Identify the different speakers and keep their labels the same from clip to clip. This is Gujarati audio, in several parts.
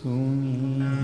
Speaker 1: सुमीशारम्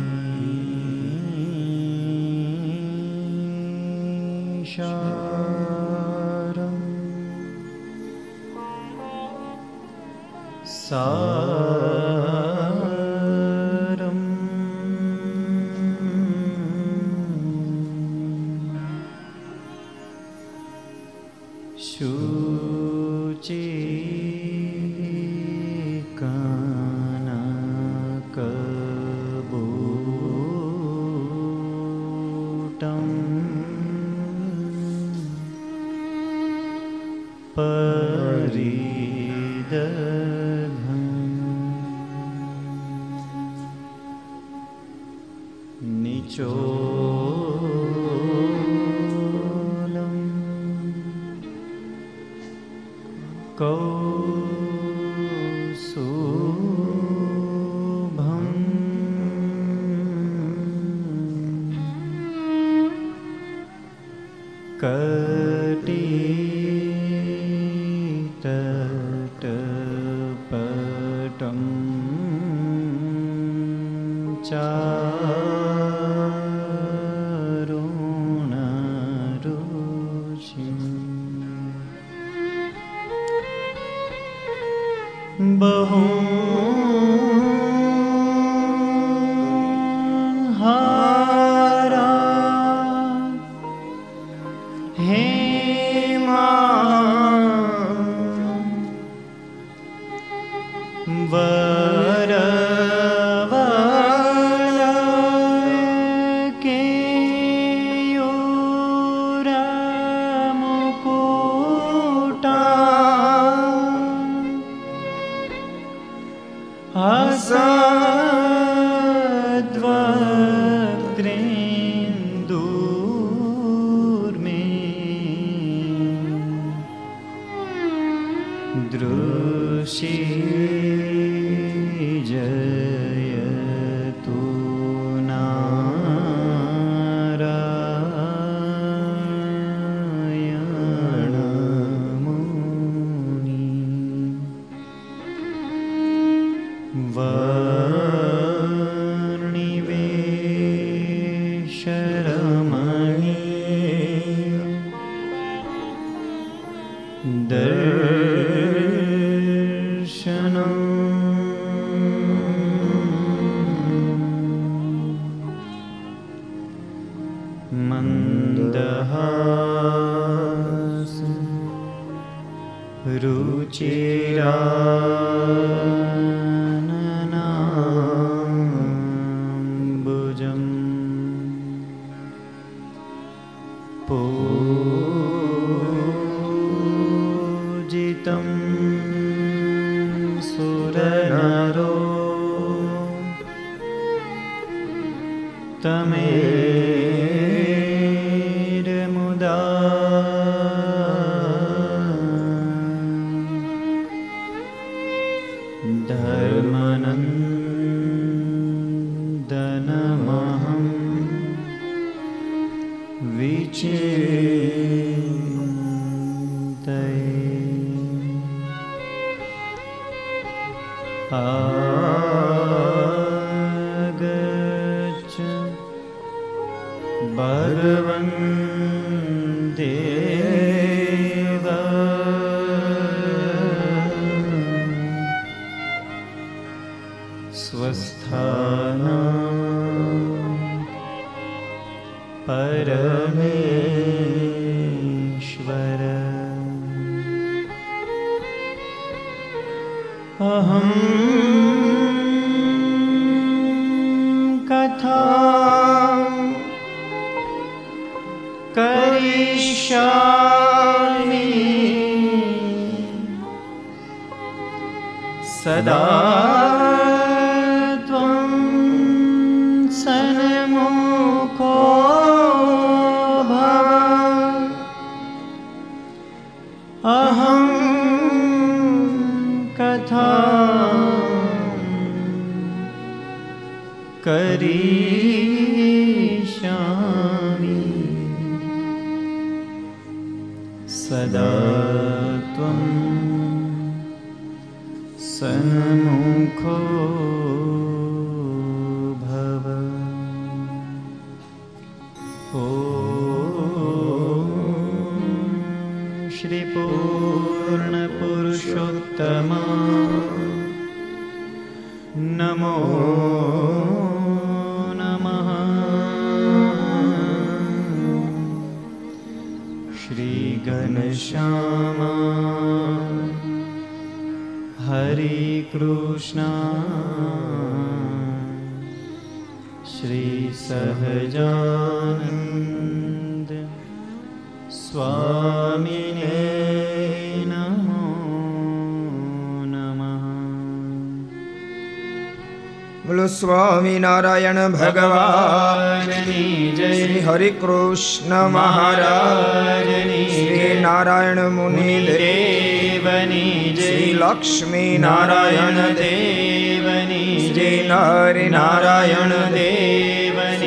Speaker 2: નારાયણ ભગવાન શ્રી હરિકૃષ્ણ મહારાજ શ્રી નારાયણ મુનિ
Speaker 1: દેવની
Speaker 2: શ્રી લક્ષ્મી નારાયણ
Speaker 1: દેવની
Speaker 2: શ્રી નરિ નારાયણ દેવ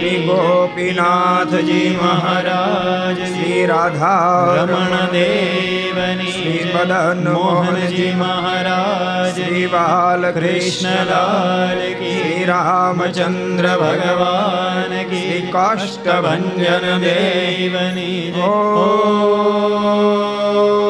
Speaker 2: શ્રી ગોપીનાથજી મહારાજ શ્રી રાધા
Speaker 1: રમણ દેવની
Speaker 2: શ્રી મદન
Speaker 1: મોહનજી મહારાજ
Speaker 2: શ્રી બાલકૃષ્ણલાલ શ્રી રામચંદ્ર ભગવાન
Speaker 1: કી
Speaker 2: શ્રી કાષ્ટભન
Speaker 1: દેવની
Speaker 2: ઓ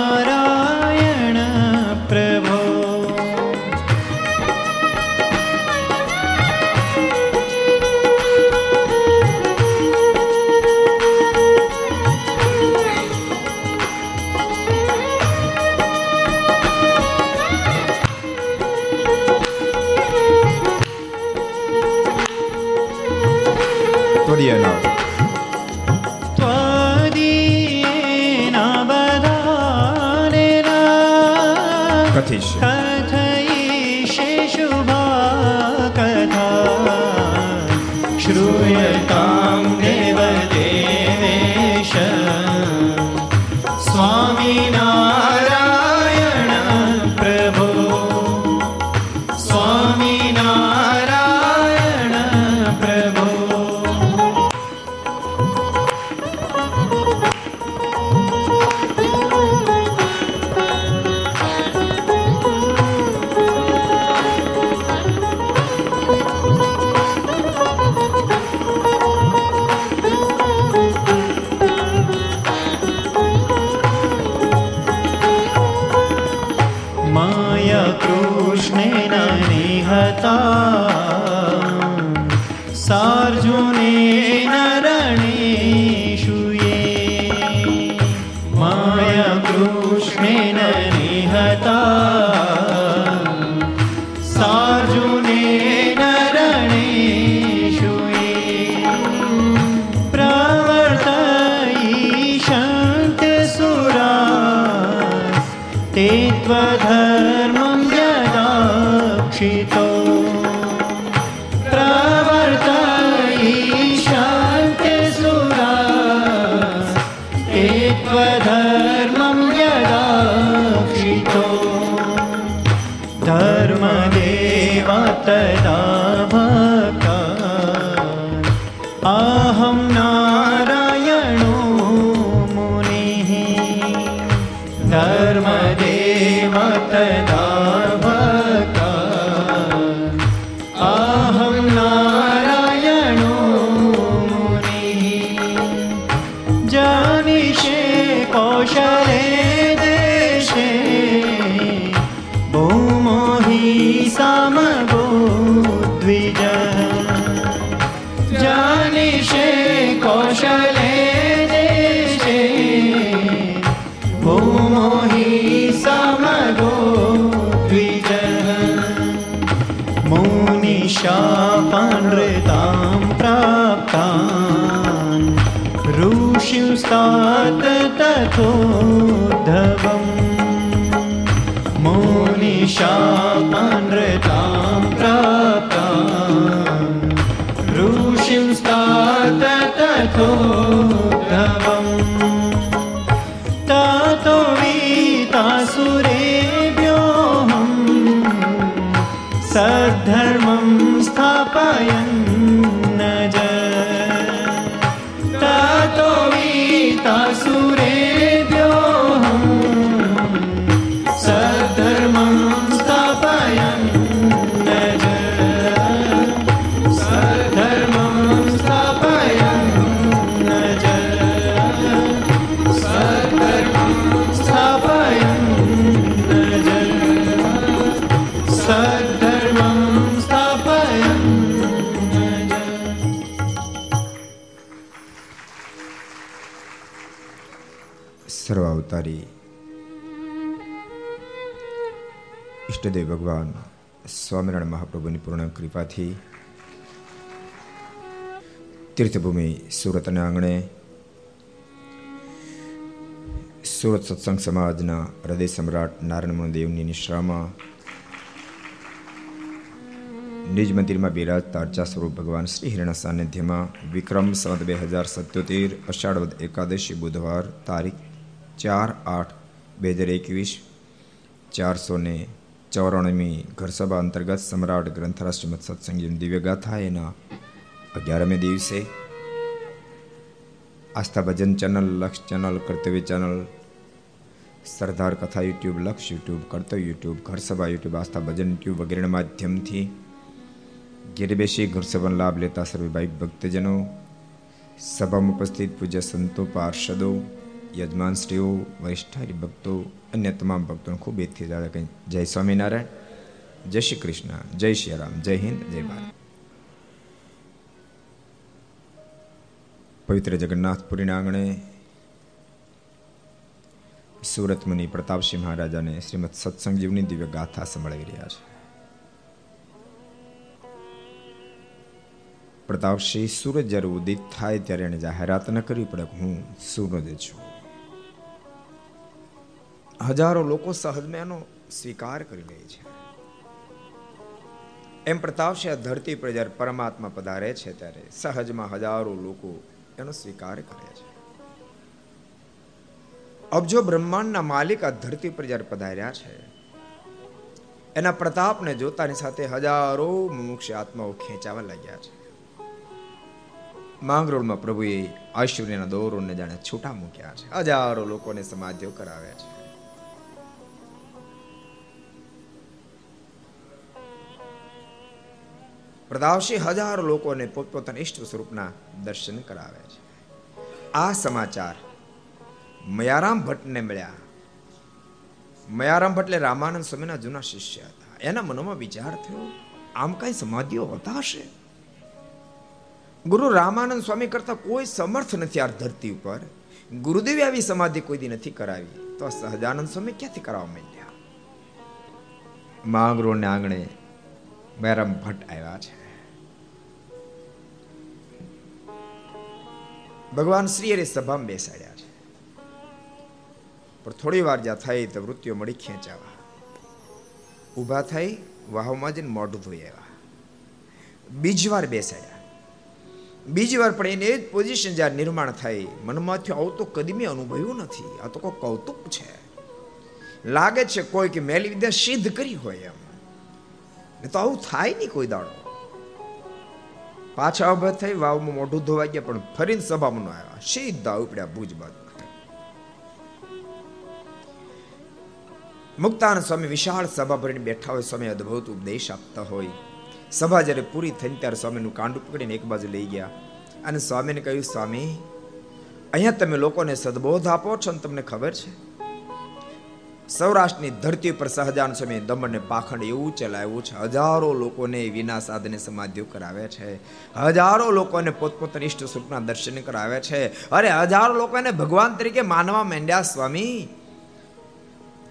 Speaker 2: અવતારી ઈષ્ટદેવ ભગવાન સ્વામિનારાયણ મહાપ્રભુની પૂર્ણ કૃપાથી તીર્થભૂમિ સુરતના આંગણે સુરત સત્સંગ સમાજના હૃદય સમ્રાટ નારાયણ દેવની નિશ્રામાં નિજ મંદિરમાં બિરાજતા અર્ચા સ્વરૂપ ભગવાન શ્રી હિરણા સાનિધ્યમાં વિક્રમ સંવત બે હજાર સત્યોતેર અષાઢવદ એકાદશી બુધવાર તારીખ ચાર આઠ બે હજાર એકવીસ ચારસો ને ચોરાણમી ઘરસભા અંતર્ગત સમ્રાટ ગ્રંથરા શ્રીમદ સત્સંગી દિવ્ય ગાથા એના અગિયારમે દિવસે Aastha Bhajan channel Laksh channel Kartavya channel Sardar Katha YouTube Laksh YouTube Kartavya YouTube Gharsabha YouTube Aastha Bhajan YouTube વગેરેના માધ્યમથી ઘેર બેસી ઘર સભાનો લાભ લેતા સર્વે ભાઈ ભક્તજનો સભામાં ઉપસ્થિત પૂજ્ય સંતો પાર્ષદો યજમાન શ્રીઓ વરિષ્ઠ ભક્તો, અન્ય તમામ ભક્તોને ખૂબ એથી જાણે કહી જય સ્વામિનારાયણ, જય શ્રી કૃષ્ણ, જય શ્રી રામ, જય હિન્દ, જય ભારત. પવિત્ર જગન્નાથપુરીના આંગણે સુરત મુનિ પ્રતાપસિંહ મહારાજાને શ્રીમદ સત્સંગજીવની દિવ્ય ગાથા સંભળાવી રહ્યા છે. પ્રતાપસિંહ, સૂરજ જ્યારે ઉદિત થાય ત્યારે એને જાહેરાત ન કરવી પડે હું સૂરજ છું. હજારો લોકો સહજમાં એનો સ્વીકાર કરી લે છે. એમ પ્રતાપશે આ ધરતી પર જ્યારે પરમાત્મા પધારે છે, ત્યારે સહજમાં હજારો લોકો એનો સ્વીકાર કરે છે. અબજો બ્રહ્માંડના માલિક આ ધરતી પર જ્યારે પધાર્યા છે, એના પ્રતાપને જોતાની સાથે હજારો મુમુક્ષ આત્માઓ ખેંચાવા લાગ્યા છે. માંગરોળમાં પ્રભુએ આશ્ચર્યના દોરોને જાણે છૂટા મૂક્યા છે. હજારો લોકોને સમાધિઓ કરાવ્યા છે. પ્રતાપસિંહ હજારો લોકોને પોતપોતાના ઈષ્ટ સ્વરૂપના દર્શન કરાવે છે. આ સમાચાર મયારામ ભટ્ટને મળ્યા. મયારામ ભટ્ટ એટલે રામાનંદ સ્વામીના જૂના શિષ્ય હતા. એના મનોમાં વિચાર થયો, આમ કઈ સમાધિઓ હોતા હશે ગુરુ રામાનંદ સ્વામી કરતા કોઈ સમર્થ નથી આ ધરતી ઉપર. ગુરુદેવે આવી સમાધિ કોઈ દી નથી કરાવી. તો સહજાનંદ સ્વામી ક્યાંથી કરાવવા માંડ્યા? માંગરોળને આંગણે મયારામ ભટ્ટ આવ્યા છે. ભગવાન શ્રી અરે સભામાં બેસાડ્યા છે. પણ થોડી વાર જ્યાં થઈ તો વૃત્તિઓ મળી ખેંચાવા. ઊભા થઈ વાહમાં જઈને મોઢું ધોઈ આવ્યા. બીજી વાર બેસાડ્યા. બીજી વાર પણ એને જ પોઝિશન જ્યાં નિર્માણ થઈ, મનમાંથી આવું તો કદી મેં અનુભવ્યું નથી. આ તો કોઈ કૌતુક છે. લાગે છે કોઈ કે મેલી વિદ્યા સિદ્ધ કરી હોય એમ. ને તો આવું થાય નહીં કોઈ દાડો. પાછા ઊભા થઈ વાવમાં મોઢું ધોવા ગયા પણ ફરીને સભામાં ન આવ્યા. સીધા ઉપડ્યા ભુજ બાજુ મુક્તાન સ્વામી વિશાળ સભા ભરીને બેઠા હોય, સ્વામી અદ્ભુત ઉપદેશ આપતા હોય. સભા જ્યારે પૂરી થઈ ત્યારે સ્વામીનું કાંડું પકડીને એક બાજુ લઈ ગયા. અને સ્વામીને કહ્યું, સ્વામી, અહીંયા તમે લોકોને સદબોધ આપો છો ને તમને ખબર છે? સૌરાષ્ટ્રની ધરતી પર સહજાન સમય દમણ ને પાખંડ એવું ચલાવ્યું છે, હજારો લોકોને વિના સાધને સમાધિઓ કરાવે છે. હજારો લોકોને પોતપોતાની ઈષ્ટ સ્વરૂપના દર્શન કરાવે છે. અરે હજારો લોકોને ભગવાન તરીકે માનવા માંડ્યા સ્વામી.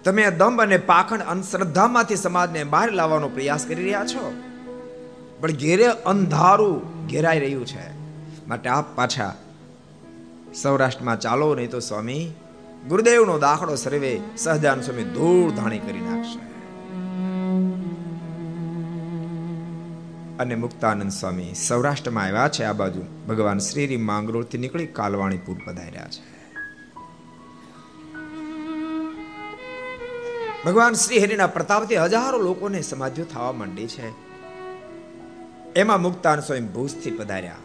Speaker 2: તમે દંભ અને પાખંડ અંધશ્રદ્ધામાંથી સમાજને બહાર લાવવાનો પ્રયાસ કરી રહ્યા છો? પણ ઘેરે અંધારું ઘેરાઈ રહ્યું છે. માટે આપ પાછા સૌરાષ્ટ્રમાં ચાલો, નહીં તો સ્વામી ગુરુદેવનો દાખલો સર્વે સહજાન સ્વામી ધૂળ ધાણી કરી નાખશે. અને મુક્તાનંદ સ્વામી સૌરાષ્ટ્રમાં આવ્યા છે, આ બાજુ ભગવાન શ્રીરી માંગરોળથી નીકળી કાલવાણીપુર પધાર્યા છે. ભગવાન શ્રી હરિના પ્રતાપથી હજારો લોકોને સમાધિઓ થવા માંડી છે. એમાં મુક્તાન સ્વયં ભૂજથી પધાર્યા.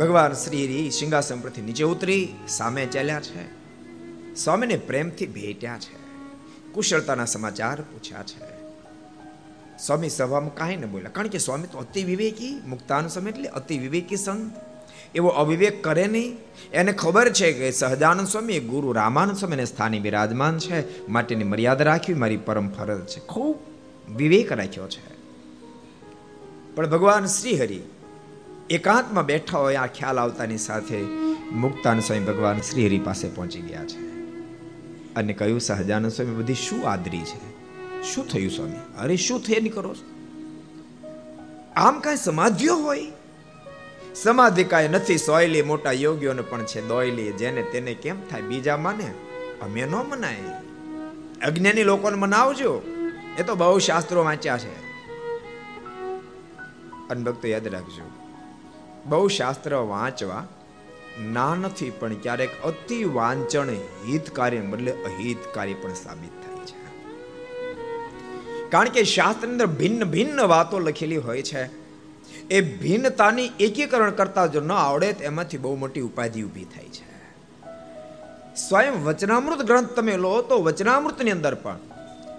Speaker 2: ભગવાન શ્રી હરિ સિંહાસન પરથી નીચે ઉતરી સામે ચાલ્યા છે. સ્વામીને પ્રેમથી ભેટ્યા છે. કુશળતાના સમાચાર પૂછ્યા છે. સ્વામી સભામાં કાંઈ ન બોલ્યા. કારણ કે સ્વામી તો અતિ વિવેકી મુક્તાનુ સમય એટલે અતિ વિવેકી સંત. એવો અવિવેક કરે નહીં. એને ખબર છે કે સહજાનંદ સ્વામી ગુરુ રામાનંદ સ્વામીને સ્થાને બિરાજમાન છે. માટેની મર્યાદા રાખવી મારી પરમ ફરજ છે. ખૂબ વિવેક રાખ્યો છે. પણ ભગવાન શ્રી હરિ એકાંતમાં બેઠા હોય આ ખ્યાલ આવતાની સાથે મુક્તાન સ્વામી ભગવાન શ્રીહરિ પાસે પહોંચી ગયા છે. અને કહ્યું, સહજાનંદ સ્વામી, બધી શું આદરી છે? શું થયું સ્વામી? અરે, શું થયે નહીં કરો આમ કાંઈ સમાધિઓ હોય? સમાધિ કાંઈ નથી, સોયલી મોટા યોગીઓને પણ છે દોયલી, જેને તેને કેમ થાય? બીજા માને? અમે ન મનાય. અજ્ઞાની લોકોને મનાવજો. એ તો બહુ શાસ્ત્રો વાંચ્યા છે. અનભક્તો યાદ રાખજો, બહુ શાસ્ત્ર વાંચવા ના નથી, પણ ક્યારેક અતિ વાંચન હિતકારી બદલે અહિતકારી પણ સાબિત થાય છે. કારણ કે શાસ્ત્ર અંદર ભિન્ન ભિન્ન વાતો લખેલી હોય છે. એ ભિન્નતાની એકીકરણ કરતા જો ન આવડે, તો એમાંથી બહુ મોટી ઉપાધિ ઊભી થાય છે. સ્વયં વચનામૃત ગ્રંથ તમે લો, તો વચનામૃતની અંદર પણ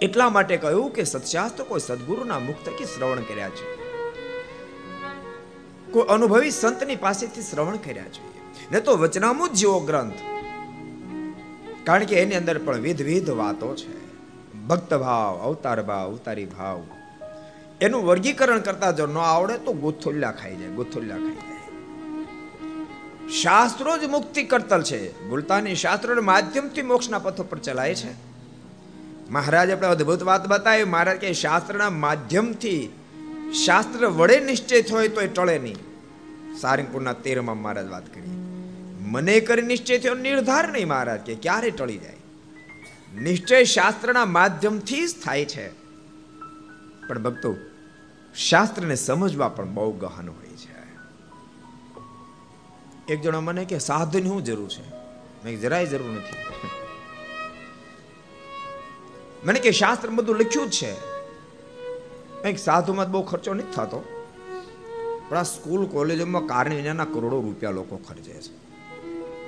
Speaker 2: એટલા માટે કહ્યું કે સત્શાસ્ત્ર કોઈ સદગુરુના મુખ થકી શ્રવણ કર્યા છે. કોઈ અનુભવી સંતની પાસેથી શ્રવણ કર્યા જોઈએ ને તો વચનામૃત જેવો ગ્રંથ. કારણ કે એની અંદર પણ વિધ વિધ વાતો છે. ભક્ત ભાવ અવતાર ભાવ અવતારી ભાવ એનું વર્ગીકરણ કરતા જો ન આવડે તો ગોથોલ્યા ખાઈ જાય ગોથોલ્યા ખાઈ જાય. શાસ્ત્રો જ મુક્તિ કરતલ છે. ભૂલતાની શાસ્ત્રોના માધ્યમથી મોક્ષના પથો પર ચલાય છે. મહારાજ આપણે અદ્ભુત વાત બતાવી. મહારાજ કે શાસ્ત્રના માધ્યમથી શાસ્ત્ર વડે નિશ્ચય હોય તો એ ટળે નહીં. સારંગપુરના તેરમાં મહારાજ વાત કરી મને કરી નિશ્ચય થયો, નિર્ધાર નહીં મહારાજ કે ક્યારે ટળી જાય. નિશ્ચય શાસ્ત્રના માધ્યમથી જ થાય છે. પણ ભક્તો, શાસ્ત્રને સમજવા પણ બહુ ગહન હોય છે. એક જણો મને કે સાધુની શું જરૂર છે? મેં જરાય જરૂર નથી. મને કે શાસ્ત્ર બધું લખ્યું જ છે. કંઈક સાધુમાં બહુ ખર્ચો નથી થતો. પણ આ સ્કૂલ, કોલેજોમાં કારણ વિનાના કરોડો રૂપિયા લોકો ખર્ચે છે.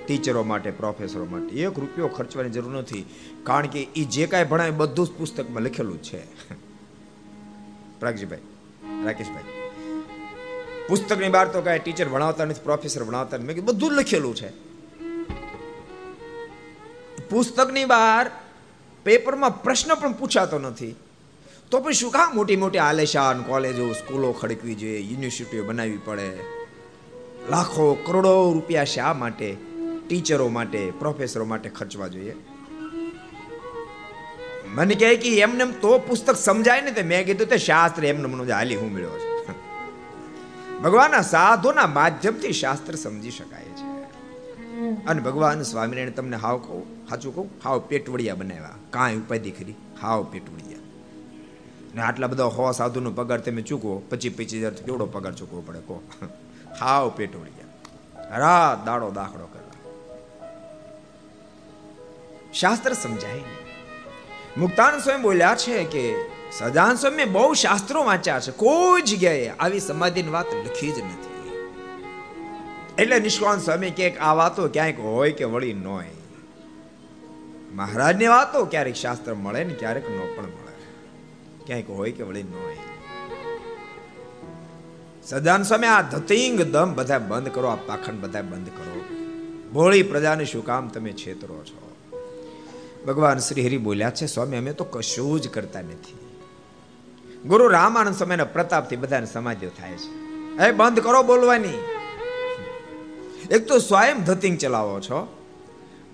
Speaker 2: ટીચરો માટે, પ્રોફેસરો માટે. એક રૂપિયો ખર્ચવાની જરૂર નથી. કારણ કે એ જે કાંઈ ભણાય બધું જ પુસ્તકમાં લખેલું છે. પ્રાગજીભાઈ રાકેશભાઈ. પુસ્તકની બહાર તો કાંઈ ટીચર ભણાવતા નથી, પ્રોફેસર ભણાવતા નથી. મેં બધું લખેલું છે. પુસ્તકની બહાર પેપરમાં પ્રશ્ન પણ પૂછાતો નથી. તો પણ શું કામ મોટી મોટી આલેશાન કોલેજો, સ્કૂલો ખડકવી જોઈએ, યુનિવર્સિટીઓ બનાવવી પડે? લાખો, કરોડો રૂપિયા શા માટે? ટીચરો માટે, પ્રોફેસરો માટે ખર્ચવા જોઈએ. મને કહે કે એમને તો પુસ્તક સમજાય ને તે મેં કીધું તે શાસ્ત્ર એમને મને હાલી હું મળ્યો છું. ભગવાનના સાધુના માધ્યમથી શાસ્ત્ર સમજી શકાય છે. અને ભગવાન સ્વામિનારાયણ તમને હાવ કહું, સાચું કહું, હાવ પેટવડિયા બનાવ્યા. કાંઈ ઉપાધિ ખરી? હાવ પેટવડિયા ને આટલા બધા હો સાધુનો પગાર તમે ચૂકવો, પચીસ પચીસ હજાર કેવડો પગાર ચૂકવો પડે, કહો. હાવ પેટવડિયા રાત દાડો દાખલો કરવા શાસ્ત્ર સમજાય નહીં. મુક્તાન સ્વયં બોલ્યા છે કે સજાન સ્વામી બહુ શાસ્ત્રો વાંચ્યા છે. કોઈ જગ્યાએ આવી સમાધિની વાત લખી જ નથી. એટલે નિષ્કાંત સ્વામી કે આ વાતો ક્યાંક હોય કે વળી ન હોય મહારાજની વાતો ક્યારેક શાસ્ત્ર મળે ને ક્યારેક ન પણ મળે. ક્યાંક હોય કે વળી ન હોય સદાન સ્વામી, આ ધતિંગ દમ બધા બંધ કરો, આ પાખંડ બધા બંધ કરો. ભોળી પ્રજાને શું કામ તમે છેતરો છો? ભગવાન શ્રી હરિ બોલ્યા છે, સ્વામી, અમે તો કશું જ કરતા નથી. ગુરુ રામાનંદ સ્વામીના પ્રતાપથી બધાને સમાધિઓ થાય છે. એ બંધ કરો બોલવાની. એક તો સ્વયં ધતિંગ ચલાવો છો,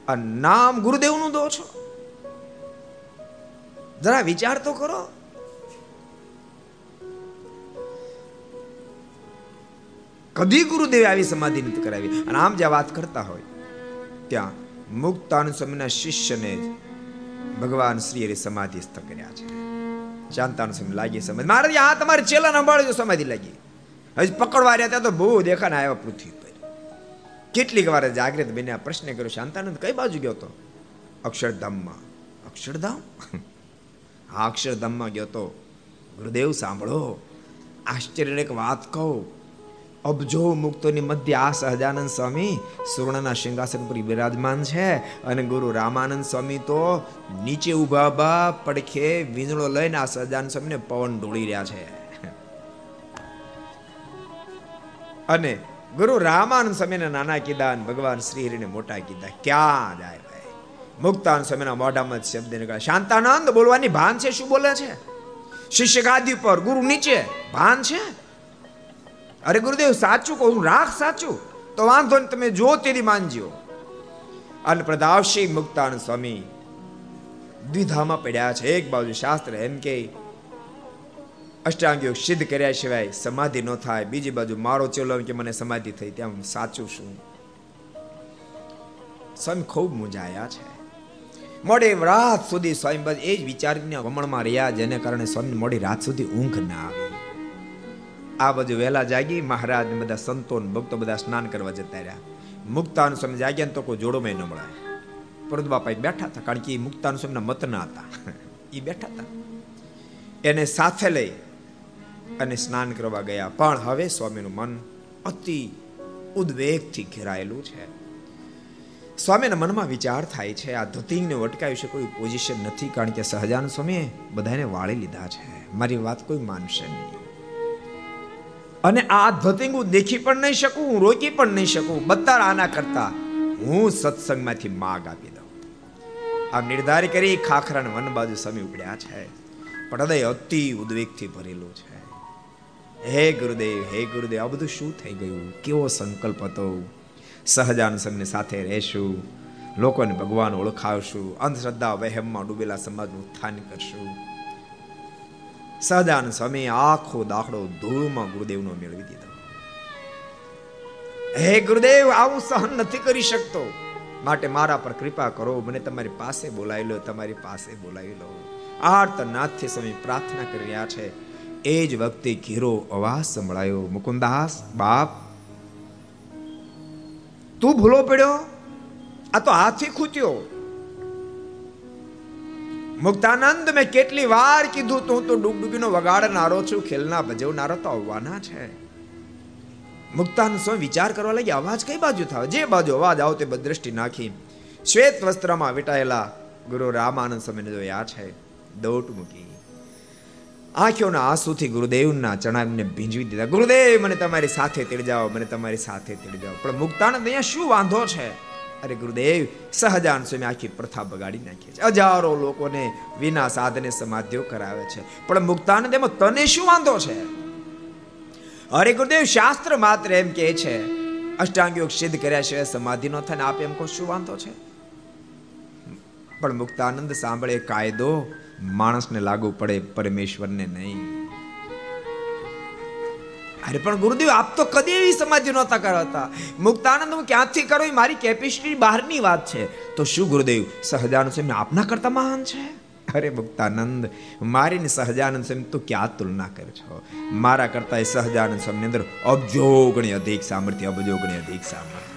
Speaker 2: અને નામ ગુરુદેવનું દો છો. જરા વિચાર તો કરો. કદી ગુરુદેવે આવી સમાધિ નથી કરાવી. અને આમ જ્યાં વાત કરતા હોય, ત્યાં મુક્તાનંદ સ્વામીના શિષ્યને જ ભગવાન શ્રી હરિ સમાધિસ્થ કર્યા છે. શાંતાનંદ સમય લાગી સમાધિ મહારાજ આ તમારે ચેલા સંભાળજો સમાધિ લાગી. હજી પકડવા રહ્યા ત્યાં તો બહુ દેખાને આવ્યા પૃથ્વી પર કેટલીક વાર જાગૃત બન્યા પ્રશ્ન કર્યો, શાંતાનંદ, કઈ બાજુ ગયો તો? અક્ષરધામમાં. અક્ષરધામ? હા, અક્ષરધામમાં ગયો તો. ગુરુદેવ, સાંભળો. આશ્ચર્ય એક વાત કહું. અબજો મુક્તોની મધ્ય આ સહજાનંદ સ્વામી સુવર્ણના સિંહાસન પર બિરાજમાન છે અને ગુરુ રામાનંદ સ્વામી તો નીચે ઊભા બા પડખે વીજળો લઈને આ સહજાનંદ સ્વામીને પવન ઢોળી રહ્યા છે. અને ગુરુ રામાનંદ સ્વામીને નાના કીધા અને ભગવાન શ્રી હરિને મોટા કીધા, ક્યાં જાય ભાઈ? મુક્તાન સ્વામીના મોઢામાં શબ્દ નીકળ્યા, શાંતાનંદ બોલવાની ભાન છે, શું બોલે છે? શિષ્ય ગાદી પર ગુરુ નીચે, ભાન છે? અરે ગુરુદેવ, સાચું કહું, રાખ સાચું. તો વાંધો ને તમે જો તેની માનજો અને પ્રદાવશી મુક્તાન સ્વામી દ્વિધામાં પડ્યા છે. એક બાજુ શાસ્ત્ર એમ કે અષ્ટાંગ યોગ સિદ્ધ કર્યા સિવાય સમાધિ ન થાય. બીજી બાજુ, મારો ચેલો કે, મને સમાધિ થઈ, ત્યાં સાચું શું સ્વામી ખૂબ મૂંઝાયા છે. મોડી રાત સુધી સ્વામી એ જ વિચારીને વમણમાં રહ્યા, જેને કારણે સ્વામી મોડી રાત સુધી ઊંઘ ના આવી. આ બાજુ વહેલા જાગી મહારાજ બધા સંતો ભક્તો બધા સ્નાન કરવા જતા રહ્યા. મુક્તાન સ્વામી જાગ્યા તો કોઈ જોડોમાં ન મળે પરંતુ બાપા બેઠા હતા કારણ કે એ મુક્તાન સ્વામીના મત ના હતા. એ બેઠા હતા. એને સાથે લઈ અને સ્નાન કરવા ગયા. પણ હવે સ્વામીનું મન અતિ ઉદ્વેગથી ઘેરાયેલું છે. સ્વામીના મનમાં વિચાર થાય છે, આ ધતિંગને અટકાવી છે કોઈ પોઝિશન નથી કારણ કે સહજાન સ્વામીએ બધાને વાળી લીધા છે. મારી વાત કોઈ માનશે નહીં. અને આ ધતિંગ દેખી પણ નહીં શકું રોકી પણ નહીં શકું. બતાર આના કરતા હું સત્સંગમાંથી માગ આપી દઉં. આ નિર્ધાર કરી ખાખરાના વન બાજુ સમી ઉપડ્યા છે. પણ હૃદય અતિ ઉદ્વેગથી ભરેલું છે. હે ગુરુદેવ હે ગુરુદેવ, આ બધું શું થઈ ગયું? કેવો સંકલ્પ હતો? સહજાન સંઘની સાથે રહેશું, લોકોને ભગવાન ઓળખાવશું, અંધશ્રદ્ધા, વહેમમાં ડૂબેલા સમાજનું ઉત્થાન કરશું. સહજાનંદ સ્વામી આખો દાખલો ધૂળમાં ગુરુદેવનો મેળવી દીધો. હે ગુરુદેવ, આવું સહન નથી કરી શકતો. માટે મારા પર કૃપા કરો, મને તમારી પાસે બોલાવી લો, તમારી પાસે બોલાવી લો. આર્તનાથથી સ્વામી પ્રાર્થના કરી રહ્યા છે. એ જ વખતે ઘેરો અવાજ સંભળાયો, મુકુંદાસ, બાપ, તું ભૂલો પડ્યો? આ તો હાથી ખૂટ્યો. મુક્તાનંદ મેં કેટલી વાર કીધું, તું, તો ડૂબડૂબીનો વગાડનારો છું, ખેલના ભજવનારો તો આવવાના છે. મુક્તાન સો વિચાર કરવા લાગી, અવાજ કઈ બાજુ થાય જે બાજુ અવાજ આવતો દ્રષ્ટિ નાખી. શ્વેત વસ્ત્રમાં વિટાયેલા ગુરુ રામાનંદ સ્વામીને જોયા છે, દોટ મૂકી. આંખોના આંસુથી ગુરુદેવના ચણાને ભીંજવી દીધા. ગુરુદેવ, મને તમારી સાથે તેડી જાઓ, મને તમારી સાથે તેડી જાઓ. પણ મુક્તાનંદ અહીંયા શું વાંધો છે? અરે ગુરુદેવ, સહજાન સ્વામી આખી પ્રથા બગાડી નાખી છે. હજારો લોકોને વિના સાધને સમાધિઓ કરાવે છે. પણ મુક્તાનંદ એમાં તને શું વાંધો છે? અરે ગુરુદેવ, શાસ્ત્ર માત્ર એમ કે છે અષ્ટાંગ યોગ સિદ્ધ કર્યા છે સમાધિ નો થાય આપ એમ કહો શું વાંધો છે? પણ મુક્તાનંદ સાંભળે કાયદો, માણસને લાગુ પડે પરમેશ્વરને નહીં. અરે, પણ ગુરુદેવ, આપ તો કદી એવી સમાધિ નહોતા કરતા મુક્તાનંદ, હું ક્યાંથી કરું એ મારી કેપેસિટી બહારની વાત છે. તો શું ગુરુદેવ, સહજાનંદ સ્વામી આપના કરતા મહાન છે? અરે, મુક્તાનંદ મારી સહજાનંદ સ્વામી તું ક્યાં તુલના કરે છો? મારા કરતા એ સહજાનંદ સ્વામી અંદર અબજો અધિક સામર્થ્ય અબજો અધિક સામર્થ્ય.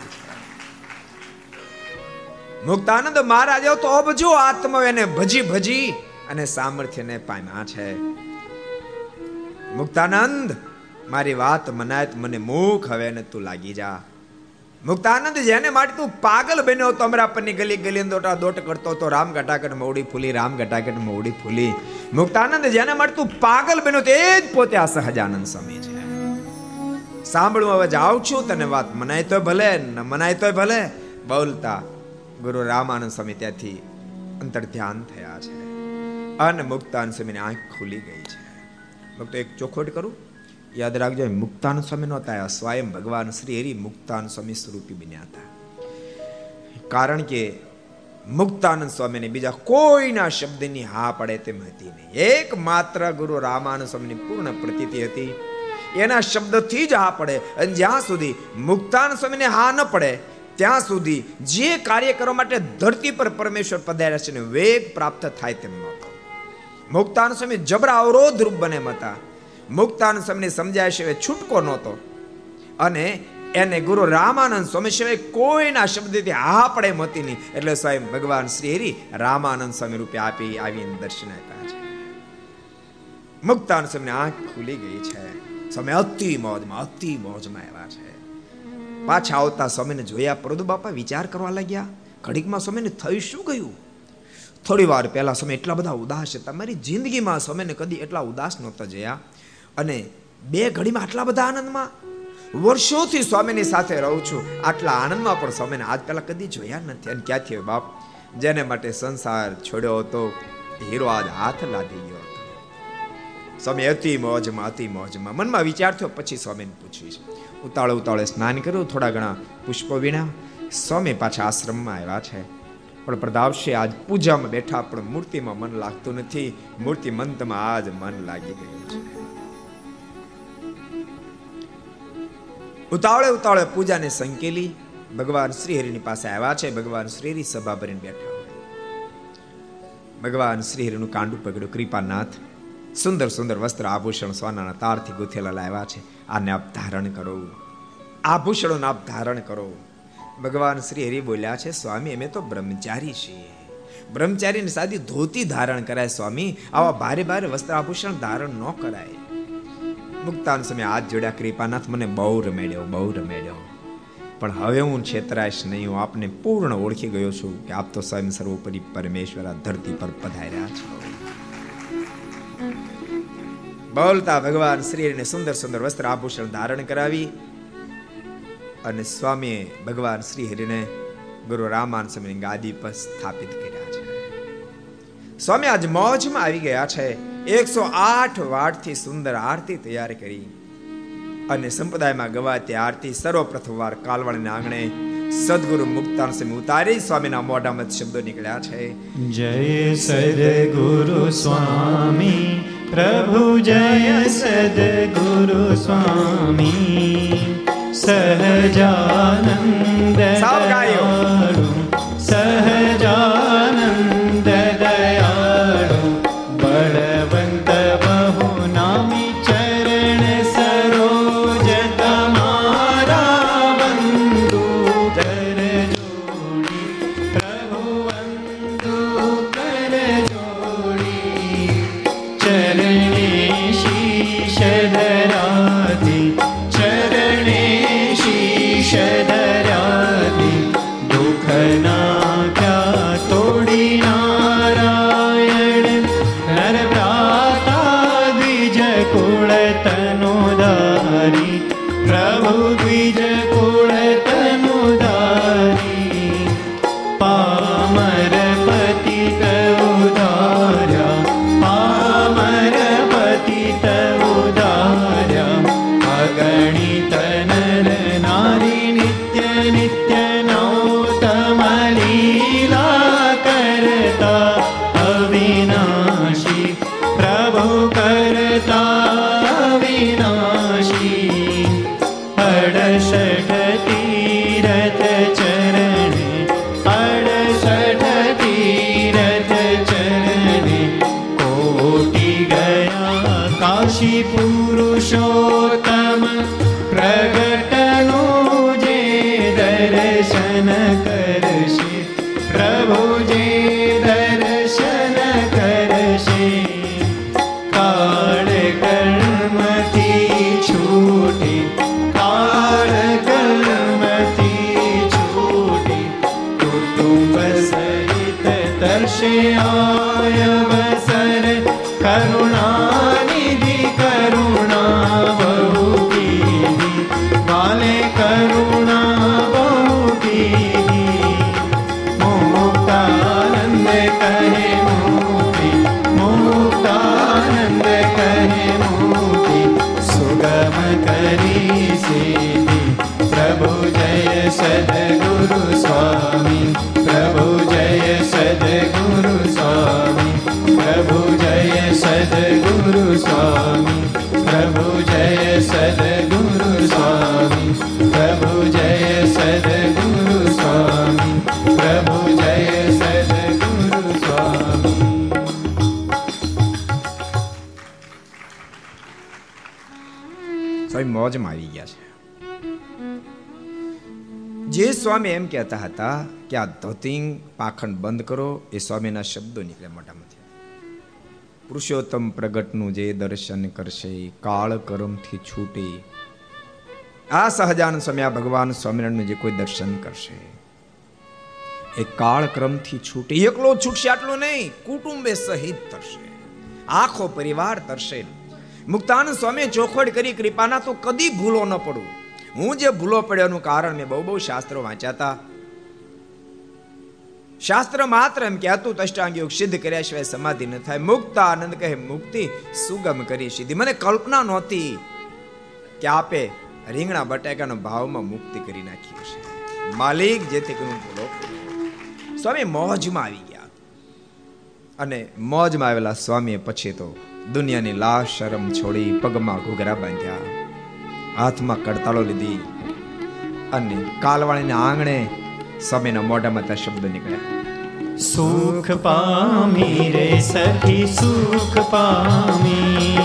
Speaker 2: મુક્તાનંદ મહારાજ તો અબજો આત્મા એને ભજી ભજી અને સામર્થ્યને પામ્યા છે. મુક્તાનંદ મારી વાત મનાય મને મુખ હવે ને તું લાગી જા. મુક્તાનંદ જેને માટે તું પાગલ બન્યો તો અમરાપરની ગલી ગલી દોટા દોટ કરતો તો રામ ઘટાકટ મોડી ફૂલી રામ ઘટાકટ મોડી ફૂલી. મુક્તાનંદ જેને માટે તું પાગલ બન્યો તે જ પોતે આ સહજાનંદ સ્વામી છે. સાંભળું, હવે જાઉં છું, તને વાત મનાય તો ભલે, ન મનાય તો ભલે. બોલતા, ગુરુ રામાનંદ સ્વામી ત્યાંથી અંતર ધ્યાન થયા છે. અને મુક્તાનંદ સ્વામીની આંખ ખુલી ગઈ છે. ભક્તો એક ચોખવટ કરું? યાદ રાખજો મુક્તાન સ્વામી નહોતા સ્વયં ભગવાન શ્રી હરિ મુક્તાન સ્વામી સ્વરૂપી બન્યા હતા. કારણ કે મુક્તાનંદ સ્વામીને બીજા કોઈના શબ્દની હા પડે તેમ હતી નહીં. એક માત્ર ગુરુ રામાનંદ સ્વામીની પૂર્ણ પ્રતીતિ હતી. એના શબ્દથી જ હા પડે અને જ્યાં સુધી મુક્તાન સ્વામીને હા ન પડે, ત્યાં સુધી જે કાર્ય કરવા માટે ધરતી પર પરમેશ્વર પધાર્યા છે વેગ પ્રાપ્ત થાય તેમ નહોતો મુક્તાન સ્વામી જબરા અવરોધ રૂપ બને હતા. મુક્તાનંદ સ્વામીને સમજાય છે છૂટકો નહોતો. અને એને ગુરુ રામાનંદ સ્વામી સિવાય કોઈના શબ્દથી હા પડે મતી નહીં. એટલે સ્વયં ભગવાન શ્રી હરિ રામાનંદ સ્વામી રૂપે આપી આવીને દર્શન આપ્યા છે. મુક્તાન સ્વામી આંખ ખુલી ગઈ છે. સ્વામી અતિ મોજમાં અતિ મોજમાં આવ્યા છે. પાછા આવતા સ્વામીને જોયા, પ્રદુ બાપા વિચાર કરવા લાગ્યા. ઘડીકમાં સ્વામીને થયું શું ગયું? થોડી વાર પહેલા સમય એટલા બધા ઉદાસ હતા. મારી જિંદગીમાં સમયને કદી એટલા ઉદાસ નહોતા જયા. અને બે ઘડીમાં આટલા બધા આનંદમાં? વર્ષોથી સ્વામીની સાથે રહું છું. આટલા આનંદમાં પણ સ્વામીને આજ પહેલાં કદી જોયા નથી. અને ક્યાંથી હોય બાપ? જેને માટે સંસાર છોડ્યો હતો, હીરો આજ હાથ લાદી ગયો હતો. સ્વામી, અતિ મોજમાં અતિ મોજમાં. મનમાં વિચાર થયો, પછી સ્વામીને પૂછ્યું છે. ઉતાળે ઉતાળે સ્નાન કર્યું, થોડા ઘણા પુષ્પો વીણા સ્વામી પાછા આશ્રમમાં આવ્યા છે. પણ પ્રતાપસિંહ આજ પૂજામાં બેઠા, પણ મૂર્તિમાં મન લાગતું નથી. મૂર્તિ મંતમાં આજ મન લાગી ગયું છે. ઉતાવળે ઉતાવળે પૂજાને સંકેલી ભગવાન શ્રી હરિની પાસે આવ્યા છે. ભગવાન શ્રી હરિ સભા ભરીને બેઠા ભગવાન શ્રી હરિનું કાંડું પકડ્યું. કૃપાનાથ સુંદર સુંદર વસ્ત્ર આભૂષણ સોનાના તારથી ગુથેલા લાવ્યા છે. આને આપ ધારણ કરો. આભૂષણોને આપ ધારણ કરો. ભગવાન શ્રી હરિ બોલ્યા છે, સ્વામી, અમે તો બ્રહ્મચારી છીએ. બ્રહ્મચારીને સાદી ધોતી ધારણ કરાય, સ્વામી. આવા ભારે ભારે વસ્ત્ર આભૂષણ ધારણ ન કરાય. મુક્તાન સમય હાથ જોડ્યા કૃપાનાથ, મને બહુ રમેડ્યો બહુ રમેડ્યો પણ હવે હું છેતરાશ નહીં, હું આપને પૂર્ણ ઓળખી ગયો છું કે આપ તો સ્વયં સર્વોપરી પરમેશ્વર આ ધરતી પર પધાર્યા છો. બોલતા ભગવાન શ્રીને સુંદર સુંદર વસ્ત્ર આભૂષણ ધારણ કરાવી અને સ્વામીએ ભગવાન શ્રી હરિને ગુરુ રામાન સ્વામીની ગાદી પર સ્થાપિત કર્યા છે. સ્વામી આજ મોજમાં આવી ગયા છે. એકસો આઠ વાટથી સુંદર આરતી તૈયાર કરી અને સંપ્રદાયમાં ગવાતી આરતી સર્વપ્રથમ વાર કાલવાણીના આંગણે સદગુરુ મુક્તાન સ્વામી ઉતારી સ્વામીના મોઢામાં શબ્દો નીકળ્યા છે.
Speaker 1: જય સદગુરુ સ્વામી પ્રભુ જય સદગુરુ સ્વામી સહજાનંદ
Speaker 2: સાવ સ્વામી મોજમાં આવી ગયા છે. જે સ્વામી એમ કહેતા હતા કે આ ધોતિંગ પાખંડ બંધ કરો, એ સ્વામીના શબ્દો નીકળે મોટામાંથી પુરુષોત્તમ પ્રગટનું જે દર્શન કરશે, કાળ કર્મથી છૂટે. આ સહજાન સ્વામી, આ ભગવાન સ્વામિનારાયણનું જે કોઈ દર્શન કરશે, એ કાળ ક્રમથી છૂટે. એકલો છૂટશે, આટલું નહીં, કુટુંબે સહિત તરશે. આખો પરિવાર તરશે. મુક્તાનંદ સ્વામી ચોખવટ કરી, કૃપાના, તો કદી ભૂલો ન પડું. હું જે ભૂલો પડ્યાનું કારણ મેં બહુ બહુ શાસ્ત્રો વાંચ્યા હતા શાસ્ત્ર માત્ર એમ કે હતું અષ્ટાંગ યોગ સિદ્ધ કર્યા સિવાય સમાધિ ન થાય. મુક્તાનંદ કહે, મુક્તિ સુગમ કરી સીધી મને કલ્પના નહોતી કે આપે રીંગણા બટાકાનો ભાવમાં મુક્તિ કરી નાખી છે માલિક જેથી કરીને ભૂલો સ્વામી મોજમાં આવી ગયા. અને મોજમાં આવેલા સ્વામીએ પછી તો દુનિયાની લાશ શરમ છોડી પગમાં ઘૂઘરા બાંધ્યા. હાથમાં કડતાળો લીધી અને કાલવાણીના આંગણે સમયના મોઢામાં ત્યાં શબ્દ નીકળ્યા.
Speaker 1: સુખ પામી રે સખી સુખ પામી.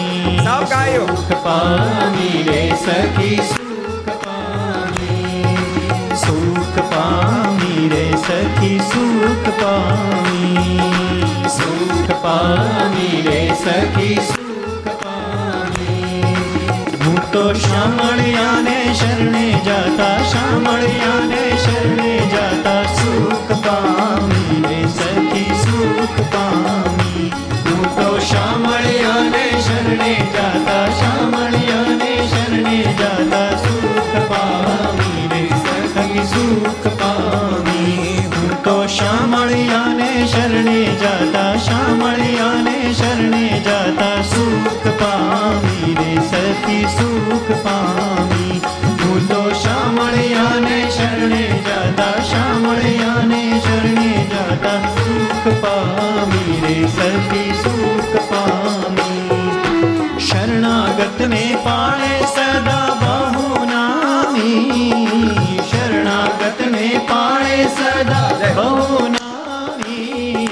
Speaker 2: સાવ ગાયો.
Speaker 1: સુખ પામી રે સખી સુખ પામી. સુખ પામી રે સખી સુખ પામી. સુખ પામી રે સખી સુખ પામી હું તો શામળિયાને શરણે જાતા શામળિયાને શરણે જાતા સુખ પામી રે સખી સુખ પામી હું તો શામળિયાને શરણે જાતા શામળિયાને શરણે જાતા સુખ પામી રે સખી સુખ પામી હું તો શામળિયાને શરણે જાતા, શામળિયાને શરણે જાતા સુખ પામી રે સતી સુખ પામી. હું તો શામળિયાને શરણે જાતા, શામળિયાને શરણે જાતા સુખ પામી રે સતી સુખ પામી. શરણાગતને પાળે સદા બહુ નામી. સદા બહુ નામી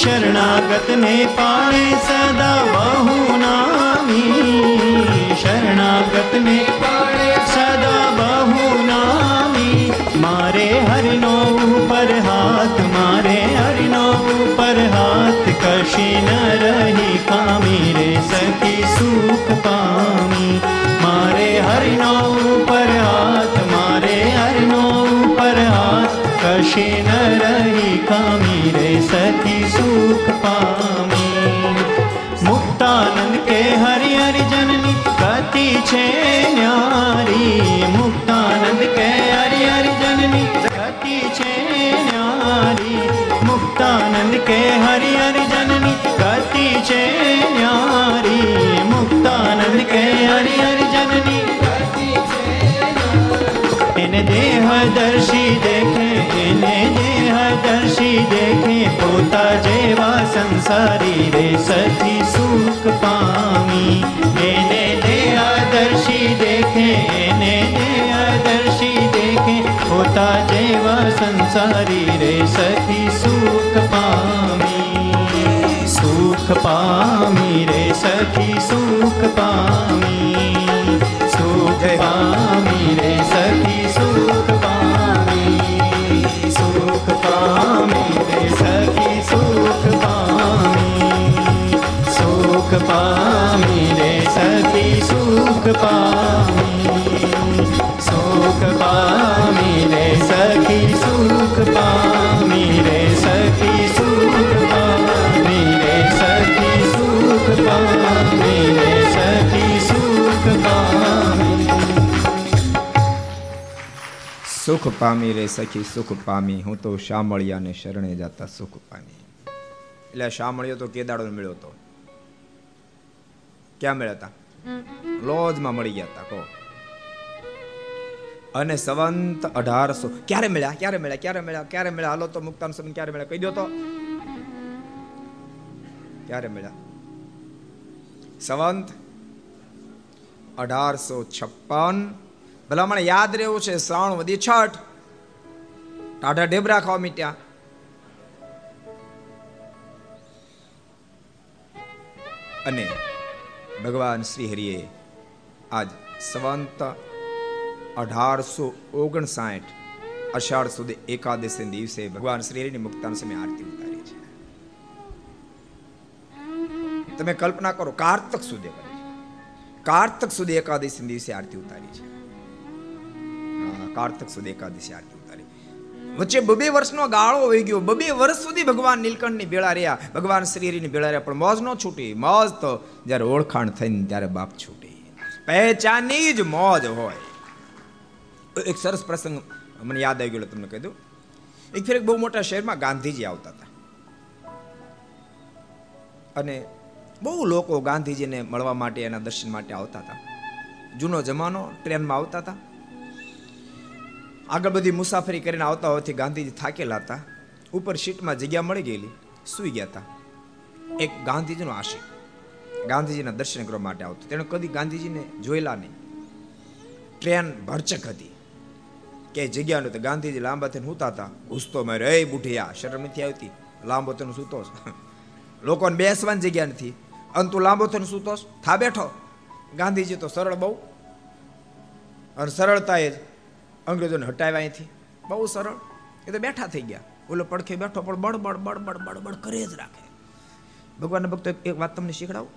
Speaker 1: શરણાગતને પાળે સદા બહુ નામી શરણાગતને પાળે સદા બહુ નામી મારે હરનો ઉપર હાથ મારે હરનો ઉપર હાથ કશી ન રહી કામી રે સખી સુખ પામી મારે હરનો ઉપર હાથ કશી ન રહી કામી રે સખી સુખ પામી મુક્તાનંદ કે હરિ હરિ જનની ગતિ છે ન્યારી મુક્તાનંદ કે હરિ હરિ જનની ગતિ છે ન્યારી મુક્તાનંદ કે હરિ હરિ જનની ગતિ છે ન્યારી મુક્તાનંદ કે હરિ હરિ જનની એને દેહ દર્શી દેખે દર્શી દેખે પોતા જેવા સંસારી રે સખી સુખ પામી. એને દેહ આદર્શી દેખે, એને દેહ આદર્શી દેખે. પોતા જેવા સંસારી રે સખી સુખ પામી. સુખ પામી રે સખી સુખ પામી. સુખ પામી રે સખી સુખ સુખ પામી રે સખી સુખ પામી સુખ પામી રે સખી સુખ પામી
Speaker 2: હું તો શામળિયાને શરણે જાતા સુખ પામી એટલે શામળિયો તો કેદાડો મળ્યો હતો ક્યાં મળ્યા હતા? લોજમાં મળી ગયા હતા કહો. અને સંવંત અઢારસો. ક્યારે મળ્યા? ક્યારે મળ્યા? ક્યારે મળ્યા? ક્યારે મળ્યા? હાલો તો મુક્તાન સંબંધ ક્યારે મળ્યા? કહી દો તો. ક્યારે મળ્યા? સંવંત અઢારસો છપ્પન. ભલામણ યાદ રહેવું છે, શ્રાવણ વધી છઠ. ટાઢા ઢેબરા ખાવા મીટ્યા. અને ભગવાન શ્રી હરિએ આજ સવંત અઢારસો ઓગણસાઠ અષાઢ સુધી એકાદશી દિવસે ભગવાન શ્રી હરિની મુક્તાન સમય આરતી ઉતારી છે. તમે કલ્પના કરો, કારતક સુધી કારતક સુધી એકાદશી દિવસે આરતી ઉતારી છે. કારતક સુધી એકાદશી આરતી વચ્ચે બબે વર્ષનો ગાળો વહી ગયો. બબે વર્ષ સુધી ભગવાન નીલકંઠની ભેળા રહ્યા. ભગવાન શ્રીની ભેળા રહ્યા, પણ મોજ ન છૂટી. મોજ તો જ્યારે ઓળખાણ થઈને ત્યારે બાપ છૂટી. પહેચાની જ મોજ હોય. એક સરસ પ્રસંગ મને યાદ આવી ગયો તમને કહી દઉં. એક ફેર એક બહુ મોટા શહેરમાં ગાંધીજી આવતા હતા. અને બહુ લોકો ગાંધીજીને મળવા માટે, એના દર્શન માટે આવતા હતા. જૂનો જમાનો ટ્રેનમાં આવતા હતા. આગળ બધી મુસાફરી કરીને આવતા હોવાથી ગાંધીજી થાકેલા હતા. ઉપર સીટમાં જગ્યા મળી ગયેલી. સૂઈ ગયા હતા. એક ગાંધીજીનો આશિક. ગાંધીજીના દર્શન કરવા માટે આવતો. તેણે કદી ગાંધીજીને જોયેલા નહીં. ટ્રેન ભરચક હતી. કે જગ્યા નહોતી ગાંધીજી લાંબા થઈને સૂતા હતા. ઘૂસતો મારે એ બુઢિયા, શરમ નથી આવતી? લાંબો થઈને સૂતો લોકોને બેસવાની જગ્યા નથી. અંતુ લાંબો થઈને સૂતો થા બેઠો. ગાંધીજી તો સરળ બહુ. અને સરળતાએ જ અંગ્રેજોને હટાવ્યા અહીંથી. બહુ સરળ. એ તો બેઠા થઈ ગયા. ઓલો પડખે બેઠો, પણ બળ બળ બળ બળ બળબડ બળ કરે જ રાખે. ભગવાનના ભક્તો એક વાત તમને શીખડાવું?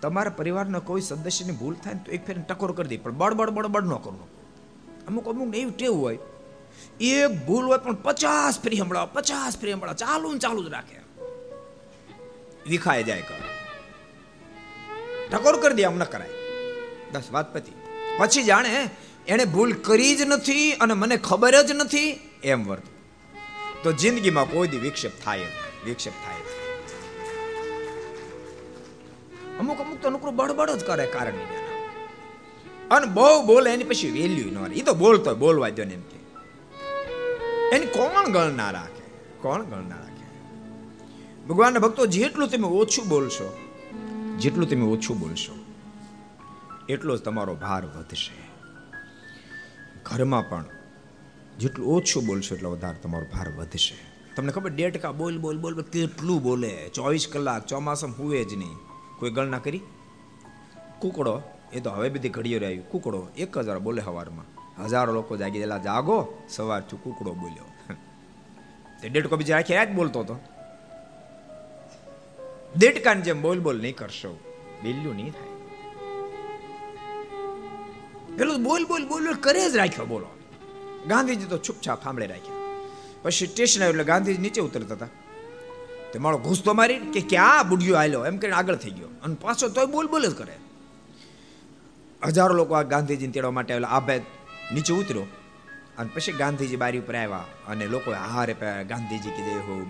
Speaker 2: તમારા પરિવારના કોઈ સદસ્યની ભૂલ થાય ને તો એક ફેર ટકોર કરી દે, પણ બળબડ બળ ન કરવું. અમુક અમુક ને એવી ટેવ હોય. એક ભૂલ હોય પણ પચાસ ફ્રી હમણાં પચાસ ફ્રી હમણાં ચાલુ ને ચાલુ જ રાખે. વિખાય જાય કરે ટકોર કરી દે, આમ ન કરાય. બસ વાત પતી. પછી જાણે એણે ભૂલ કરી જ નથી અને મને ખબર જ નથી. એમ વર્ત. તો જિંદગીમાં કોઈ દી વિક્ષેપ થાય વિક્ષેપ થાય અમુક અમુક તો નોકરું બડબડ જ કરે કારણ અને બહુ બોલે એની પછી વેલ્યુ ન રહે. એ તો બોલતો બોલવા દો ને એમ કે. એને કોણ ગણના રાખે? કોણ ગણના રાખે? ભગવાનના ભક્તો, જેટલું તમે ઓછું બોલશો, જેટલું તમે ઓછું બોલશો, એટલો જ તમારો ભાર વધશે. ઘરમાં પણ જેટલું ઓછું બોલશો એટલો વધારે તમારો ભાર વધશે. તમને ખબર ડેટકા બોલ બોલ બોલ કેટલું બોલે? ચોવીસ કલાક ચોમાસામાં હુએ જ નહીં. કોઈ ગણના કરી? કુકડો, એ તો હવે બધી ઘડીઓ રહ્યું કુકડો, એક હજાર બોલે સવારમાં હજારો લોકો જાગી ગયેલા, જાગો. સવાર છું કુકડો બોલ્યો. તે ડેટકો બીજા આખી રાત બોલતો હતો. દેડકાની જેમ બોલ બોલ નહીં કરશો બિલ્લું નહીં થાય. પેલું બોલ બોલ બોલ કરે જ રાખ્યો, બોલો. ગાંધીજી તો છૂપછાપ સાંભળે રાખ્યા. પછી સ્ટેશન એટલે ગાંધીજી નીચે ઉતરતા હતા. તે મારો ઘૂસ તો મારી કે ક્યાં બુઢિયો આલ્યો એમ કરીને આગળ થઈ ગયો. અને પાછો તોય બોલ બોલ જ કરે. હજારો લોકો આ ગાંધીજીને તેડવા માટે આવેલા. આ ભાઈ નીચે ઉતર્યો. અને પછી ગાંધીજી બારી ઉપર આવ્યા. અને લોકો હારે ગાંધીજી કે જય હો.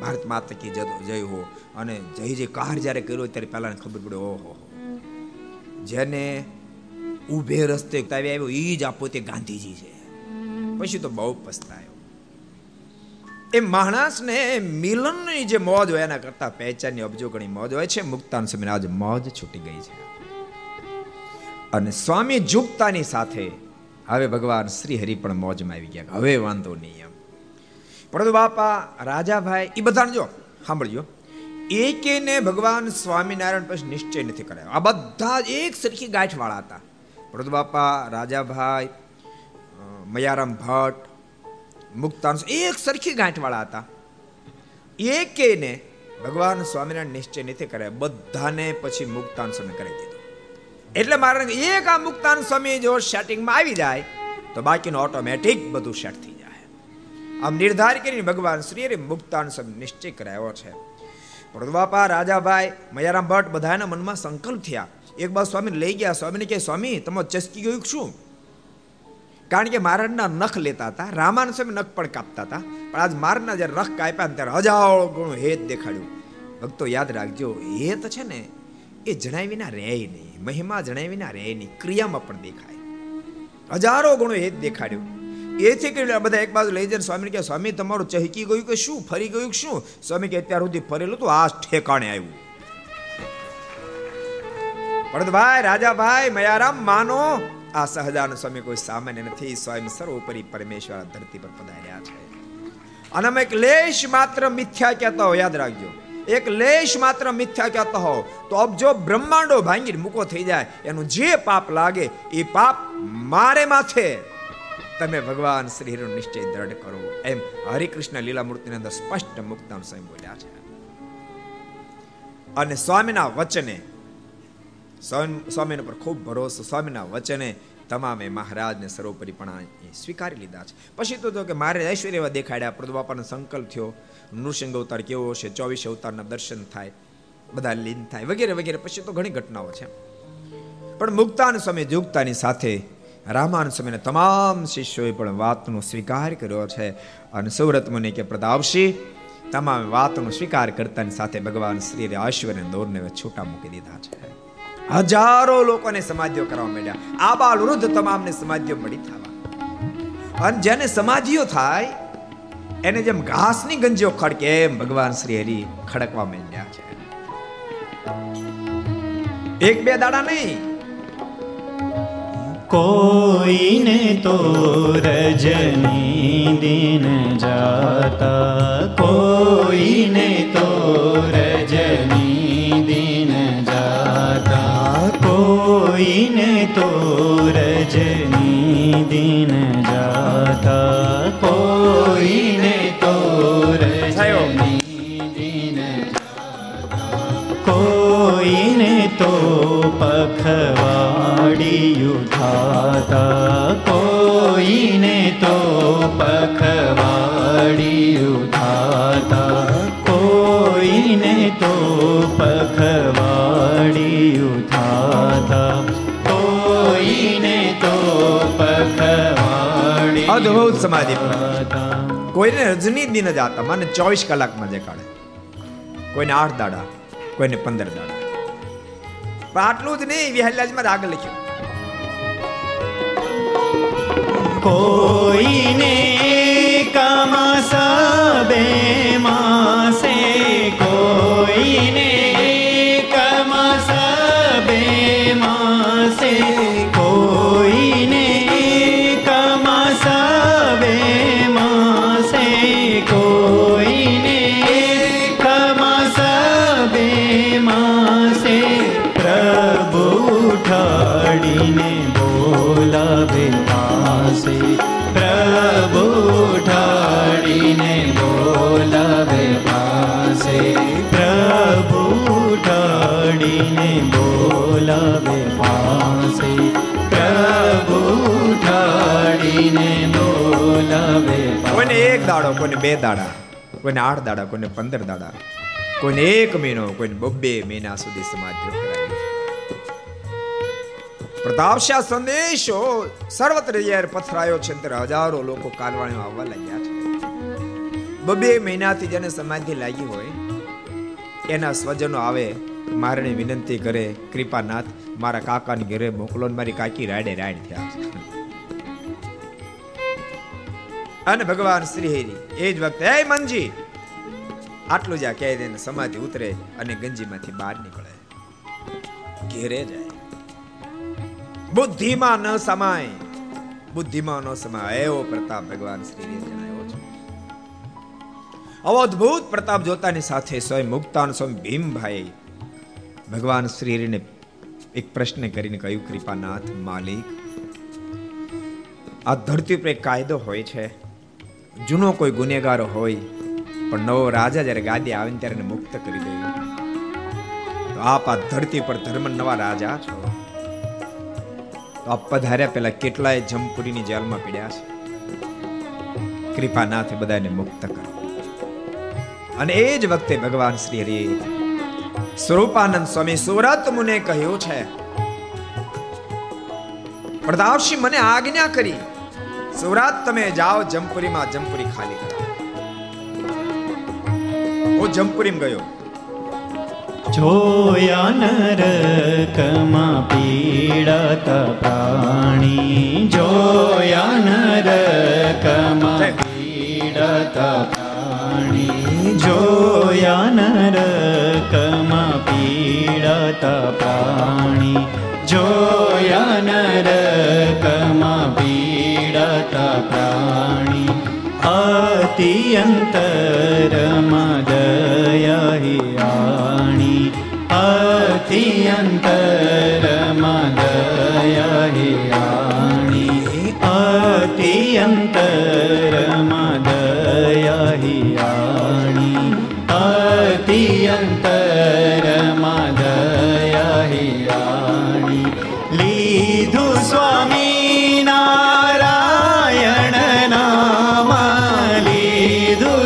Speaker 2: ભારત માતા કી જય હો. અને જય જય કાર જ્યારે કર્યો ત્યારે પહેલાને ખબર પડે, ઓહો જેને ઊભે રસ્તે આવ્યો એ જ આ પોતે ગાંધીજી છે. પછી તો બહુ પસ્તાયો. એ માણસને મિલનની જે મોજ હોય, એના કરતા પહેચાનની અબજો ઘણી મોજ હોય છે. મુક્તાન સમય આજ મોજ છૂટી ગઈ છે. અને સ્વામી જુગતાની સાથે હવે ભગવાન શ્રી હરિ પણ મોજમાં આવી ગયા. હવે વાંધો નહીં એમ. પરંતુ બાપા, રાજાભાઈ એ બધાને જો, સાંભળજો. એકેને ભગવાન સ્વામિનારાયણ પછી નિશ્ચય નથી કરાયો. આ બધા એક સરખી ગાંઠવાળા હતા. પરંતુ રાજાભાઈ મયારામ ભટ્ટ, મુક્તાન એક સરખી ગાંઠવાળા હતા. એકેને ભગવાન સ્વામિનારાયણ નિશ્ચય નથી કરાય. બધાને પછી મુક્તાન સમય કરી દીધો. એટલે મારે એક આ મુક્તાન સ્વામી જો સેટિંગમાં આવી જાય, તો બાકીનું ઓટોમેટિક બધું સેટ થઈ જાય. આમ નિર્ધાર કરીને ભગવાન શ્રી મુક્તાન સમય નિશ્ચય કરાયો છે. પ્રદવાપા રાજાભાઈ, મયારામ ભટ્ટ બધાના મનમાં સંકલ્પ થયા. એક બાજુ સ્વામી લઈ ગયા, સ્વામીને કહે, સ્વામી તમે ચસકી ગયું શું? કારણ કે મારણના નખ લેતા હતા રામાન સ્વામી નખ પણ કાપતા હતા, પણ આજ મારના જ્યારે નખ કાપ્યા ને ત્યારે હજારો ગુણું હેત દેખાડ્યું. ભક્તો, યાદ રાખજો, હેત છે ને, એ જણાવી વિના રહે નહીં, મહિમા જણાવી વિના રહે નહીં, ક્રિયામાં પણ દેખાય. હજારો ગુણો હેત દેખાડ્યું. એથી કરી બધા એક બાજુ લઈ જઈને સ્વામી કે સ્વામી, તમારું ચહકી ગયું કે શું? ફરી ગયું શું? સ્વામી કે, અત્યાર સુધી ફરેલું તો આ ઠેકાણે આવ્યું. ભરતભાઈ રાજાભાઈ, મયારામ, માનો. આ સહજાન સ્વામી કોઈ સામાન્ય નથી, સ્વયં સર્વોપરી પરમેશ્વર ધરતી પર પધાર્યા છે. અને અમે એક લેશ માત્ર મિથ્યા કહેતા હો, યાદ રાખજો. એક લેશ માત્ર મિથ્યા કહેતા હો, તો અબજો બ્રહ્માંડો ભાંગીને મૂકો થઈ જાય, એનું જે પાપ લાગે, એ પાપ મારે માથે. તમે ભગવાન શ્રી હરિનો નિશ્ચય દ્રઢ કરો. એમ હરિકૃષ્ણ લીલા મૂર્તિની અંદર સ્પષ્ટ મુક્તાન સ્વયં બોલ્યા છે. અને સ્વામીના વચને સ્વામીના પર ખૂબ ભરોસો, સ્વામીના વચને તમામે મહારાજને સર્વોપરીપણા સ્વીકારી લીધા છે. પછી તો કે મારે ઐશ્વર્ય એવા દેખાડ્યા, પ્રભુ બાપાનો સંકલ્પ થયો, નૃસિંહ અવતાર કેવો છે, ચોવીસ અવતારના દર્શન થાય, બધા લીન થાય, વગેરે વગેરે. પછી તો ઘણી ઘટનાઓ છે. પણ મુક્તાન સમય જુગતાની સાથે રામાન સમયના તમામ શિષ્યોએ પણ વાતનો સ્વીકાર કર્યો છે. અને સુરત મુનિ કે પ્રતાપસિંહ તમામ વાતનો સ્વીકાર કરતાની સાથે ભગવાન શ્રી ઐશ્વર્ય દોરને છૂટા મૂકી દીધા છે. હજારો લોકોને સમાધિઓ કરવા માંડ્યા. આબાલ વૃદ્ધ તમામને સમાધિઓ મળી થવા. અને જેને સમાધિઓ થાય, એને જેમ ઘાસની ગંજીઓ ખડકે, એમ ભગવાન શ્રી હરિ ખડકવા માંડ્યા છે. એક બે દાડા નહીં.
Speaker 1: કોઈને તો રજની દિન જાતા. કોઈને તો રજની કોઈને તો રજની દિન જાતા કોઈને તો રજની દિન કોઈને તો પખવાડિયું થાતા કોઈને તો પખવાડિયું થાતા કોઈને તો પખવાડિયું થાતા
Speaker 2: અદ્ભુત સમાધિ કોઈને રજની દિન જ આતા. મને ચોવીસ કલાકમાં જે કાઢે કોઈને આઠ દાડા કોઈને પંદર દાડા. પણ આટલું જ નહીં વિહલ્યાજમાં આગળ લખ્યું.
Speaker 1: કોઈને કમસ બે માસે
Speaker 2: દાડો, કોઈને બે દાડા, કોઈને આઠ દાડા, કોઈને પંદર દાડા. કોઈને એક મહિનો, કોઈને બબ્બે મહિના સુધી સમાધિ કરાવી પ્રતાપશાહ સંદેશો સર્વત્ર યાર પથરાયો છે ત્યારે હજારો લોકો કાલવાણીમાં આવવા લાગ્યા છે. બબે મહિનાથી જેને સમાધિ લાગી હોય, એના સ્વજનો આવે મારે વિનંતી કરે, કૃપાનાથ, મારા કાકાની ઘરે મોકલો મારી કાકી રાડે રાડ થયા અને ભગવાન શ્રી હરિ એ જ વખતે, હે મનજી આટલું જ આ દે સમાધિ ઉતરે અને ગંજીમાંથી બહાર નીકળે. ઘેરે જાય. બુદ્ધિમાં ન સમાય. બુદ્ધિમાં ન સમાય. એવો પ્રતાપ ભગવાન શ્રી જણાવ્યો છે. અવદભૂત પ્રતાપ જોતાની સાથે સ્વયં મુક્તાન, સ્વયં ભીમભાઈ ભગવાન શ્રીને એક પ્રશ્ન કરીને કહ્યું, કૃપાનાથ માલિક, આ ધરતી પર એક કાયદો હોય છે. જૂનો કોઈ ગુનેગાર હોય, પણ નવો રાજા જ્યારે ગાદી આવે ત્યારે એને મુક્ત કરી દે. તો આપ આ ધરતી પર ધર્મ નવા રાજા છો. તો આપ પધાર્યા પહેલા કેટલાય જમપુરીની જેલમાં પીડ્યા છે કૃપાનાથે બધાને મુક્ત કરો. અને એ જ વખતે ભગવાન શ્રી હરિ સ્વરૂપાનંદ સ્વામી સુરત મુને કહ્યું છે પ્રતાપસિંહ મને આજ્ઞા કરી સુરત તમે જાઓ જમપુરીમાં જમપુરી ખાલી. કરો હું જમપુરીમાં ગયો.
Speaker 1: જોયા નરકમાં પીડત પ્રાણી. જોયા નરકમાં પીડત પ્રાણી. જોયા નરકમાં પીડત પ્રાણી. જોયા નરકમાં अत्यन्तरमदयहियाणि अत्यन्तरमदयहियाणि अत्यन्तर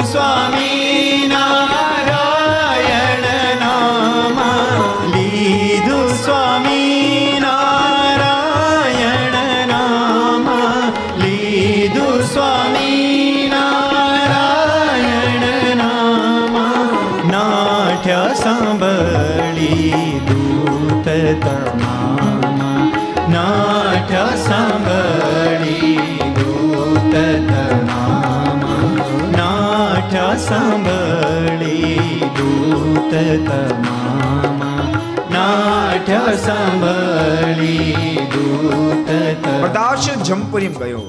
Speaker 1: લીધું દૂત તમામ નાઠ્ય સાંભળી દૂત
Speaker 2: પ્રદાશ જમપુરી ગયો.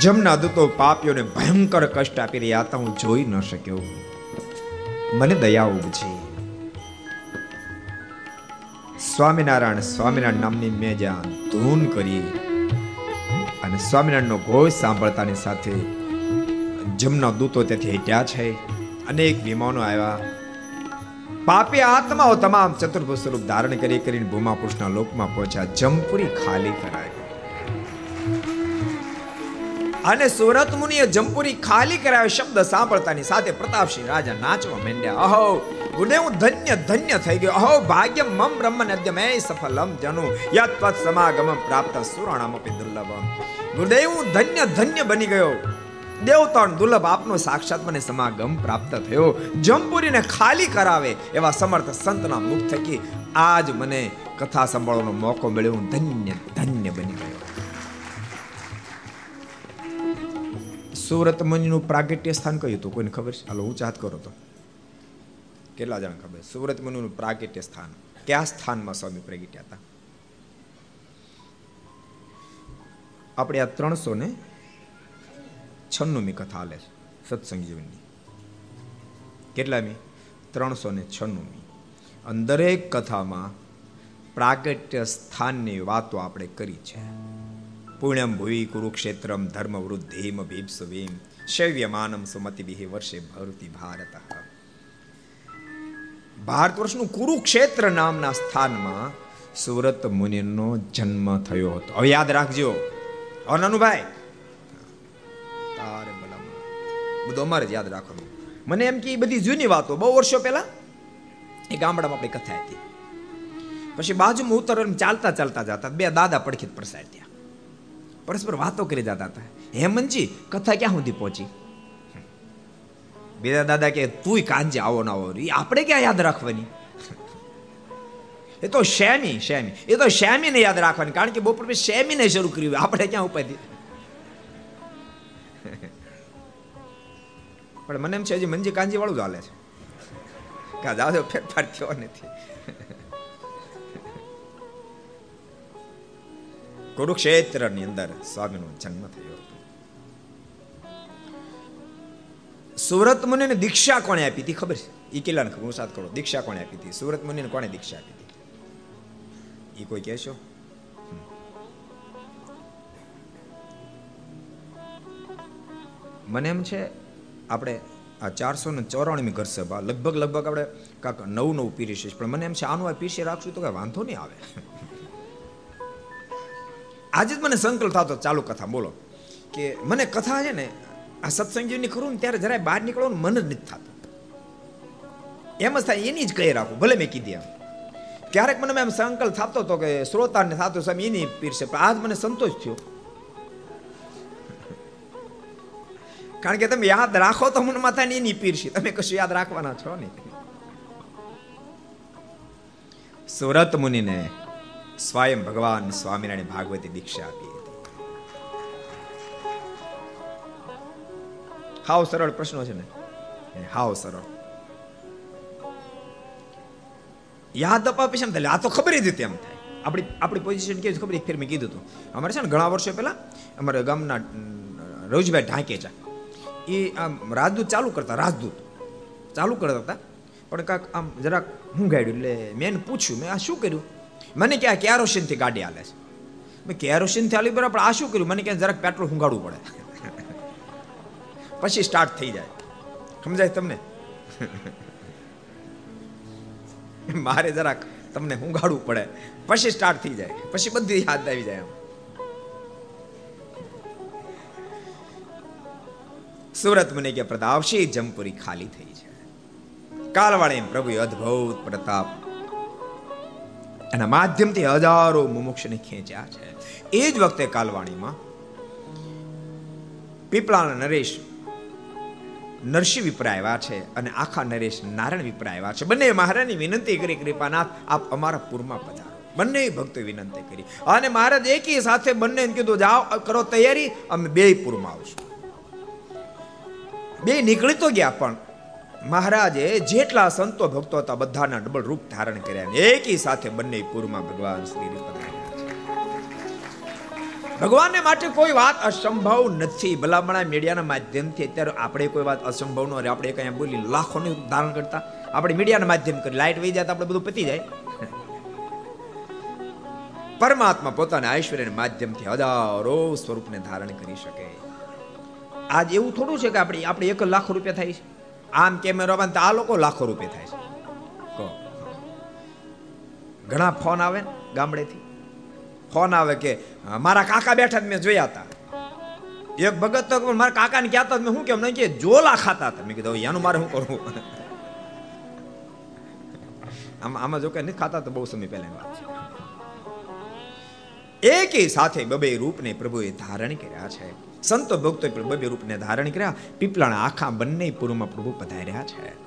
Speaker 2: જમના દૂતો પાપીઓને ભયંકર કષ્ટ આપી રહ્યા હતા. હું જોઈ ન શક્યો. મને દયા ઉપજી. સ્વામિનારાયણ સ્વામિનારાયણ નામની મેં જ્યાં ધૂન કરી અને સ્વામિનારાયણનો ઘોષ સાંભળતાની સાથે જમના દૂતો તેથી હટ્યા છે. અનેક વિમાનો આવ્યા. પાપી આત્માઓ તમામ ચતુર્ભુજ સ્વરૂપ ધારણ કરી કરીને ભૂમા પુરુષના લોકમાં પહોંચ્યા. જમપુરી ખાલી કરાવી અને સુરત મુનિએ જમપુરી ખાલી કરાવ્યો શબ્દ સાંભળતાની સાથે પ્રતાપસિંહ રાજા નાચવા માંડ્યા. અહો ગુરુદેવ હું ધન્ય ધન્ય થઈ ગયો. અહો ભાગ્ય મમ બ્રહ્મ નદ્ય મે સફલમ જનુ. યત્વત સમાગમ પ્રાપ્ત સુરાણામપી દુર્લભમ. ગુરુદેવ હું ધન્ય ધન્ય બની ગયો. દેવતાણ દુર્લભ આપનો સાક્ષાત મને સમાગમ પ્રાપ્ત થયો. જંબુરીને ખાલી કરાવે એવા સમર્થ સંતના મુખ થકી આજ મને કથા સંભાળવાનો મોકો મળ્યો. હું ધન્ય ધન્ય બની ગયો. સુરત મુનિનું પ્રાગટ્ય સ્થાન કયું હતું? કોઈને ખબર છે? હાલો, હું ચાત કરો તો. કેટલા જણા ખબર? સુરત મુનિનું પ્રાગટ્ય સ્થાન. કયા સ્થાનમાં સ્વામી પ્રગટ્યા હતા? આપણે આ ત્રણસો ને છન્નુમી કથા હાલે છે, સત્સંગ જીવનની. કેટલામી ત્રણસો ને છન્નુમી અને દરેક કથામાં પ્રાગટ્ય સ્થાનની વાતો આપણે કરી છે. પુણ્યમ ભુવિ કુરુક્ષેત્રમ ધર્મ વૃદ્ધિમ ભીપ્સવીમ શૈવ્યમાનમ સુમતિભિ વર્ષે ભરતી ભારત. ભારત વર્ષનું કુરુક્ષેત્ર નામના સ્થાનમાં સુરત મુનિનો જન્મ થયો હતો. હવે યાદ રાખજો. હવે તારે ભલામણ બધું અમારે જ યાદ રાખવાનું. મને એમ કે એ બધી જૂની વાતો, બહુ વર્ષો પહેલા? એ ગામડામાં આપણી કથા હતી. પછી બાજુમાં ઉતર ચાલતા ચાલતા જતા, બે દાદા પડખી પ્રસાર ત્યાં પરસ્પર વાતો કરી જતા હતા. હેમંતજી, કથા ક્યાં સુધી પહોંચી? બીજા દાદા કે, તુંય કાંજે આવો ના આવો. એ આપણે ક્યાં યાદ રાખવાની? એ તો શેમી શેમી એ તો શેમીને યાદ રાખવાની, કારણ કે બપોર પછી શેમીને શરૂ કર્યું. આપણે ક્યાં ઉપાધી? પણ મને એમ છે હજી મંજી કાંજી વાળું જ હાલે છે. કાં દાદો ફેરફાર થયો નથી. કુરુક્ષેત્રની અંદર સ્વામીનો જન્મ થયો. સુરત મુનિને દીક્ષા કોણે આપી હતી ખબર છે? એ કિલ્લાને ખબર? સાત કરો દીક્ષા કોણે આપી હતી? સુરત મુનિને કોણે દીક્ષા આપી હતી? એ કોઈ કહેશો? મને એમ છે આપણે આ ચારસો ને ચોરાણમી ઘર સભા લગભગ લગભગ આપણે કાંક નવું નવું પીરીશીશ પણ મને એમ છે, આનું આ પીરસી રાખશું તો કઈ વાંધો નહીં આવે. આજે જ મને સંકલ્પ થતો ચાલુ કથા, બોલો. કે મને કથા છે ને, આ સત્સંગીની કરું ને, ત્યારે જરાય બહાર નીકળવાનું મન જ નથી થતું. એમ જ થાય, એની જ કહી રાખું, ભલે મેં કીધી એમ. ક્યારેક મને એમ સંકલ્પ થતો હતો કે શ્રોતાને થતો સ્વામી એની પીરસે પણ આજ મને સંતોષ થયો. કારણ કે તમે યાદ રાખો તો મને માથા એની પીરશે. તમે કશું યાદ રાખવાના છો ને સુરત મુનિને સ્વયં ભગવાન સ્વામિનારાયણ ભાગવતી દીક્ષા આપી હતી. હાવ સરળ પ્રશ્નો છે ને. હાવ સરળ. યાદ અપાવે છે ને આ તો ખબર જ હતી એમ થાય. આપણી આપણી પોઝિશન કેવી છે ખબર એક ફેર મેં કીધું હતું. અમારે છે ને ઘણા વર્ષો પહેલા અમારે ગામના રવજીભાઈ ઢાંકેચા એ આમ રાજદૂત ચાલુ કરતા, રાજદૂત. ચાલુ કરતા હતા. પણ કાંક આમ જરાક હું ગાડ્યું એટલે મેં પૂછ્યું, મેં આ શું કર્યું? મને કે આ કેરોસીનથી ગાડી હાલે છે? મેં કેરોસીનથી હાલી બરાબર, આ શું કર્યું? મને કે જરાક પેટ્રોલ હુંગાડવું પડે. પછી સ્ટાર્ટ થઈ જાય. સમજાય તમને? મારે જરાક તમને હુંગાડવું પડે. પછી સ્ટાર્ટ થઈ જાય. પછી બધી યાદ આવી જાય આમ. સુરત મને કે પ્રતાપશી જમપુરી ખાલી થઈ છે. કાલવાળી પ્રભુએ અદ્ભુત પ્રતાપ એના માધ્યમથી હજારો મુમુક્ષને ખેંચ્યા છે. એ જ વખતે કાલવાણીમાં પીપળાના નરેશ નરસિંહ વિપરા આવ્યા છે અને આખા નરેશ નારાયણ વિપરા આવ્યા છે. બંને મહારાજની વિનંતી કરી, કૃપાનાથ, આપ અમારા પૂરમાં પધારો. બંને ભક્તો વિનંતી કરી. અને મહારાજ એકી સાથે બંને કીધું, જાઓ, કરો તૈયારી, અમે બે પૂરમાં આવશું. બે નીકળી તો ગયા પણ મહારાજે જેટલા સંતો ભક્તો હતા બધાના ડબલ રૂપ ધારણ કર્યા એકી સાથે બંને પૂરમાં ભગવાન શ્રી ભગવાનને માટે કોઈ વાત અસંભવ નથી. ભલામણા મીડિયાના માધ્યમથી અત્યારે આપણે કોઈ વાત અસંભવ ન આપણે કઈ બોલી લાખોનું ધારણ કરતા. આપણે મીડિયાના માધ્યમ કરી. લાઇટ વહી જાય આપણે બધું પતી જાય. પરમાત્મા પોતાના ઐશ્વર્યના માધ્યમથી હજારો સ્વરૂપને ધારણ કરી શકે. આજ એવું થોડું છે કે આપણે આપણે એક લાખ રૂપિયા થાય છે. આમ કેમેરા આ લોકો લાખો રૂપિયા થાય છે. ઘણા ફોન આવે ને ગામડેથી. ફોન આવે કે મારા કાકા બેઠા મેં જોયા હતા એક ભગત તો મારા કાકાને કહેતા મેં શું કેમ નહીં કે જોલા ખાતા હતા મેં કીધું એનું મારે શું કરવું? આમાં આમાં જો કે નથી ખાતા, તો બહુ સમય પહેલાની વાત છે. એકે સાથે બબે રૂપને પ્રભુએ ધારણ કર્યા છે. સંતો ભક્તો બબે રૂપને ધારણ કર્યા. પીપળાના આખા બંને પૂર્વમાં પ્રભુ પધાર્યા છે.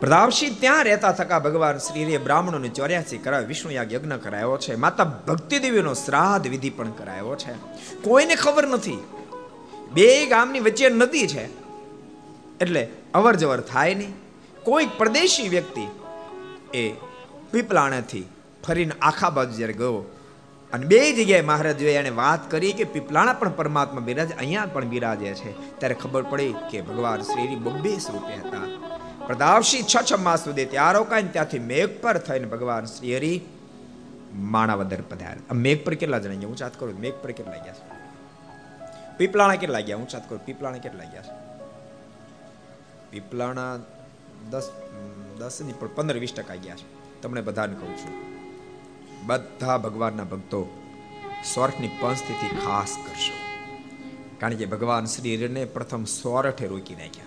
Speaker 2: પ્રતાપસિંહ ત્યાં રહેતા થકા ભગવાન શ્રીએ બ્રાહ્મણોને ચોર્યાસી કરાવ્યો વિષ્ણુ યાગ યજ્ઞ કરાયો છે. માતા ભક્તિ દેવીનો શ્રાદ્ધ વિધિ પણ કરાયો છે. કોઈને ખબર નથી. બે ગામની વચ્ચે નદી છે. એટલે અવર જવર થાય નહીં. કોઈક પ્રદેશી વ્યક્તિ એ પીપલાણાથી ફરીને આખા બાજુ જ્યારે ગયો અને બે જગ્યાએ મહારાજોએ એને વાત કરી કે પીપલાણા પણ પરમાત્મા બિરાજ, અહીંયા પણ બિરાજે છે. ત્યારે ખબર પડી કે ભગવાન શ્રી બબ્બે સ્વરૂપે હતા. પ્રદાવશી છ છ માસ સુધી ત્યાં રોકાઈને ત્યાંથી મેઘ પર થઈને ભગવાન શ્રી હરિ માણાવદર પધાર્યા. મેઘ પર કેટલા જણા ગયા હું ચાત કરું, મેઘ પર કેટલા ગયા છે? પીપલાણા કેટલા ગયા? હું ચાત કરું, પીપલાણા કેટલા ગયા છે? પીપલાણા દસ દસની પણ પંદર વીસ ટકા ગયા છે. તમને બધાને કહું છું. બધા ભગવાનના ભક્તો સોરઠની પંચથી ખાસ કરશો. કારણ કે ભગવાન શ્રી હરિને પ્રથમ સોરઠે રોકી નાખ્યા.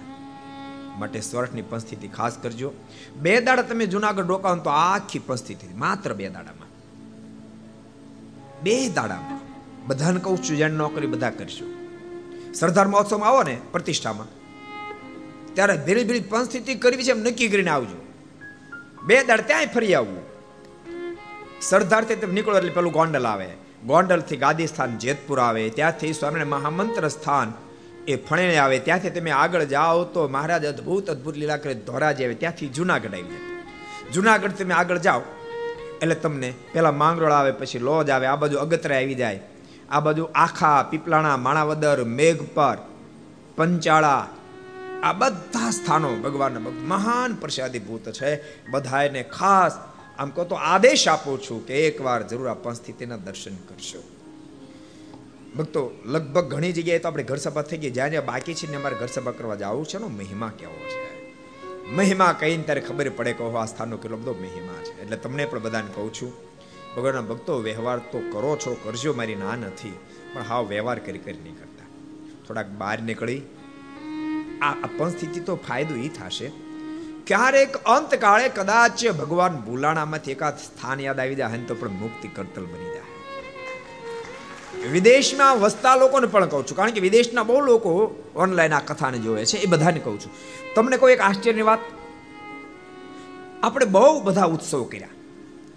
Speaker 2: માટે સોરઠની પરિસ્થિતિ ખાસ કરજો. બે દાડા તમે જુનાગઢ રોકાવો તો આખી પરિસ્થિતિ માત્ર બે દાડામાં. બે દાડામાં. બધાને કહું છું જેને નોકરી બધા કરશો સરદાર મહોત્સવમાં આવો ને, પ્રતિષ્ઠામાં. ત્યારે ધીરે ધીરે પંચસ્થિતિ કરવી છે એમ નક્કી કરીને આવજો. બે દાડ ત્યાંય ફરી આવવું. સરદારથી તમે નીકળો એટલે પેલું ગોંડલ આવે. ગોંડલથી ગાદી સ્થાન જેતપુર આવે. ત્યાંથી સ્વામિનારાયણ મહામંત્ર સ્થાન એ ફણેને આવે. ત્યાંથી તમે આગળ જાઓ તો મહારાજ અદ્ભુત અદ્ભુત લીલા કરે ધોરાજી આવે. ત્યાંથી જુનાગઢ આવી જાય. જુનાગઢ તમે આગળ જાઓ એટલે તમને પેલા માંગરોળ આવે, પછી લોજ આવે, આ બાજુ અગતરા આવી જાય. આ બાજુ આખા પીપલાણા, માણાવદર, મેઘપર, પંચાળા, આ બધા સ્થાનો ભગવાનના મહાન પ્રસાદીભૂત છે. બધાને ખાસ આમ કહો તો આદેશ આપું છું કે એકવાર જરૂર આ પંચસ્થિતિના દર્શન કરશો. ભક્તો, લગભગ ઘણી જગ્યાએ તો આપણે ઘર સભા થઈ ગઈ. જ્યાં જ્યાં બાકી છે ને અમારે ઘર સભા કરવા જવું છે ને, મહિમા કેવો છે? મહિમા કહીને ત્યારે ખબર પડે કે આ સ્થાનનો કેટલો બધો મહિમા છે. એટલે તમને પણ બધાને કહું છું, ભગવાનના ભક્તો, વ્યવહાર તો કરો છો, કરજો, મારી ના નથી, પણ હાવ વ્યવહાર કરી કરી નહીં કરતા. થોડાક બહાર નીકળી. આ પરિસ્થિતિ તો ફાયદો એ થશે ક્યારેક અંતકાળે કદાચ ભગવાન ભૂલાણામાંથી એકાદ સ્થાન યાદ આવી જાય તો પણ મુક્તિ કરતલ બની જાય. વિદેશમાં વસતા લોકોને પણ કહું છું, કારણ કે વિદેશના બહુ લોકો ઓનલાઈન આ કથાને જોવે છે, એ બધાને કહું છું. તમને કોઈ એક આશ્ચર્યની વાત? આપણે બહુ બધા ઉત્સવ કર્યા,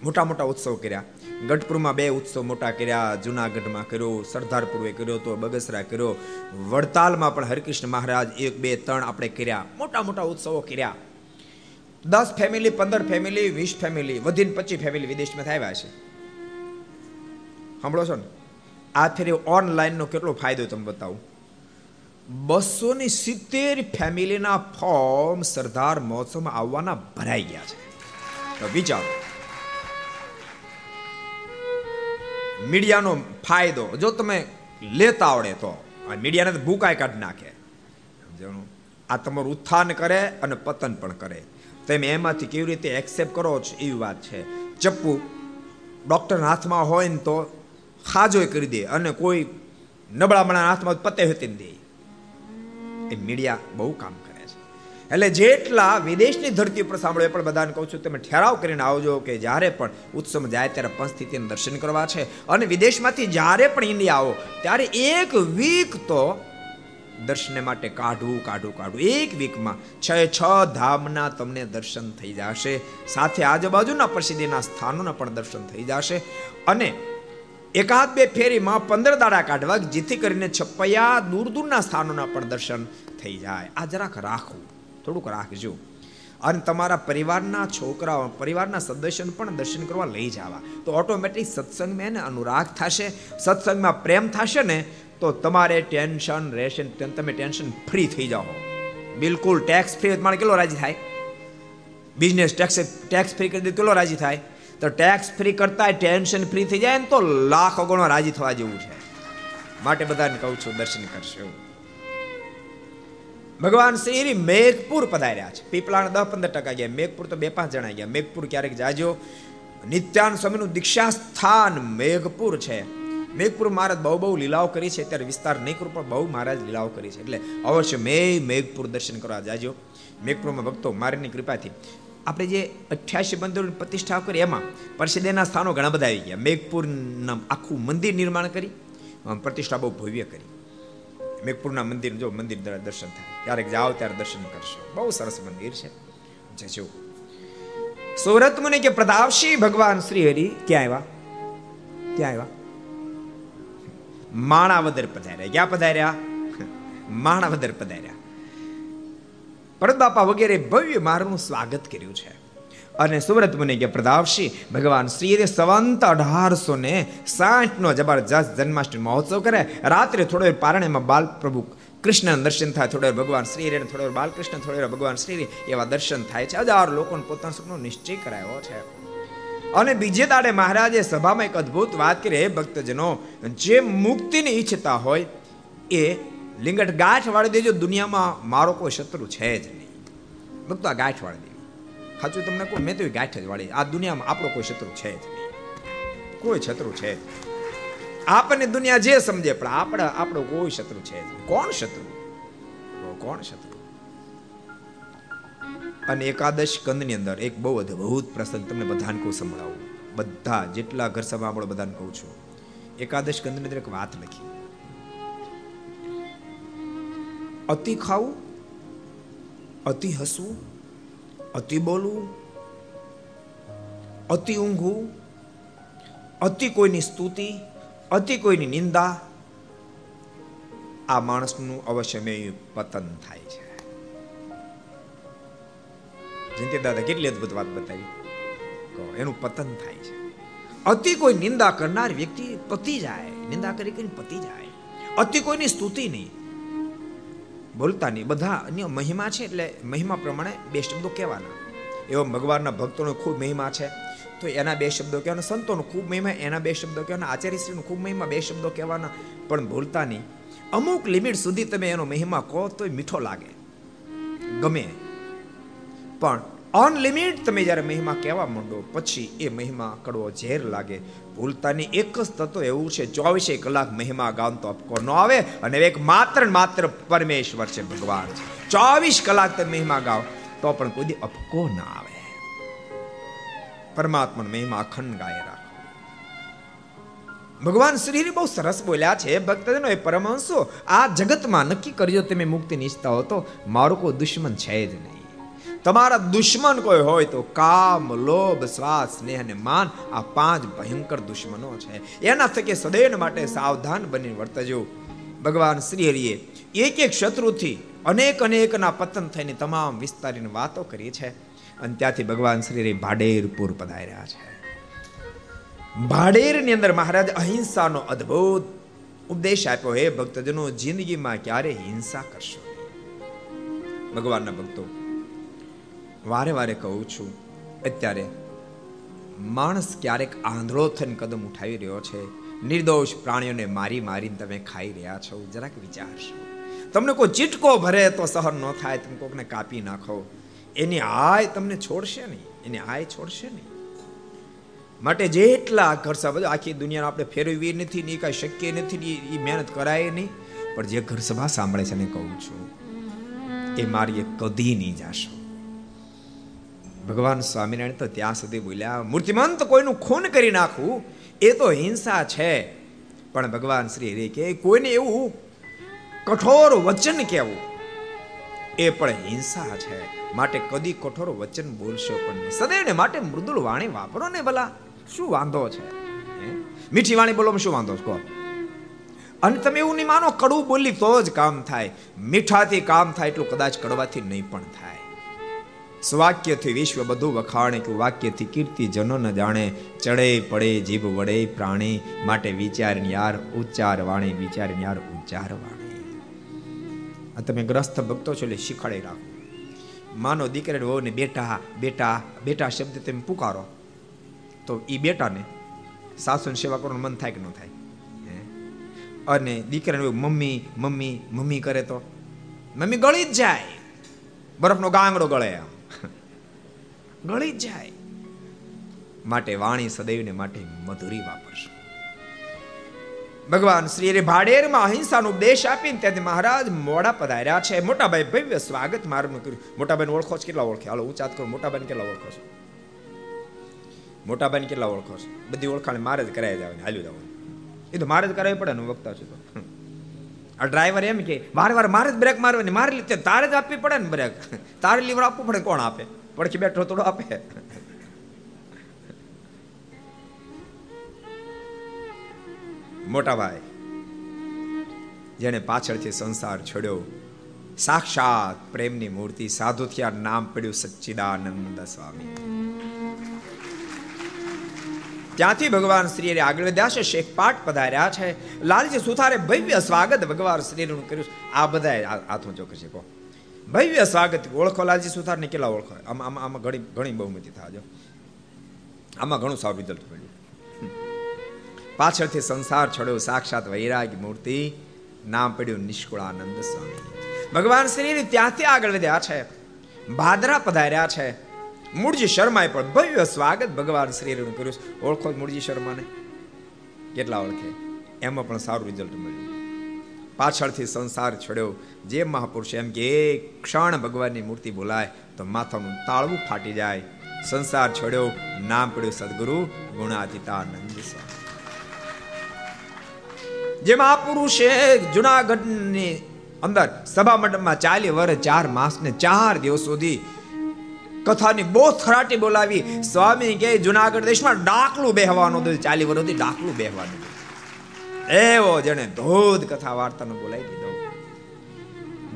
Speaker 2: મોટા મોટા ઉત્સવ કર્યા. ગઢપુરમાં બે ઉત્સવ મોટા કર્યા, જુનાગઢમાં કર્યો સરદારપુરે કર્યો તો બગસરા કર્યો. વડતાલમાં પણ હરિકૃષ્ણ મહારાજ એક બે ત્રણ આપણે કર્યા, મોટા મોટા ઉત્સવો કર્યા. દસ ફેમિલી પંદર ફેમિલી વીસ ફેમિલી વધીને પચીસ ફેમિલી વિદેશમાં આવ્યા છે. સાંભળો છો ને? આ ફેરી ઓનલાઈનનો કેટલો ફાયદો તમે બતાવું. બસો ની સિત્તેર ફેમિલીના ફોર્મ સરદાર મહોત્સવમાં આવવાના ભરાઈ ગયા છે. તો વિચારો. મીડિયાનો ફાયદો, જો તમે લેતા આવડે તો મીડિયાને ભૂકાય કાઢી નાખે. આ તમારું ઉત્થાન કરે અને પતન પણ કરે. તમે એમાંથી કેવી રીતે એક્સેપ્ટ કરો છો એવી વાત છે. ચપ્પુ ડૉક્ટરના હાથમાં હોય ને તો ખાજો કરી દે અને કોઈ નબળામણા હાથમાં પતે હતી દે. એ મીડિયા બહુ કામ કરે છે. એટલે જેટલા વિદેશની ધરતી ઉપર સાંભળો, એ પણ બધાને કહું છું, તમે ઠેરાવ કરીને આવજો કે જ્યારે પણ ઉત્સવ જાય ત્યારે પંચસ્થિતિને દર્શન કરવા છે. અને વિદેશમાંથી જ્યારે પણ ઇન્ડિયા આવો, ત્યારે એક વીક તો દર્શને માટે કાઢવું કાઢવું કાઢવું એક વીકમાં છ છ ધામના તમને દર્શન થઈ જશે. સાથે આજુબાજુના પ્રસિદ્ધિના સ્થાનોના પણ દર્શન થઈ જશે. અને એકાદ બે ફેરીમાં પંદર દાડા કાઢવા, જેથી કરીને છપ્પૈયા દૂર દૂરના સ્થાનોના પણ દર્શન થઈ જાય. આ જરાક રાખવું થોડુંક રાખજો. અને તમારા પરિવારના છોકરાઓ, પરિવારના સદસ્યને પણ દર્શન કરવા લઈ જવા. તો ઓટોમેટિક સત્સંગમાં એને અનુરાગ થશે. સત્સંગમાં પ્રેમ થશે ને તો તમારે ટેન્શન રહેશે તમે ટેન્શન ફ્રી થઈ જાઓ. બિલકુલ ટેક્સ ફ્રી મારે કેટલો રાજી થાય? બિઝનેસ ટેક્સ ટેક્સ ફ્રી કરી દે કેટલો રાજી થાય? તો ટેક્સ ફ્રી કરતા ટેન્શન ફ્રી થઈ જાય ને તો લાખો ગણો રાજી થવા જેવું છે. માટે બધાને કહું છું, દર્શન કરશો. ભગવાન શ્રી મેઘપુર પધાર્યા છે. પીપળાના દસ પંદર ટકા ગયા. મેઘપુર તો બે પાંચ જણા ગયા. મેઘપુર ક્યારેક જાજો. નિત્યાન સ્વામીનું દીક્ષા સ્થાન મેઘપુર છે. મેઘપુર મહારાજ બહુ બહુ લીલાઓ કરી છે. ત્યારે વિસ્તાર નહીં કરું પણ બહુ મહારાજ લીલાઓ કરી છે. એટલે અવશ્ય મેં મેઘપુર દર્શન કરવા જાજો. મેઘપુરમાં ભક્તો, મારીની કૃપાથી. આપણે જે અઠ્યાસી મંદિરોની પ્રતિષ્ઠા કરી, એમાં પરિષદેના સ્થાનો ઘણા બધા આવી ગયા. મેઘપુરના આખું મંદિર નિર્માણ કરી પ્રતિષ્ઠા બહુ ભવ્ય કરી. મેઘપુરના મંદિર, જો મંદિર દર્શન થાય. ક્યારેક જાઓ ત્યારે દર્શન કરશો. બહુ સરસ મંદિર છે. જજો સુરત મુનિ કે પ્રતાપસિંહ ભગવાન શ્રી હરિ, ક્યાં આવ્યા? ક્યાં આવ્યા? માણાવદર પધાર્યા. ક્યાં પધાર્યા? માણાવદર પધાર્યા. પરત બાપા વગેરે ભવ્ય મારનું સ્વાગત કર્યું છે. અને સુવ્રત મુનિ કે પ્રતાપસિંહ ભગવાન શ્રીએ સંવંત અઢારસો ને સાઠનો જબરજસ્ત જન્માષ્ટમી મહોત્સવ કરે. રાત્રે થોડો પારણેમાં બાલ પ્રભુ કૃષ્ણ દર્શન થાય, થોડો ભગવાન શ્રી રે થોડો બાલકૃષ્ણ, થોડો ભગવાન શ્રી એવા દર્શન થાય છે. હજાર લોકોને પોતાના સપનો નિશ્ચય કરાયો છે. અને બીજે દાડે મહારાજે સભામાં એક અદ્ભુત વાત કરી, હે ભક્તજનો, જે મુક્તિની ઈચ્છતા હોય એ લિંગટ ગાંઠ વાળી દેજો, દુનિયામાં મારો કોઈ શત્રુ છે જ નહીં. ભક્તો, આ ગાંઠ વાળી દેવી સાચું તમને કહું, મેં તો ગાંઠ જ વાળી. આ દુનિયામાં આપણો કોઈ શત્રુ છે જ નહીં. કોઈ શત્રુ છે આપણને દુનિયા જે સમજે, પણ આપણે, આપણો કોઈ શત્રુ છે કોણ શત્રુ? કોણ શત્રુ? અને એકાદશ કંદની અંદર એક બહુ અદ્ભુત પ્રસંગ તમને બધાને કહું સંભળાવું. બધા જેટલા ઘર સભા આપણે બધાને કહું છું. એકાદશ કંદની અંદર એક વાત લખી. અતિ ખાવું, અતિ હસવું, અતિ બોલવું, અતિ ઊંઘવું, અતિ કોઈની સ્તુતિ, અતિ કોઈની નિંદા, આ માણસનું અવશ્ય પતન થાય છે. જયંતિ દાદા કેટલી અદભુત વાત બતાવી. એનું પતન થાય છે. અતિ કોઈ નિંદા કરનાર વ્યક્તિ પતી જાય. નિંદા કરી કરીને પતી જાય. અતિ કોઈની સ્તુતિ નહીં. બોલતા નહીં. બધા અન્ય મહિમા છે એટલે મહિમા પ્રમાણે બે શબ્દો કહેવાના. એવો ભગવાનના ભક્તોનો ખૂબ મહિમા છે. તો એના બે શબ્દો કહેવાના, સંતોનો ખૂબ મહિમા, એના બે શબ્દો કહેવાના, આચાર્યશ્રીનો ખૂબ મહિમા, બે શબ્દો કહેવાના. પણ ભૂલતા નહીં. અમુક લિમિટ સુધી તમે એનો મહિમા કહો તો મીઠો લાગે. ગમે. પણ અનલિમિટ તમે જ્યારે મહિમા કહેવા માંડો, પછી એ મહિમા કડવો ઝેર લાગે. ભૂલતાની એક જ તત્વ એવું છે ચોવીસે કલાક મહિમા ગામ તો અપકો ન આવે અને એક માત્ર માત્ર પરમેશ્વર છે, ભગવાન ચોવીસ કલાક તમે મહિમા ગાઓ, તો પણ કોઈ અપકો ના આવે. પરમાત્મા મહિમા અખંડ ગાય રાખો. ભગવાન શ્રી બહુ સરસ બોલ્યા છે, ભક્તજનો, એ પરમહંસો, આ જગતમાં નક્કી કરજો, તમે મુક્તિ ઈચ્છતા હો તો મારો કોઈ દુશ્મન છે જ નહીં. તમારા દુશ્મન કોઈ હોય તો કામ, લોભ શ્વાસ સ્નેહ અને માન આ પાંચ ભયંકર દુશ્મનો છે. એના થકી સદૈવ માટે સાવધાન બની વર્તજો. ભગવાન શ્રી હરિએ એક એક શત્રુથી અનેક અનેકના પતન થઈને તમામ વિસ્તારીની વાતો કરી છે. અને ત્યાંથી ભગવાન શ્રી હરિ ભાડેરપુર પધાર્યા છે. ભાડેરની અંદર મહારાજ અહિંસાનો અદ્ભુત ઉપદેશ આપ્યો. હે ભક્તજનો, જિંદગીમાં ક્યારે હિંસા કરશો ભગવાનના ભક્તો વારે વારે કહું છું, અત્યારે માણસ ક્યારેક આંધળો થઈને કદમ ઉઠાવી રહ્યો છે. નિર્દોષ પ્રાણીઓને મારી મારીને તમે ખાઈ રહ્યા છો. જરાક વિચારશો. તમને કોઈ ચીટકો ભરે તો સહન ન થાય, તમે કોકને કાપી નાખો. એની આય તમને છોડશે નહીં. એની આય છોડશે નહીં. માટે જેટલા ઘર બધું આખી દુનિયા આપણે ફેરવવી નથી, ને કાંઈ શક્ય નથી એ મહેનત કરાય નહીં. પણ જે ઘર સભા સાંભળે છે ને કહું છું, એ મારી કદી નહીં જાશો. ભગવાન સ્વામિનારાયણ તો ત્યાં સુધી બોલ્યા, મૂર્તિમંત કોઈનું ખૂન કરી નાખવું એ તો હિંસા છે. પણ ભગવાન શ્રી હરે કે કોઈને એવું કઠોર વચન કહેવું, એ પણ હિંસા છે. માટે કદી કઠોર વચન બોલશો પણ નહીં. સદૈવને માટે મૃદુલ વાણી વાપરો ને ભલા, શું વાંધો છે? મીઠી વાણી બોલો, શું વાંધો છે? કહો. અને તમે એવું નહીં માનો, કડવું બોલી તો જ કામ થાય. મીઠાથી કામ થાય, એટલું કદાચ કડવાથી નહીં પણ થાય. સ્વાક્યથી વિશ્વ બધું વખાણે કે વાક્યથી કીર્તિ જનો ન જાણે, ચડે પડે જીભ વડે પ્રાણી, માટે વિચાર યાર ઉચ્ચાર વાણી વિચાર યાર ઉચ્ચાર વાણી આ તમે ગ્રસ્ત ભક્તો છો એટલે શીખવાડી રાખો. માનો દીકરા હોવ ને બેટા બેટા બેટા શબ્દ તમે પુકારો. તો એ બેટાને સાસુની સેવા કરવાનું મન થાય કે ન થાય? અને દીકરાને મમ્મી મમ્મી મમ્મી કરે તો? મમ્મી ગળી જ જાય. બરફનો ગાંગડો ગળે આમ ગળી જાય. માટે વાણી સદૈવને માટે મધુરી વાપરશે. ભગવાન શ્રી હરે ભાડેરમાં અહિંસાનો ઉપદેશ આપીને ત્યાંથી મહારાજ મોડા પધાર્યા છે. મોટાભાઈ ભવ્ય સ્વાગત મારું કર્યું મોટાભાઈ ઓળખો છો? કેટલા ઓળખે? હાલો ઊંચાત કરો. મોટાભાઈ કેટલા ઓળખો છો? મોટાભાઈ કેટલા ઓળખો છો? બધી ઓળખાણ મારે જ કરાવી જવાની હાલ્યું જવાનું. એ તો મારે જ કરાવી પડે ને વક્તા છું તો. આ ડ્રાઈવર એમ કે વાર વાર મારે જ બ્રેક મારવાની, મારે તારે જ આપવી પડે ને બ્રેક. તારે લીવર આપવું પડે, કોણ આપે? પડખી બેઠો થોડો આપે. મોટા ભાઈ જેને પાછળથી સંસાર છોડ્યો, સાક્ષાત પ્રેમની મૂર્તિ સાધુ થયા નામ પડ્યું સચ્ચિદાનંદ સ્વામી. ત્યાંથી ભગવાન શ્રી આગળ વધ્યા છે શેખ પાઠ પધાર્યા છે. લાલજી સુથારે ભવ્ય સ્વાગત ભગવાન શ્રીનું કર્યું આ બધા હાથ ઊંચો કરશે કહો. ભવ્ય સ્વાગત. ઓળખો લાલજી સુથારને કેટલા ઓળખો? આમાં આમાં આમાં ઘણી ઘણી બહુમતી થાજો આમાં ઘણું સારું રિઝલ્ટ મળ્યું પાછળથી સંસાર છોડ્યો સાક્ષાત વૈરાગ મૂર્તિ. નામ પડ્યું નિષ્કુળાનંદ સ્વામી. ભગવાન શ્રી ત્યાંથી આગળ વધ્યા છે. ભાદરા પધાર્યા છે. મૂળજી શર્માએ પણ ભવ્ય સ્વાગત ભગવાન શ્રીનું કર્યું ઓળખો મૂળજી શર્માને? કેટલા ઓળખે? એમાં પણ સારું રિઝલ્ટ મળ્યું. પાછળથી સંસાર છોડ્યો. જે મહાપુરુષ એમ કે એક ક્ષણ ભગવાનની મૂર્તિ બોલાય, તો માથાનું તાળવું ફાટી જાય. સંસાર છોડ્યો. નામ પડ્યું સદગુરુ ગુણાતીતાનંદ જે મહાપુરુષે જુનાગઢની અંદર સભા મંડપમાં ચાલી વર ચાર માસ ને ચાર દિવસ સુધી કથાની બહુ થરાટી બોલાવી. સ્વામી કે, જુનાગઢ દેશમાં ડાકલું બેહવાનું હતું. ચાલી વર્ષથી ડાકલું બેહવાનું એવો જેને ધોધ કથા વાર્તાનો બોલાવી દીધો.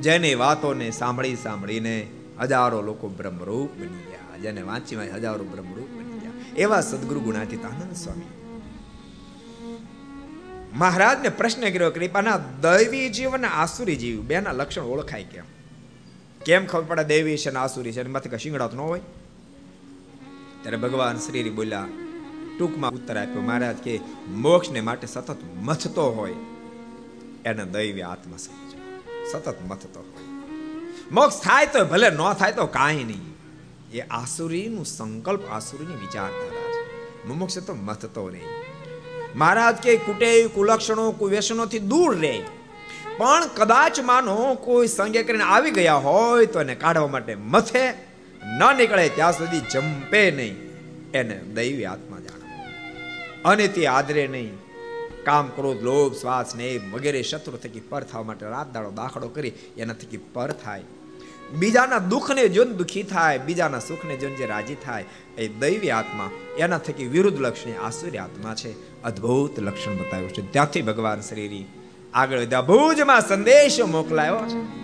Speaker 2: જેની વાતોને સાંભળી સાંભળીને હજારો લોકો બ્રહ્મરૂપ બની ગયા. જેને વાંચી વાંચી હજારો બ્રહ્મરૂપ બની ગયા. એવા સદગુરુ ગુણાતીતાનંદ સ્વામી. મહારાજને પ્રશ્ન કર્યો, કૃપાના, દૈવી જીવ અને આસુરી જીવ બેના લક્ષણ ઓળખાય કેમ? કેમ ખબર પડે? દૈવી છે ને આસુરી છે? કઈ શિંગડા ન હોય? ત્યારે ભગવાન શ્રી બોલ્યા ટૂંકમાં ઉત્તર આપ્યો, મહારાજ, કે મોક્ષને માટે સતત મથતો હોય, એને દૈવી આત્મા સમજો સતત મથતો હોય. મોક્ષ થાય તો ભલે ન થાય તો કાંઈ નહીં. એ આસુરીનું સંકલ્પ, આસુરીની વિચારધારા છે. મુમુક્ષ તો મથતો નહીં મહારાજ કે કુટે કુલક્ષણો કુવ્યસનોથી દૂર રહે. પણ કદાચ માનો કોઈ સંગે કરીને આવી ગયા હોય તો એને કાઢવા માટે મથે. ન નીકળે ત્યાં સુધી જંપે નહીં. એને દૈવી આત્મા અને તે આદરે નહીં. કામ ક્રોધ લોભ, શ્વાસ ને વગેરે શત્રુ થકી પર થવા માટે રાત દાડો દાખલો કરી એના થકી પર થાય. બીજાના દુઃખને જોન દુઃખી થાય, બીજાના સુખને જોન જે રાજી થાય, એ દૈવી આત્મા એના થકી વિરુદ્ધ લક્ષણી આસુરી આત્મા છે. અદ્ભુત લક્ષણ બતાવ્યું છે. ત્યાંથી ભગવાન શ્રીની આગળ વધ્યા. ભુજમાં સંદેશો મોકલાયો છે.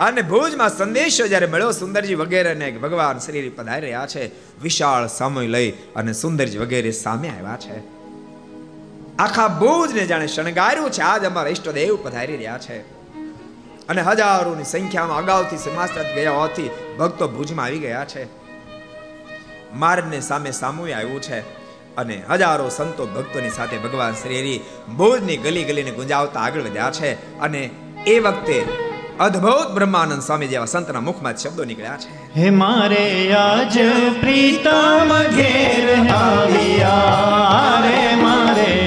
Speaker 2: અને ભુજમાં સંદેશો જ્યારે મળ્યો, સુંદરજી વગેરેને ભગવાન શ્રી પધારી રહ્યા છે, વિશાળ સમય લઈ અને સુંદરજી વગેરે સામે આવ્યા છે. આખા ભુજને જાણે શણગાર્યું છે, આજ અમારા ઈષ્ટદેવ પધારી રહ્યા છે. અને હજારોની સંખ્યામાં અગાઉથી સમાસ્તત ગયા હોવાથી ભક્તો ભુજમાં આવી ગયા છે. માર્ગને સામે સામું આવ્યું છે અને હજારો સંતો ભક્તોની સાથે ભગવાન શ્રી ભુજની ગલી ગલીને ગુંજાવતા આગળ વધ્યા છે અને એ વખતે અદ્ભુત બ્રહ્માનંદ સ્વામી જેવા સંતના મુખમાં શબ્દો નીકળ્યા છે.
Speaker 1: હે મારે આજ પ્રીતમ ઘેર આવ્યા રે મારે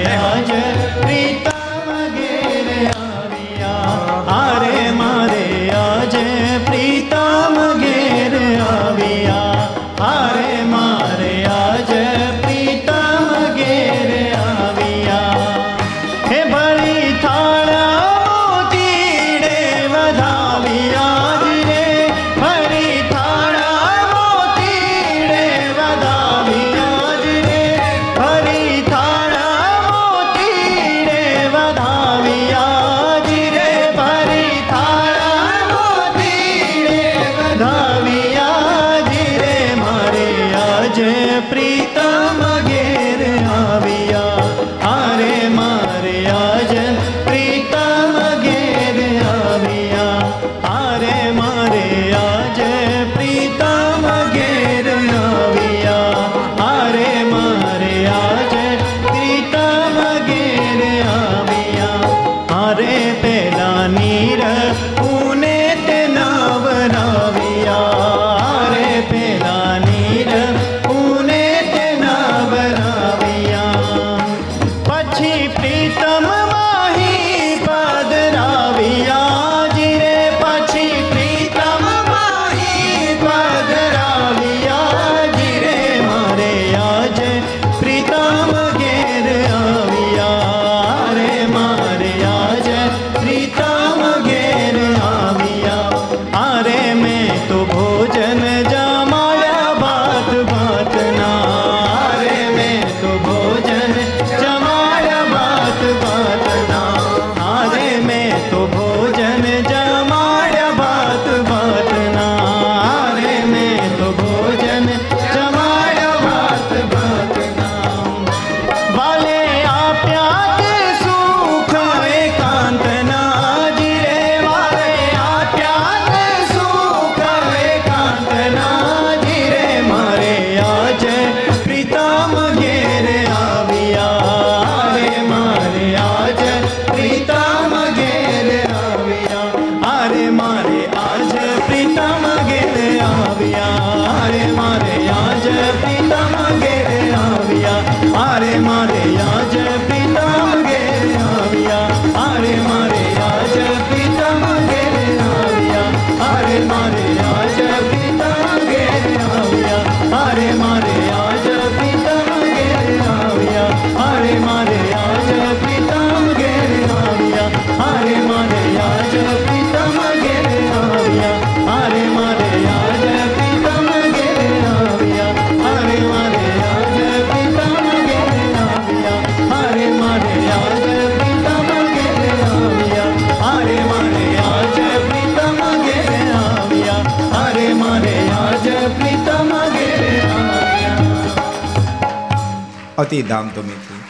Speaker 2: અતિ ધામધૂમીથી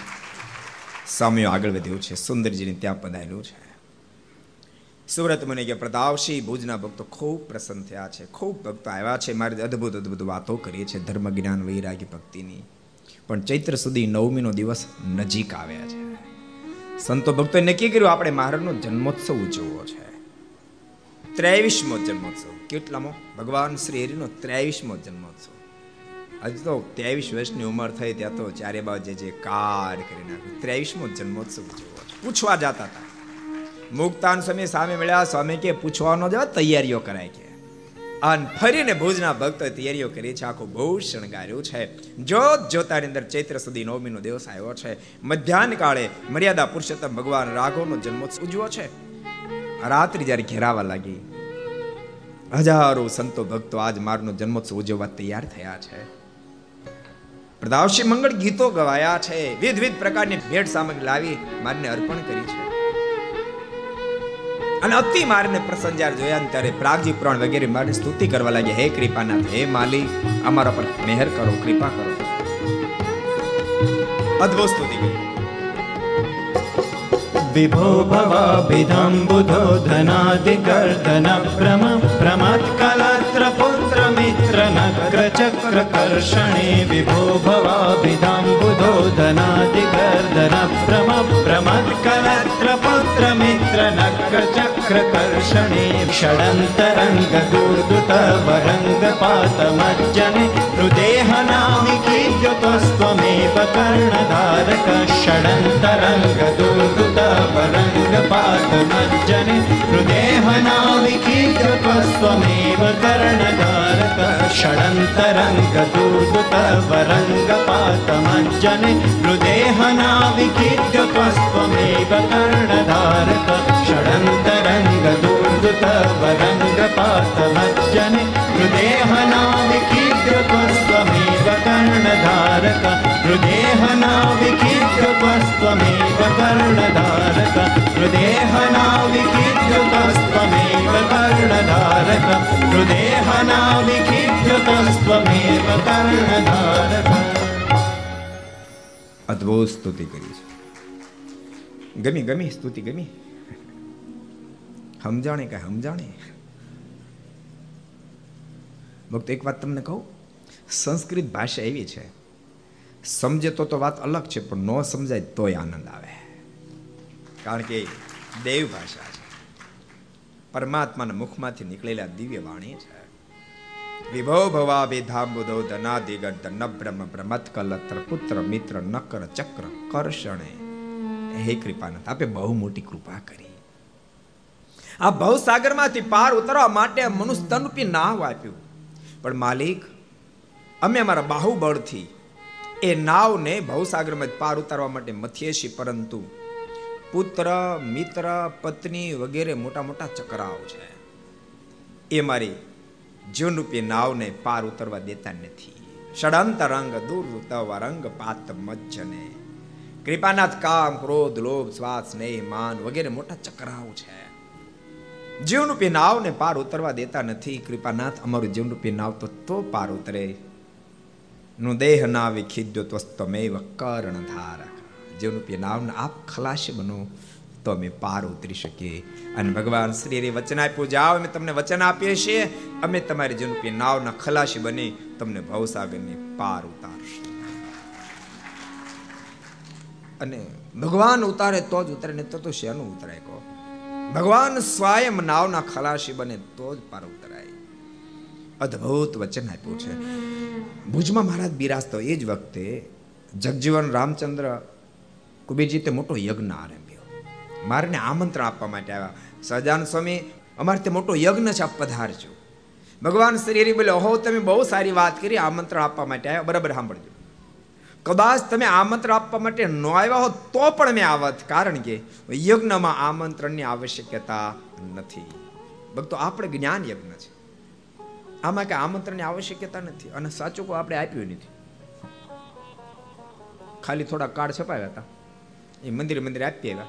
Speaker 2: સામ્યો આગળ વધ્યું છે. સુંદરજીને ત્યાં પધારેલું છે. સુરત મને કે પ્રતાપસિંહ ભુજના ભક્તો ખૂબ પ્રસન્ન થયા છે. ખૂબ ભક્તો આવ્યા છે. મારી અદ્ભુત અદ્ભુત વાતો કરીએ છે ધર્મ જ્ઞાન વૈરાગ્ય, ભક્તિની. પણ ચૈત્ર સુધી નવમીનો દિવસ નજીક આવ્યા છે. સંતો ભક્તોએ નક્કી કર્યું, આપણે મહારાજનો જન્મોત્સવ ઉજવવો છે. ત્રેવીસમો જન્મોત્સવ. કેટલામો? ભગવાન શ્રી હરિનો ત્રેવીસમો જન્મોત્સવ. હજી તો ત્રેવીસ વર્ષની ઉંમર થઈ ત્યાં તો ચારે બાજુ જે જે કાર નાખ્યું. ત્રેવીસમો જન્મોત્સવ પૂછવા જતા હતા. મુક્તાન સ્વામી સામે મળ્યા, સ્વામી કે, પૂછવાનો જવા તૈયારીઓ કરાય કે. અને ફરીને ભુજના ભક્તો તૈયારીઓ કરી છે, આખું બહુ શણગાર્યું છે. જોત જોતાની અંદર ચૈત્ર સુધી નવમીનો દિવસ આવ્યો છે મધ્યાહન કાળે મર્યાદા પુરુષોત્તમ ભગવાન રાઘવનો જન્મોત્સવ ઉજવો છે. રાત્રિ જ્યારે ઘેરાવા લાગી, હજારો સંતો ભક્તો આજ મારનો જન્મોત્સવ ઉજવવા તૈયાર થયા છે. પ્રદાવશી મંગળ ગીતો ગવાયા છે. વિવિધ પ્રકારની ભેટ સામગ્રી લાવી મારને અર્પણ કરી છે. અને અતિ મારને પ્રસંજાર જોયા ત્યારે પ્રાગજી પુરાણ વગેરે મારી સ્તુતિ કરવા લાગ્યા, હે કૃપાનાથ, હે માલી, અમારા પર મહેર કરો, કૃપા કરો. અદ્ભુત સ્તુતિ વિભો
Speaker 1: ભવાભિધામ બુધો ધનાધિ ગર્દન પ્રમ પ્રમત્કલાત્ર नक्रचक्रकर्षणे विभो भवाभिधाम्बुधो धनादिगर्दन भ्रम प्रमत्कलत्र पुत्रमित्र नक्रचक्रकर्षणे षडन्तरङ्ग दुर्दुत वरङ्गपातमज्जने हृदेहनामिकीद्युतस्त्वमेव कर्णधारक षडन्तरङ्ग दुर्दुत वरङ्गपातमज्जने हृदेहनामिकीद्युतस्त्वमेव कर्णधारक षडन्तरङ्गदुर्गुत वरङ्गपातमज्जने मृदेहनाविकीर्गपस्त्वमेव कर्णधारत षडन्तरङ्गदुर्गुत वरङ्गपातमज्जने वरङ्गपातमज्जने हृदेहनाविकीद्युतस्त्वमेव कर्णधारक हृदेहनाविकीद्युतस्त्वमेव कर्णधारक हृदेहनाविकीद्युतस्त्वमेव कर्णधारक हृदेहनाविकीद्युतस्त्वमेव कर्णधारक
Speaker 2: અદ્ભુત સ્તુતિ કરી છે ગમી ગમી સ્તુતિ ગમી સમજાણે કે સમજાણે ભક્ત એક વાત તમને કહું સંસ્કૃત ભાષા એવી છે. સમજે તો તો વાત અલગ છે, પણ ન સમજાય તોય આનંદ આવે. કારણ કે દેવ ભાષા છે. પરમાત્માના મુખમાંથી નીકળેલા દિવ્ય વાણી છે. વિભો ભવા વેધાંબુદો ધન બ્રહ્મ બ્રહ્મત કલત્ર પુત્ર મિત્ર નકર ચક્ર કરશણે હે કૃપાનાથ, આપે બહુ મોટી કૃપા કરી. આ ભવસાગરમાંથી પાર ઉતરવા માટે મનુષ્ય તનરૂપી નાવ આપ્યું. પણ માલિક અમે અમારા બાહુબળથી એ નાવને ભવસાગરમાં પાર ઉતારવા માટે મથીએ છીએ, પરંતુ પુત્ર, મિત્ર, પત્ની વગેરે મોટા મોટા ચક્રાઓ છે. એ મારી જીવનરૂપી નાવને પાર ઉતરવા દેતા નથી. ષડંત રંગ દુર્તવ રંગ પાત મજ્જને કૃપાનાથ કામ, ક્રોધ, લોભ શ્વાસ સ્નેહ, માન વગેરે મોટા ચક્રાઓ છે. જીવનરૂપી નાવને પાર ઉતરવા દેતા નથી. કૃપાનાથ અમારું જીવનરૂપી નાવ તો તો પાર ઉતરે. નું દેહ ના વિખિદ્યો ત્વસ્તમેવ કર્ણ ધારક જીવનરૂપી નાવને આપ ખલાસી બનો, તો અમે પાર ઉતરી શકીએ. અને ભગવાન શ્રી વચન આપ્યું, જાઓ, અમે તમને વચન આપીએ છીએ. અમે તમારી જીવનરૂપી નાવના ખલાસી બની, તમને ભવસાગરની પાર ઉતારશું. અને ભગવાન ઉતારે તો જ ઉતરે ને તો તો શેનું ઉતરાય કહો? ભગવાન સ્વયં નાવના ખલાસી બને, તો જ પાર ઉતરાય. અદ્ભુત વચન આપ્યું છે. ભુજમાં મહારાજ બિરાજતો એ જ વખતે જગજીવન રામચંદ્ર કુબેરજી તે મોટો યજ્ઞ આરંભ્યો. મારે આમંત્રણ આપવા માટે આવ્યા. સજાન સ્વામી, અમારે તે મોટો યજ્ઞ છે આપ પધારજો ભગવાન શ્રી હરિ બોલે હો તમે બહુ સારી વાત કરી, આમંત્રણ આપવા માટે આવ્યા. બરાબર સાંભળજો. કદાચ તમે આમંત્રણ આપવા માટે ન આવ્યા હો તો પણ મેં આવત કારણ કે યજ્ઞમાં આમંત્રણની આવશ્યકતા નથી. ભક્તો, આપણે જ્ઞાન યજ્ઞ છે. આમાં કે આમંત્રણની આવશ્યકતા નથી અને સાચું કોઈ આપણે આપ્યું નથી. ખાલી થોડા કાર્ડ છપાવ્યા હતા. એ મંદિરે મંદિરે આપી આવ્યા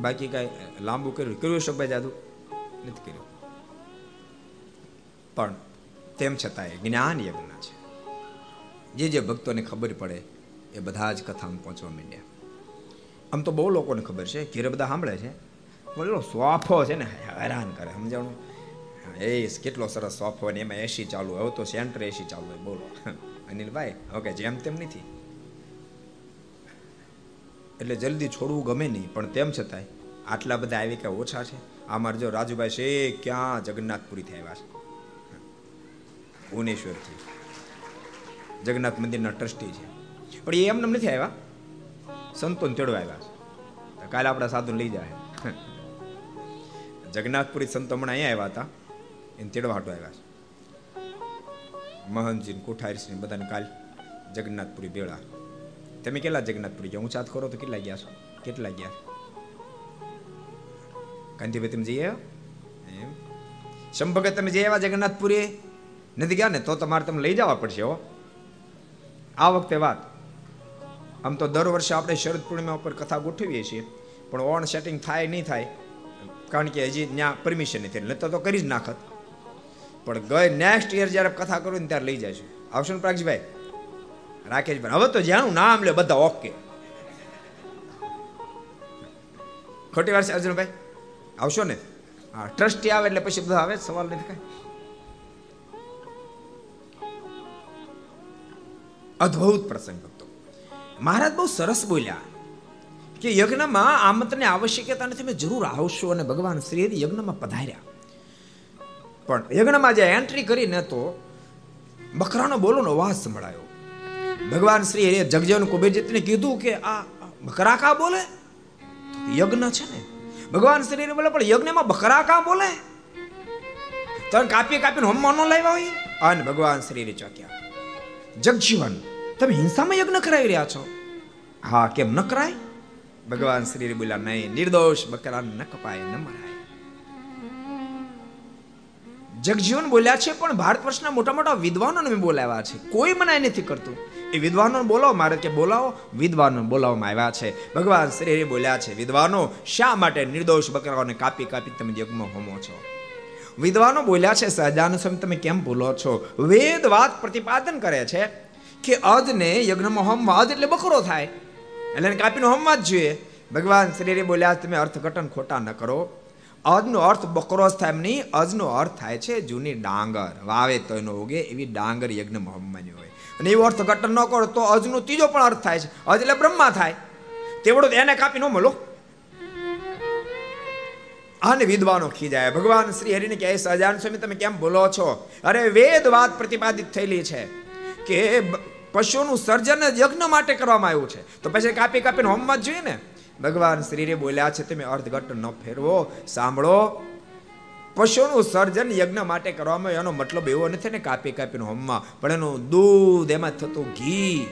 Speaker 2: બાકી કાંઈ લાંબુ કર્યું. કર્યું શકભાઈ જાદુ? નથી કર્યું. પણ તેમ છતાં જ્ઞાન યજ્ઞ છે. જે જે ભક્તોને ખબર પડે એ બધા જ કથામાં પહોંચવા માંડ્યા. આમ તો બહુ લોકોને ખબર છે. ઘેરે બધા સાંભળે છે. બોલો સોફો છે ને, હેરાન કરે, સમજાણું? એ કેટલો સરસ સોફો ને એમાં એસી ચાલુ હવે તો સેન્ટર એસી ચાલુ હોય. બોલો. અનિલભાઈ ઓકે જેમ તેમ નથી. એટલે જલ્દી છોડવું ગમે નહીં, પણ તેમ છતાંય આટલા બધા આવી કે ઓછા છે. આમાં જો રાજુભાઈ છે ક્યાં જગન્નાથપુરીથી આવ્યા છે? ભુવનેશ્વરથી. જગન્નાથ મંદિરના ટ્રસ્ટી છે. પણ એ એમને નથી આવ્યા? સંતોને તેડવા આવ્યા છે. કાલે આપણા સાધુ લઈ જાય જગન્નાથપુરી સંતો હમણાં અહીંયા આવ્યા હતા. એને તેડવા હાટો આવ્યા છે. મહંતજી કોઠારીસિંહ બધાને કાલ જગન્નાથપુરી ભેળા. તમે કેટલા જગન્નાથપુરી ગયા? ઊંચાત કરો તો કેટલા ગયા છો? કેટલા ગયા? કાંતિભાઈ તમે જઈએ એમ. શંભગત તમે જઈ આવ્યા જગન્નાથપુરી? નથી ગયા ને? તો તમારે તમે લઈ જવા પડશે હો. આ વખતે વાત. આમ તો દર વર્ષે આપણે શરદ પૂર્ણિમા ઉપર કથા ગોઠવીએ છીએ. પણ ઓન સેટિંગ થાય નહીં થાય, કારણ કે હજી ત્યાં પરમિશન નથી. એટલે તો કરી જ નાખત. પણ ગઈ નેક્સ્ટ યર જ્યારે કથા કરું ને ત્યારે લઈ છે આવશે ને પ્રાગજીભાઈ? રાકેશભાઈ, હવે તો જ્યાંનું નામ લે બધા, ઓકે. ખોટી વાર છે અર્જુનભાઈ? આવશો ને? હા ટ્રસ્ટી આવે એટલે પછી બધા આવે સવાલ નથી કાંઈ. અદ્ભુત પ્રસંગ હતો. મહારાજ બહુ સરસ બોલ્યા કે યજ્ઞમાં આમંત્રણની આવશ્યકતા નથી તમે જરૂર આવશો અને ભગવાન શ્રી યજ્ઞમાં પધાર્યા. પણ યજ્ઞમાં જે એન્ટ્રી કરીને તો બકરાનો બોલોનો અવાજ સંભળાયો. ભગવાન શ્રી હરિએ જગજીવન કુબેરજીતને કીધું કે આ બકરા કા બોલે? યજ્ઞ છે ને. ભગવાન શ્રી હરિએ બોલે પણ યજ્ઞમાં બકરા કા બોલે? તને કાપી કાપીને હોમમાં ન લાવ્યા હોય? અને ભગવાન શ્રી હરિ ચોક્યા, જગજીવન, તમે હિંસામાં યજ્ઞ કરાવી રહ્યા છો? હા, કેમ ન કરાય? ભગવાન શ્રી બોલ્યા, નહીં, નિર્દોષ, બકરા ન કપાય, ન મરાય. જગજીવન બોલ્યા છે, પણ ભારત વર્ષના મોટા મોટા વિદ્વાનોને મેં બોલાવ્યા છે. કોઈ મનાય નથી કરતું. એ વિદ્વાનો બોલાવો, મારે કે બોલાવો. વિદ્વાનો બોલાવવામાં આવ્યા છે. ભગવાન શ્રી બોલ્યા છે, વિદ્વાનો, શા માટે નિર્દોષ બકરાઓને કાપી કાપી તમે યજ્ઞમાં હોમો છો? વિદ્વાનો બોલ્યા છે સહજાન સ્વામી, તમે કેમ ભૂલો છો? વેદ વાત પ્રતિપાદન કરે છે કે અજને યજ્ઞમાં હોમવા અજ એટલે બકરો થાય. એટલે કાપીને હોમવા જ જોઈએ. ભગવાન શ્રી બોલ્યા, તમે અર્થઘટન ખોટા ન કરો. અજનો અર્થ બકરો થાય એમ નહીં, અજનો અર્થ થાય છે જૂની ડાંગર. વાવે તો એનો ઉગે એવી ડાંગર યજ્ઞ મોહમ્મદની હોય. અને એવો અર્થ ઘટન ન કરો તો અજનો ત્રીજો પણ અર્થ થાય છે. અજ એટલે બ્રહ્મા થાય. તેવડો એને કાપી ન મળો. અને વિદ્વાનો ખીજાય. ભગવાન શ્રી હરિને કહે સહજાન સ્વામી, તમે કેમ બોલો છો? અરે, વેદ વાત પ્રતિપાદિત થયેલી છે કે પશુનું સર્જન યજ્ઞ માટે કરવામાં આવ્યું છે. તો પછી કાપી કાપીને હોમવા જોઈએ ને? ભગવાન શ્રીરે બોલ્યા છે, તમે અર્ધઘટ ન ફેરવો. સાંભળો. પશુનું સર્જન યજ્ઞ માટે કરવામાં. એનો મતલબ એવો નથી ને કાપી કાપીને હોમમાં, પણ એનું દૂધ એમાં થતું ઘી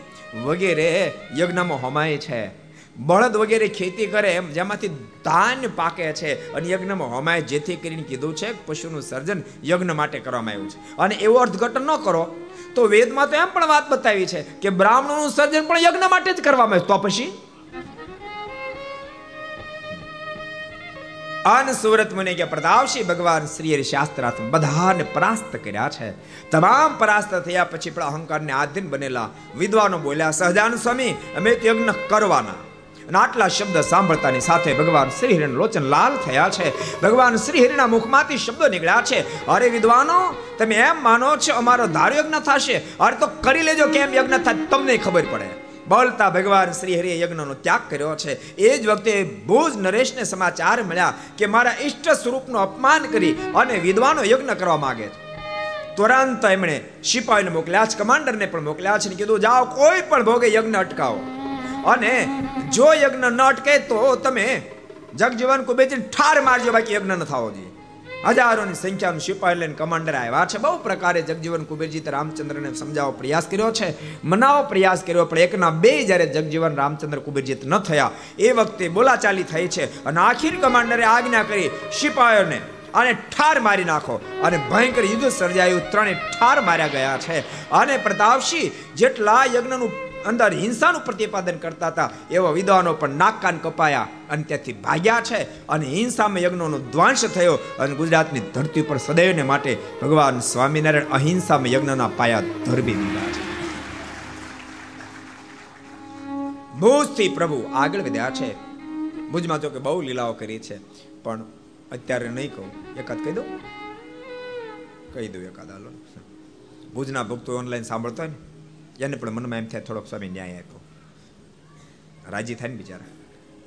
Speaker 2: વગેરે યજ્ઞમાં હોમાય છે. બળદ વગેરે ખેતી કરે એમ, જેમાંથી ધાન પાકે છે, અને યજ્ઞમાં હોમાય, જેથી કરીને કીધું છે, પશુનું સર્જન યજ્ઞ માટે કરવામાં આવ્યું છે. અને એવો અર્થઘટન ન કરો. તો વેદમાં તો એમ પણ વાત બતાવી છે કે બ્રાહ્મણોનું સર્જન પણ યજ્ઞ માટે જ કરવામાં આવ્યું. તો પછી? અન સુરત મુનિ કે પ્રતાપશી ભગવાન શ્રી શાસ્ત્રાર્થ બધાને પરાસ્ત કર્યા છે. તમામ પરાસ્ત થયા પછી પણ અહંકારને આધીન બનેલા વિદ્વાનો બોલ્યા સહજાન સ્વામી, અમે યજ્ઞ કરવાના. અને આટલા શબ્દ સાંભળતાની સાથે ભગવાન શ્રી હરિના લોચન લાલ થયા છે. ભગવાન શ્રી હરિના મુખમાંથી શબ્દો નીકળ્યા છે. અરે વિદ્વાનો, તમે એમ માનો છો અમારો ધાર યજ્ઞ થશે. અરે તો કરી લેજો કેમ યજ્ઞ થાય, તમને ખબર પડે. બોલતા ભગવાન શ્રી હરિએ યજ્ઞનો ત્યાગ કર્યો છે. એ જ વખતે ભુજ નરેશને સમાચાર મળ્યા કે મારા ઈષ્ટ સ્વરૂપનું અપમાન કરી અને વિદ્વાનો યજ્ઞ કરવા માંગે છે. તુરંત એમણે સિપાહીને મોકલ્યા છે, કમાન્ડરને પણ મોકલ્યા છે કીધું, જાઓ, કોઈ પણ ભોગે યજ્ઞ અટકાવો. અને જો યજ્ઞ ન અટકે તો તમે જગજીવન કુબેરજીને ઠાર મારજો, બાકી યજ્ઞ ન થવો જોઈએ. હજારોની સંખ્યામાં સિપાહી લઈને કમાન્ડર આવ્યા છે. બહુ પ્રકારે જગજીવન કુબેરજી રામચંદ્રને સમજાવવા પ્રયાસ કર્યો છે. મનાવવા પ્રયાસ કર્યો, પણ એકના બે જ્યારે જગજીવન રામચંદ્ર કુબેરજીત ન થયા. એ વખતે બોલાચાલી થઈ છે અને આખીર કમાન્ડરે આજ્ઞા કરી, સિપાહીઓને અને ઠાર મારી નાખો. અને ભયંકર યુદ્ધ સર્જાયું. ત્રણે ઠાર માર્યા ગયા છે. અને પ્રતાપસિંહ જેટલા યજ્ઞનું અંદર હિંસાનું પ્રતિપાદન કરતા હતા. એવા વિદ્વાનો પણ નાક કાન કપાયા અને ત્યાંથી ભાગ્યા છે અને હિંસામાં યજ્ઞોનો ધ્વંસ થયો અને ગુજરાતની ધરતી પર સદૈવને માટે ભગવાન સ્વામિનારાયણ અહિંસામાં યજ્ઞના પાયા ધરબી દીધા છે. ભૂજથી પ્રભુ આગળ વધ્યા છે. ભુજમાં તો કે બહુ લીલાઓ કરી છે. પણ અત્યારે નહીં કહું. એકાદ કહી દઉં? કહી દઉં એકાદ, હાલો. ભુજના ભક્તો ઓનલાઈન સાંભળતો હોય ને? એને પણ મનમાં એમ થાય, થોડોક સ્વામી ન્યાય આપ્યો. રાજી થાય ને બિચારા.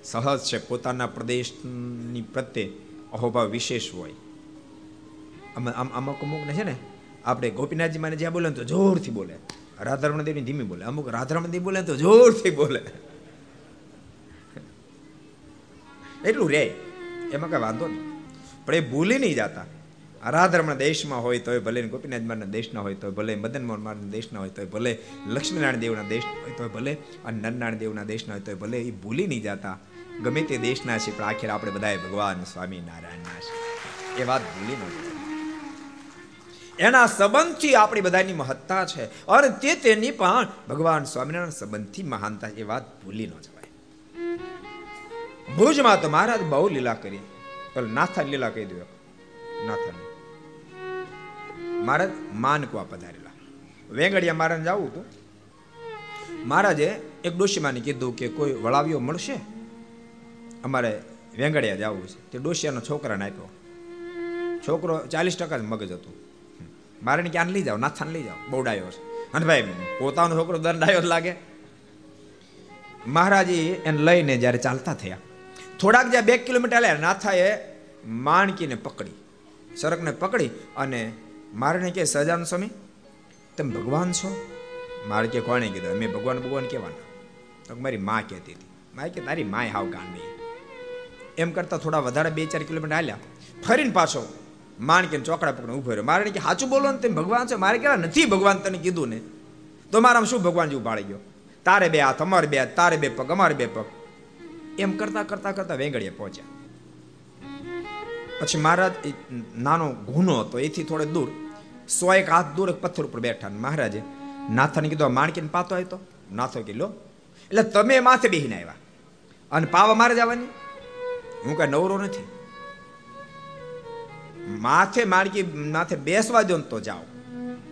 Speaker 2: સહજ છે, પોતાના પ્રદેશની પ્રત્યે અહોભાવ વિશેષ હોય. આમ અમુક અમુક ને છે ને, આપણે ગોપીનાથજી માને જ્યાં બોલે તો જોરથી બોલે. રાધારમણ દેવની ધીમી બોલે. અમુક રાધારમણ દેવ બોલે તો જોરથી બોલે. એટલું રે. એમાં કઈ વાંધો નહીં. પણ એ ભૂલી નહીં જતા. રાધારમણ દેશમાં હોય તોય ભલે ગોપીનાથ મારના દેશના હોય તોય ભલે મદન મોહન મારના દેશના હોય તોય ભલે, લક્ષ્મીનારાયણ દેવના દેશના હોય તોય ભલે અને નરનારાયણ દેવના દેશના હોય તોય ભલે, એ ભૂલી નહીં જતા. ગમે તે દેશના છે, પણ આખરે આપણે બધાએ ભગવાન સ્વામી નારાયણના છે. એ વાત ભૂલી ન એના સંબંધથી આપણી બધાની મહત્તા છે અને તે તેની પણ ભગવાન સ્વામિનારાયણ સંબંધથી મહાનતા, એ વાત ભૂલી ન જવાય. ભુજમાં તો મહારાજ બહુ લીલા કરી નાથા લીલા કહી દો નાથાની. મહારાજ માનકવા પધારેલા. વેંગડિયા મહારાજ જવું હતું. મહારાજે એક ડોશીમાને કીધું કે કોઈ વળાવ્યો મળશે? અમારે વેંગડિયા જવું છે. તે ડોશિયાનો છોકરાને આપ્યો. છોકરો ચાલીસ ટકા જ મગજ હતું. મારે ક્યાં લઈ જાઓ? નાથાને લઈ જાઓ? બહુ ડાયો છે. અને ભાઈ, પોતાનો છોકરો દંડ આવ્યો જ લાગે. મહારાજી એને લઈને જ્યારે ચાલતા થયા, થોડાક જ્યાં બે કિલોમીટર આવ્યા નાથાએ માણકીને પકડી. સરકને પકડી અને મારને કે સજાન સ્વામી તમે ભગવાન છો? મારે કે કોણે કીધું? મેં ભગવાન ભગવાન કહેવાના. તો મારી માં કહેતી હતી. મારે કે તારી માય હાવ ગાંડી એમ કરતા થોડા વધારે બે ચાર કિલોમીટર હાલ્યા. ફરીને પાછો માણકીને ચોકડા પકડીને ઊભો રહ્યો. મારે કે સાચું બોલો ને તેમ ભગવાન છે? મારે કેવા નથી ભગવાન તને કીધું ને. તો મારામાં શું ભગવાન જેવું ભાળી ગયો? તારે બે હાથ, અમારે બે હાથ, તારે બે પગ, અમારે બે પગ. એમ કરતા કરતા કરતા વેંગળીએ પહોંચ્યા. પછી મહારાજ નાનો ગુનો હતો, એથી થોડે દૂર. સો એક હાથ દૂર એક પથ્થર ઉપર બેઠા. મહારાજે નાથાને કીધું માણકીને પાતો આવ્યો નાથો લો. એટલે તમે માથે બેહીને આવ્યા. અને પાવા મારે જવાની? હું કઈ નવરો નથી. માથે માણકી, માથે બેસવા દો તો જાઓ.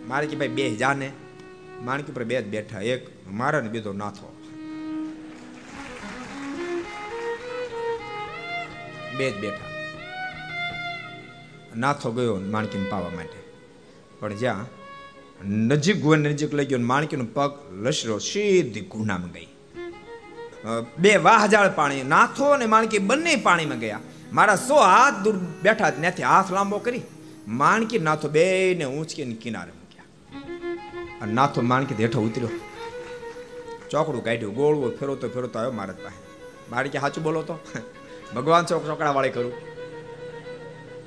Speaker 2: માણકી ભાઈ બે જાને. માણકી પર બે જ બેઠા. એક મારા ને બીજો નાથો. બે જ બેઠા. નાથો ગયો માણકીને પાવા માટે. પણ જ્યાં નજીક ગયો નજીક લઈ ગયો માણકીનો પગ લસરો સીધી ગુનામાં ગઈ. બે વાહજાળ પાણી, નાથો અને માણકી બંને પાણીમાં ગયા. મારા સો હાથ દૂર બેઠા ત્યાંથી હાથ લાંબો કરી માણકી નાથો બે ને ઊંચકીને કિનારે મૂક્યા. અને નાથો માણકી હેઠો ઉતર્યો. ચોકડું કાઢ્યું, ગોળવો ફેરવતો ફેરવતો આવ્યો મારા પાસે. મારે કે સાચું બોલો તો? ભગવાન ચોક ચોકડા વાળે કરું.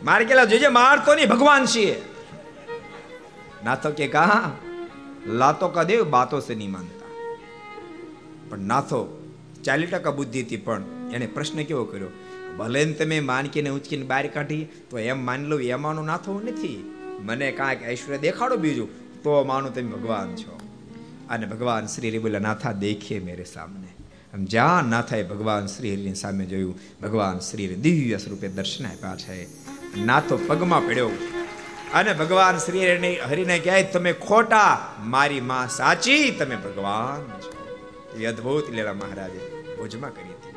Speaker 2: મારે કેલા જોજે મારતો નહીં, ભગવાન છીએ. નાથો કે કહા લાતો કા દેવ, બાતો સે નહીં માનતા. પણ નાથો ચાલીસ ટકા બુદ્ધિ હતી, પણ એને પ્રશ્ન કેવો કર્યો? ભલે ને તમે માનકીને ઉંચકીને બહાર કાઢી, તો એમ માની લો, એમાંનો નાથો નથી. મને કાંઈક ઐશ્વર્ય દેખાડો બીજું, તો માનું તમે ભગવાન છો. અને ભગવાન શ્રી બોલા નાથા દેખીએ મેરે સામને. આમ જ્યાં નાથાએ ભગવાન શ્રી હરિની સામે જોયું, ભગવાન શ્રી દિવ્ય સ્વરૂપે દર્શન આપ્યા છે. નાથો પગમાં પડ્યો. અને ભગવાન શ્રી હરિને ક્યાંય તમે ખોટા, મારી માં સાચી, તમે ભગવાન છો. લીલા મહારાજે ભુજમાં કરી હતી.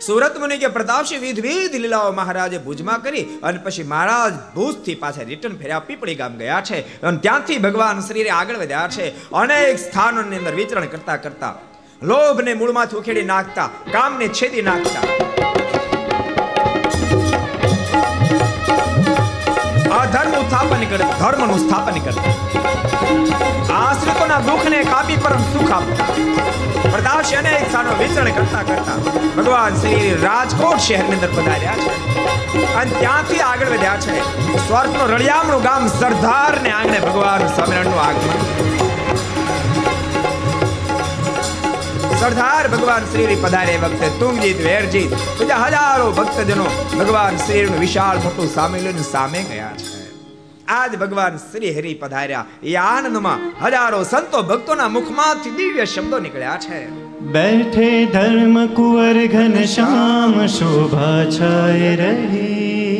Speaker 2: સુરત મુનિ કે પ્રતાપસિંહ વિધ વિધ લીલાઓ મહારાજે ભુજમાં કરી અને પછી મહારાજ ભુજથી પાછા રિટર્ન ફેર્યા, પીપળી ગામ ગયા છે. અને ત્યાંથી ભગવાન શ્રી આગળ વધ્યા છે. અનેક સ્થાનોની અંદર વિચરણ કરતા કરતા લોભને મૂળમાંથી ઉખેડી નાખતા, કામને છેદી નાખતા. અધર્મનું સ્થાપન કરે, ધર્મનું સ્થાપન કરે. આશ્રિતોના દુઃખને કાપી પરમ સુખ આપતા પ્રતાપસિંહ અનેક સ્થાનો વિચરણ કરતા કરતા ભગવાન શ્રી રાજકોટ શહેરની અંદર પધાર્યા છે. અને ત્યાંથી આગળ વધ્યા છે. સ્વર્ગનું રળિયામણું ગામ સરદારને આંગણે ભગવાન સ્વામિનારાયણનું આગમન. સરદાર ભગવાન શ્રી પધારે વખતે તુંગજીત વેરજીત બીજા હજારો ભક્તજનો ભગવાન શ્રીનું વિશાળ મોટું સામેલન સામે ગયા છે. આજ ભગવાન શ્રી હરિ પધાર્યા એ આનંદમાં હજારો સંતો ભક્તોના મુખમાંથી દિવ્ય શબ્દો નીકળ્યા છે
Speaker 1: બેઠે ધર્મ કુંવર ઘન શ્યામ શોભા છાય રહી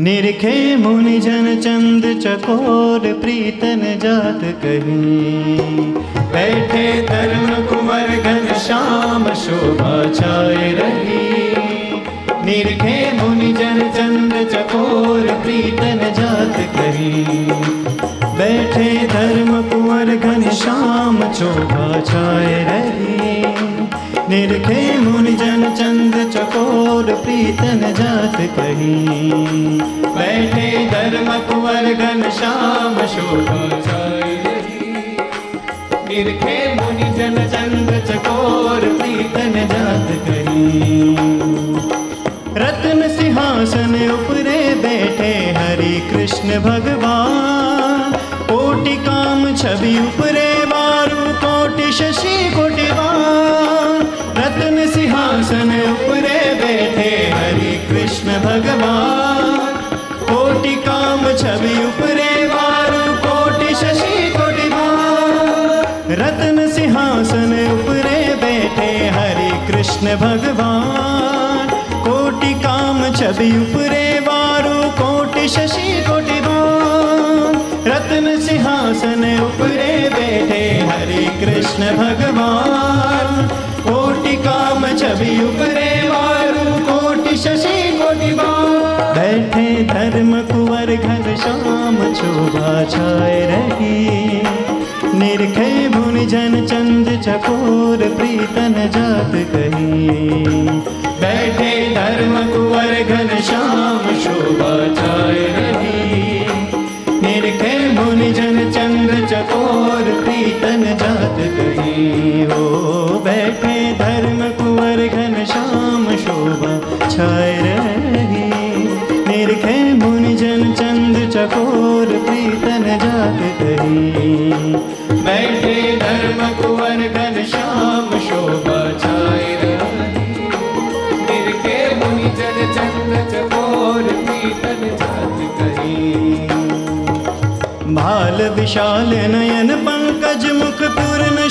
Speaker 1: નિરખે મુનિજન ચંદ ચકોર પ્રીતન જાત કહી બેઠે ધર્મ કુંવર ઘન શ્યામ શોભા છાય રહી निरखे मुनि जन चंद चकोर प्रीतन जात कही बैठे धर्म कुंवर घन श्याम शोभा छाए रही। निरखे मुनि जन चंद चकोर प्रीतन जात कही बैठे धर्म कुंवर घन श्याम शोभा छाए रही। निरखे मुनि जन चंद चकोर प्रीतन जात कही रत्न सिंहासन उपरे बैठे हरि कृष्ण भगवान कोटि काम छवि उपरे बारू कोटि शशि कोटिवान रत्न सिंहासन उपरे बैठे हरि कृष्ण भगवान कोटि काम छवि उपरे बारू कोटि शशि कोटिवान रत्न सिंहासन उपरे बैठे हरि कृष्ण भगवान कोटि છબી ઉપરે વારું કોટ શશી કોટિવા રત્ન સિંહાસન ઉપરે બેઠે હરે કૃષ્ણ ભગવાન. કોટિ કામ છબી ઉપરે વારું કોટ શશી કોટિવા બેઠે ધર્મ કુંવર ઘર શામ શોભા છાય રહી. निरखे भुन जन चंद चकोर प्रीतन जात कही बैठे धर्म कुंवर घन श्याम शोभा छाए रही निरखे भुन जन चंद्र चकोर प्रीतन जात कही हो बैठे धर्म कुंवर घन श्याम शोभा छाए रही निरखे मुनि जन चंद चकोर प्रीतन जात कही। बैठे धर्म कुंवर घन श्याम शोभा छाए रही
Speaker 3: निरखे मुनि जन चंद्र चकोर प्रीतन जात कही।
Speaker 1: भाल विशाल नयन पंकज मुख पूर्ण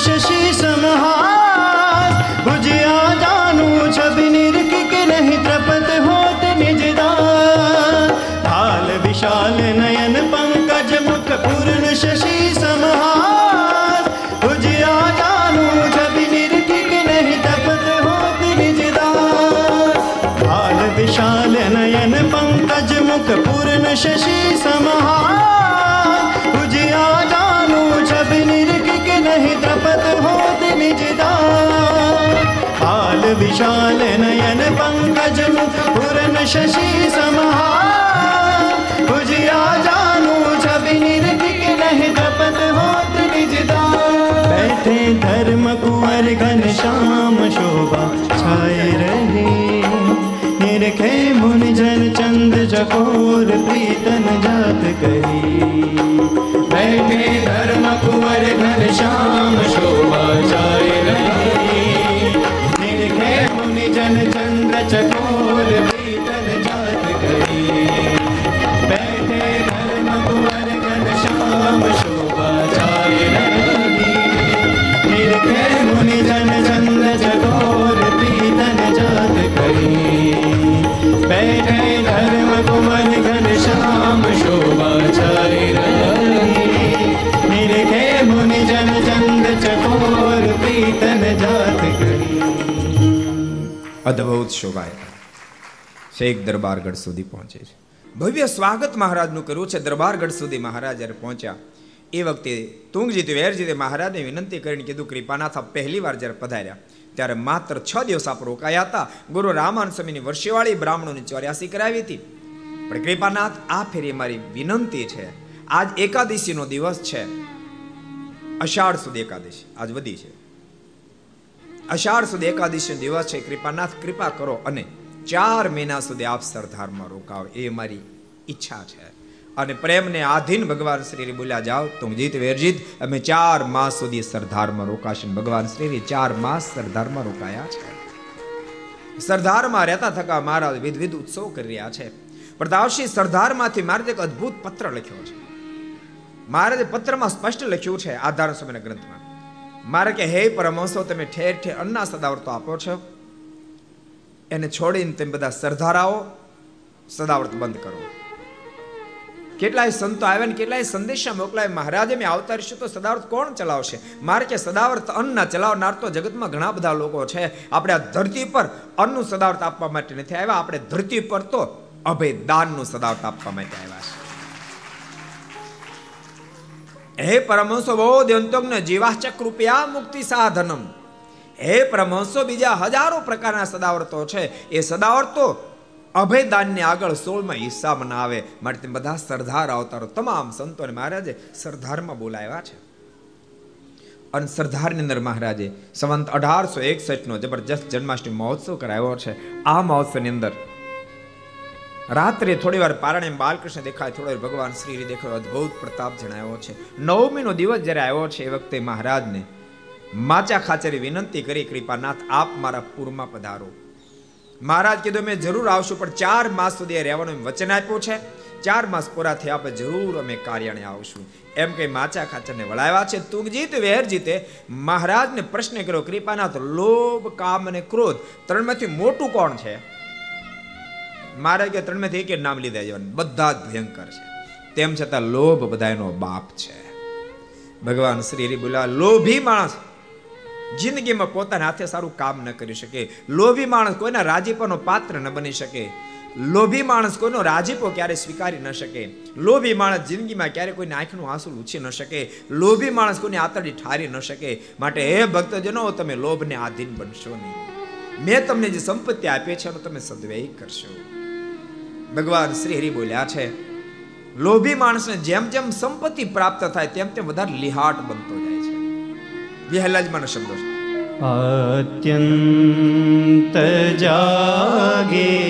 Speaker 1: भाल विशाल नयन पंकज मुख पूर्ण शशि समहार उजिया जानू छब निरख के नहीं त्रपत होत निजदार बैठे धर्म कुंवर घन श्याम शोभा छाए रहे निरखे मुन जन चंद चकोर प्रीतन जात कही बैठे धर्म कुंवर घन श्याम शोभा छाए रहे Trời
Speaker 2: અદ્ભુત શોભાય. શેખ દરબારગઢ સુધી પહોંચે છે. ભવ્ય સ્વાગત મહારાજનું કર્યું છે. દરબારગઢ સુધી મહારાજ જ્યારે પહોંચ્યા, એ વખતે તુંગજીત વેરજીતે મહારાજને વિનંતી કરીને કીધું, કૃપાનાથ પહેલી વાર જ્યારે પધાર્યા, ત્યારે માત્ર છ દિવસ આપ રોકાયા હતા. ગુરુ રામાન સ્વામીની વર્ષેવાળી બ્રાહ્મણોની ચોર્યાસી કરાવી હતી. પણ કૃપાનાથ, આ ફેરી મારી વિનંતી છે. આજ એકાદશીનો દિવસ છે. અષાઢ સુધી એકાદશી. આજ વધી છે. અષાઢ સુધી એકાદશી દિવસ છે. કૃપાનાથ, કૃપા કરો અને ચાર મહિના સુધી આપ સરદારમાં રોકાવ. એ મારી ઈચ્છા છે. અને પ્રેમને આધીન ભગવાન શ્રી બોલ્યા જાઓ. તુંગજીત વેરજીત. અમે ચાર માસ સુધી સરદારમાં રોકાશે ભગવાન શ્રી ચાર માસ સરદારમાં રોકાયા છે. સરદારમાં રહેતા થકા મહારાજ વિધવિધ ઉત્સવ કરી રહ્યા છે. પ્રતાપસિંહ સરદારમાંથી મહારાજે એક અદ્ભુત પત્ર લખ્યો છે. મહારાજે પત્રમાં સ્પષ્ટ લખ્યું છે. આધાર સમયના ગ્રંથમાં. મારે કે, હે પરમહંસો, તમે ઠેર ઠેર અન્ના સદાવર્તો આપો છો. એને છોડીને તમે બધા સરધારાઓ સદાવર્ત બંધ કરો. કેટલાય સંતો આવ્યા ને કેટલાય સંદેશા મોકલાય, મહારાજે, મેં આવતા રહીશું તો સદાવર્ત કોણ ચલાવશે? મારે કે સદાવર્ત અન્ન ચલાવનાર તો જગતમાં ઘણા બધા લોકો છે. આપણે આ ધરતી પર અન્નનું સદાવર્ત આપવા માટે નથી આવ્યા. આપણે ધરતી પર તો અભય દાનનું સદાવર્ત આપવા માટે આવ્યા છે. હે પરમહંસો બોધ્યંતોગ્ન જીવાચક રૂપિયા મુક્તિ સાધનમ. હે પરમહંસો બીજા હજારો પ્રકારના સદાવર્તો છે. એ સદાવર્તો અભયદાનને આગળ સોળમાં હિસ્સામાં ના આવે માટે તેમ બધા સરદાર અવતારો, તમામ સંતોને મહારાજે સરદારમાં બોલાવ્યા છે. અને સરદારની અંદર મહારાજે સંવંત અઢારસો એકસઠનો જબરજસ્ત જન્માષ્ટમી મહોત્સવ કરાયો છે. આ મહોત્સવની અંદર રાત્રે થોડી વાર પારણે બાલકૃષ્ણ દેખાય, થોડી વાર ભગવાન શ્રી દેખાયો, અદ્ભુત પ્રતાપ જણાયો છે. નવમીનો દિવસ જ્યારે આવ્યો છે, એ વખતે મહારાજને માચા ખાચરે વિનંતી કરી, કૃપાનાથ, આપ મારા પૂરમાં પધારો. મહારાજ કીધું, મેં જરૂર આવશું, પણ ચાર માસ સુધી રહેવાનું વચન આપ્યું છે. ચાર માસ પૂરા થયા આપણે જરૂર અમે કાર્યાણે આવશું. એમ કે માચા ખાચરને વળાવ્યા છે. તુગજીત વેરજીતે મહારાજને પ્રશ્ન કર્યો, કૃપાનાથ, લોભ, કામ અને ક્રોધ ત્રણમાંથી મોટું કોણ છે? મારે કે ત્રણમાંથી એક નામ લીધા જવાનું બધા જ ભયંકર છે. તેમ છતાં લોભ બધાનો બાપ છે. ભગવાન શ્રી બોલા લોભી માણસ જિંદગીમાં પોતાના હાથે સારું કામ ન કરી શકે. લોભી માણસ કોઈના રાજીપોનો પાત્ર ન બની શકે. લોભી માણસ કોઈનો રાજીપો ક્યારે સ્વીકારી ન શકે. લોભી માણસ જિંદગીમાં ક્યારે કોઈને આંખનું આંસુ ઉછી ન શકે. લોભી માણસ કોઈની આતરડી ઠારી ન શકે. માટે હે ભક્તજનો, તમે લોભને આધીન બનશો નહીં. મેં તમને જે સંપત્તિ આપી છે, એનો તમે સદવ્યય કરશો. ભગવાન શ્રી હરિ બોલ્યા છે, લોભી માણસને જેમ જેમ સંપત્તિ પ્રાપ્ત થાય તેમ તેમ વધારે લિહાટ બનતો જાય છે. વિહલાજમાનો શબ્દો છે.
Speaker 1: અત્યંત જાગે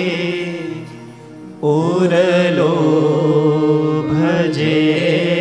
Speaker 1: ઓરલો ભજે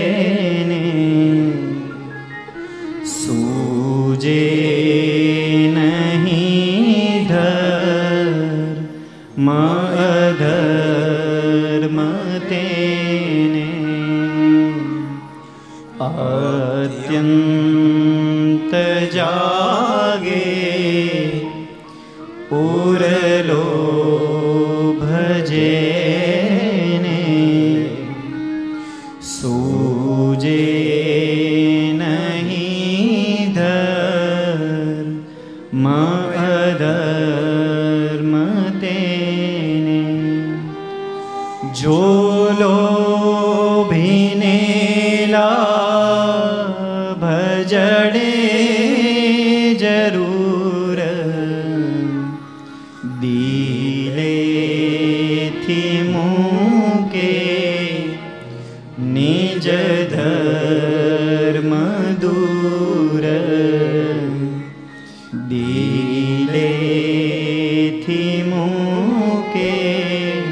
Speaker 1: દિલેથી મૂકે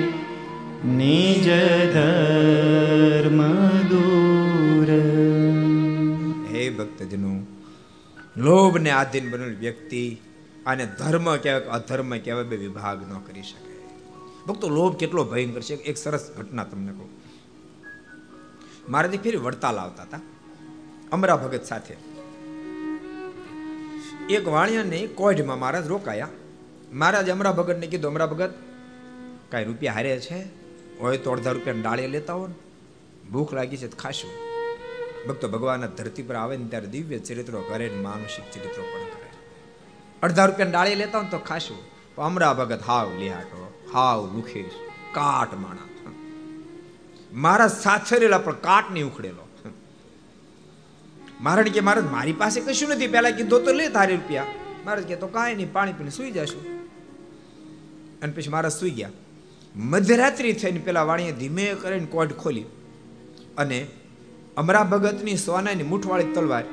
Speaker 1: નિજ ધર્મ દૂર.
Speaker 2: હે ભક્તજનો લોભ ને આધીન બનેલ વ્યક્તિ આને ધર્મ કહેવાય અધર્મ કહેવાય બે વિભાગ ન કરી શકે. ભક્તો, લોભ કેટલો ભયંકર છે? એક સરસ ઘટના તમને કહું. મારાથી ફેરી વડતાલ આવતા હતા. અમરા ભગત સાથે એક વાણિયાને કોઢમાં મહારાજ રોકાયા. મહારાજ અમરા ભગતને કીધું અમરા ભગત કાંઈ રૂપિયા હારે છે? હોય તો અડધા રૂપિયા ડાળે લેતા હો ભૂખ લાગી છે તો ખાશું ભક્તો ભગવાનના ધરતી પર આવે ને ત્યારે દિવ્ય ચરિત્રો કરે ને માનસિક ચરિત્રો પણ કરે. અડધા રૂપિયા ડાળી લેતા હોય તો ખાશું અમરા ભગત હાવ લિહાટો, હાવ લુખેશ કાટ માણા મારા સાથે પણ કાટ નહીં ઉખડેલો. મહારાજ કે મહારાજ મારી પાસે કશું નથી. પેલા કીધું, તો લે તારી રૂપિયા. મહારાજ કે, તો કાંઈ નહીં, પાણી પીને સુઈ જશું. અને પછી મહારાજ સુઈ ગયા. મધ્યરાત્રિ થઈને પેલા વાણીએ ધીમે કરીને કોટ ખોલી અને અમરા ભગતની સોનાની મૂઠવાળી તલવાર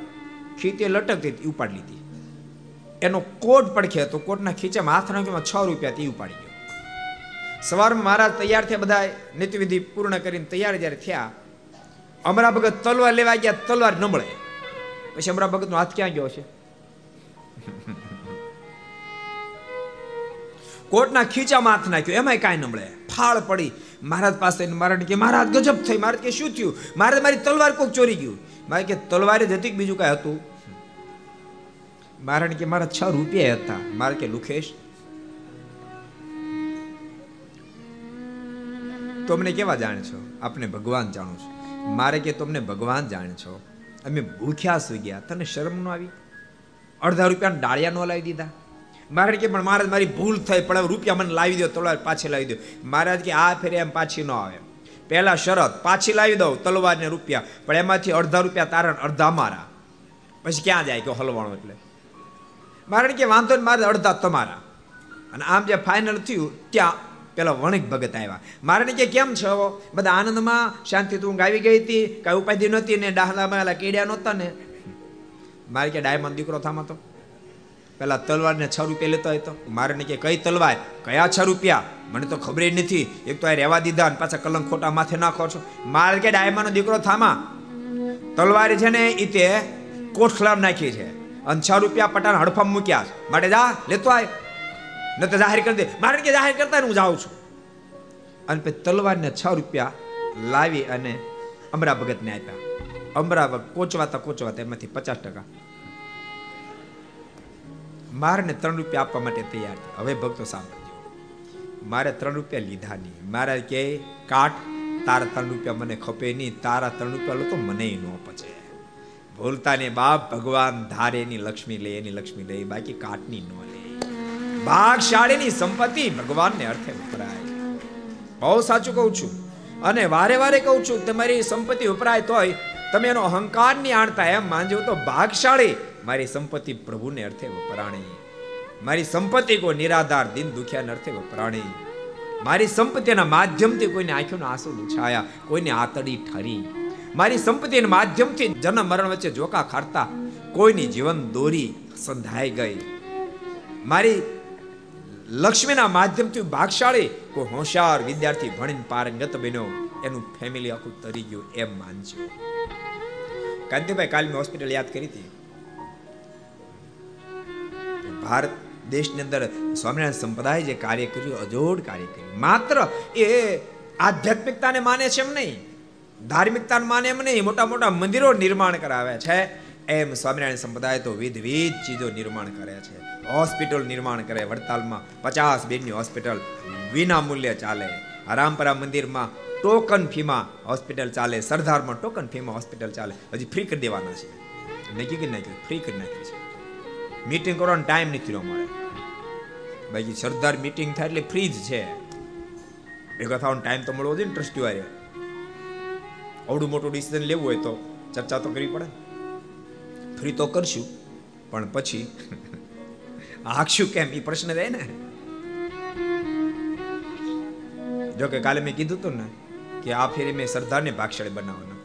Speaker 2: ખીતે લટકતી હતી ઉપાડી લીધી. એનો કોટ પડખે હતો કોટના ખીચામાં હાથ નાખ્યો છ રૂપિયા તે ઉપાડી ગયો. સવારમાં મહારાજ તૈયાર થયા બધા નીતિવિધિ પૂર્ણ કરીને તૈયાર જ્યારે થયા, અમરા ભગત તલવાર લેવા ગયા, તલવાર ન પછી અમરા ભગતનો હાથ ક્યાં ગયો છે? કોટના ખીચામાં હાથ નાખ્યો, એમાંય કાંઈ ન મળે. ફાળ પડી. મહારાજ પાસે મહારાજ કે, મહારાજ, ગજબ થઈ. મહારાજ કે, શું થયું? મહારાજ મારી તલવાર કોક ચોરી ગયું. મારે કે, તલવારે જ હતી બીજું કાંઈ હતું? મહારાજ કે, મારા છ રૂપિયા હતા. મારે કે, લુખેશ, તમને કેવા જાણે છો? આપને ભગવાન જાણો છો. મારે કે, તમને ભગવાન જાણે છો? અમે ભૂખ્યા સુઈ ગયા. તને શરમ ન આવી? અડધા રૂપિયા ડાળિયા ન લાવી દીધા? મહારાજ કે, પણ મહારાજ, મારી ભૂલ થઈ, પણ હવે રૂપિયા મને લાવી દો તલવાર પાછી લાવી દો મહારાજ કે, આ ફેરે એમ પાછી ન આવે. પહેલા શરત, પાછી લાવી દઉં, તલવાર ને રૂપિયા. પણ એમાંથી અડધા રૂપિયા તારા અડધા મારા. પછી ક્યાં જાય? કે હલવાણો એટલે. મહારાજ કે, વાંધો ને મારે અડધા તમારા. અને આમ જે ફાઇનલ થયું, ત્યાં પેલા વણિક ભગત આવ્યા મારે કે કેમ છો બધા આનંદમાં, શાંતિ તું આવી ગઈ હતી? કાંઈ ઉપાધિ નહોતી ને ડાહલામાં એલા કેડ્યા નહોતા ને? મારે કે ડાયમંડ દીકરો થામાં તો પેલા તલવાર ને છ રૂપિયા લેતો હોય તો મારે ને કે કઈ તલવાર? કયા છ રૂપિયા? મને તો ખબર નથી. એક તો આ રહેવા દીધા અને પાછા કલંક ખોટા માથે નાખો છો. મારે કે ડાયમાનો દીકરો થામા? તલવાર છે ને એ તે કોઠલામ નાખી છે. અને છ રૂપિયા પટાણ હડફામ મૂક્યા માટે જા, લેતો આય. ન તો જાહેર કરી દે. મારે કે જાહેર કરતા હું જાઉં છું. અને પછી તલવારને છ રૂપિયા લાવી અને અમરા ભગતને આપ્યા. અમરા ભગત કોચવાતા કોચવાતા એમાંથી પચાસ ટકા. મારને ત્રણ રૂપિયા આપવા માટે તૈયાર હવે ભક્તો સાંભળજો. મારે ત્રણ રૂપિયા લીધા નહીં. મારા કે, કાટ, તારા ત્રણ રૂપિયા મને ખપે નહીં. તારા ત્રણ રૂપિયા લો તો મને ન પચે. ભૂલતા ને બાપ ભગવાન ધારે એની લક્ષ્મી લે, એની લક્ષ્મી લે. બાકી કાટની ન લે. ભાગશાળીની સંપત્તિ ભગવાનને અર્થે વપરાય. બહુ સાચું કહું છું. અને વારે વારે કહું છું, તમારી સંપત્તિ વપરાય તોય તમે એનો અહંકારની આણતા. એમ માનજો તો ભાગશાળી, મારી સંપત્તિ પ્રભુને અર્થે વપરાણી. મારી સંપત્તિ કોઈ નિરાધાર, દિન દુખ્યા અર્થે વપરાણી. મારી સંપત્તિના માધ્યમથી કોઈને આંખોના આંસુ લૂછાયા કોઈને આતડી ઠરી. મારી સંપત્તિના માધ્યમથી જન્મ મરણ વચ્ચે જોકા ખાડતા, કોઈની જીવન દોરી સંધાઈ ગઈ. મારી લક્ષ્મીના માધ્યમથી ભાગશાળી કોઈ હોશિયાર વિદ્યાર્થી ભણીને પારંગત બન્યો. એનું ફેમિલી આખું તરી ગયું એમ માનજો. કાંતિભાઈ કાલ મેં હોસ્પિટલ યાદ કરી હતી? ભારત દેશની અંદર સ્વામિનારાયણ સંપ્રદાય જે કાર્ય કર્યું, અજોડ કાર્ય કર્યું. માત્ર એ આધ્યાત્મિકતાને માને છે એમ નહીં, ધાર્મિકતાને માને એમ નહીં મોટા મોટા મંદિરો નિર્માણ કરાવે છે. એમ સ્વામિનારાયણ સંપ્રદાય તો વિધવિધ ચીજો નિર્માણ કરે છે. હોસ્પિટલ નિર્માણ કરે વડતાલમાં પચાસ બેડની હોસ્પિટલ વિના મૂલ્યે ચાલે. રામપરા મંદિરમાં ટોકન ફીમાં હોસ્પિટલ ચાલે. સરદારમાં ટોકન ફીમાં હોસ્પિટલ ચાલે. હજી ફ્રી કરી દેવાના છે. નક્કી કરી નાખ્યું ફ્રી કરી નાખ્યું છે. મીટિંગ કરવાનો ટાઈમ નથી રહ્યો મળે બાકી સરદાર મીટિંગ થાય એટલે ફ્રી જ છે. ભેગા થવાનો ટાઈમ તો મળવો જોઈએ ને ટ્રસ્ટી વાળે અવડું મોટું ડિસિઝન લેવું હોય તો ચર્ચા તો કરવી પડે ફ્રી તો કરશું, પણ પછી આખશું કેમ? એ પ્રશ્ન રહે ને. જો કે કાલે મેં કીધું હતું ને કે આ ફેરી મેં સરદારને ભાગશાળી બનાવવાના.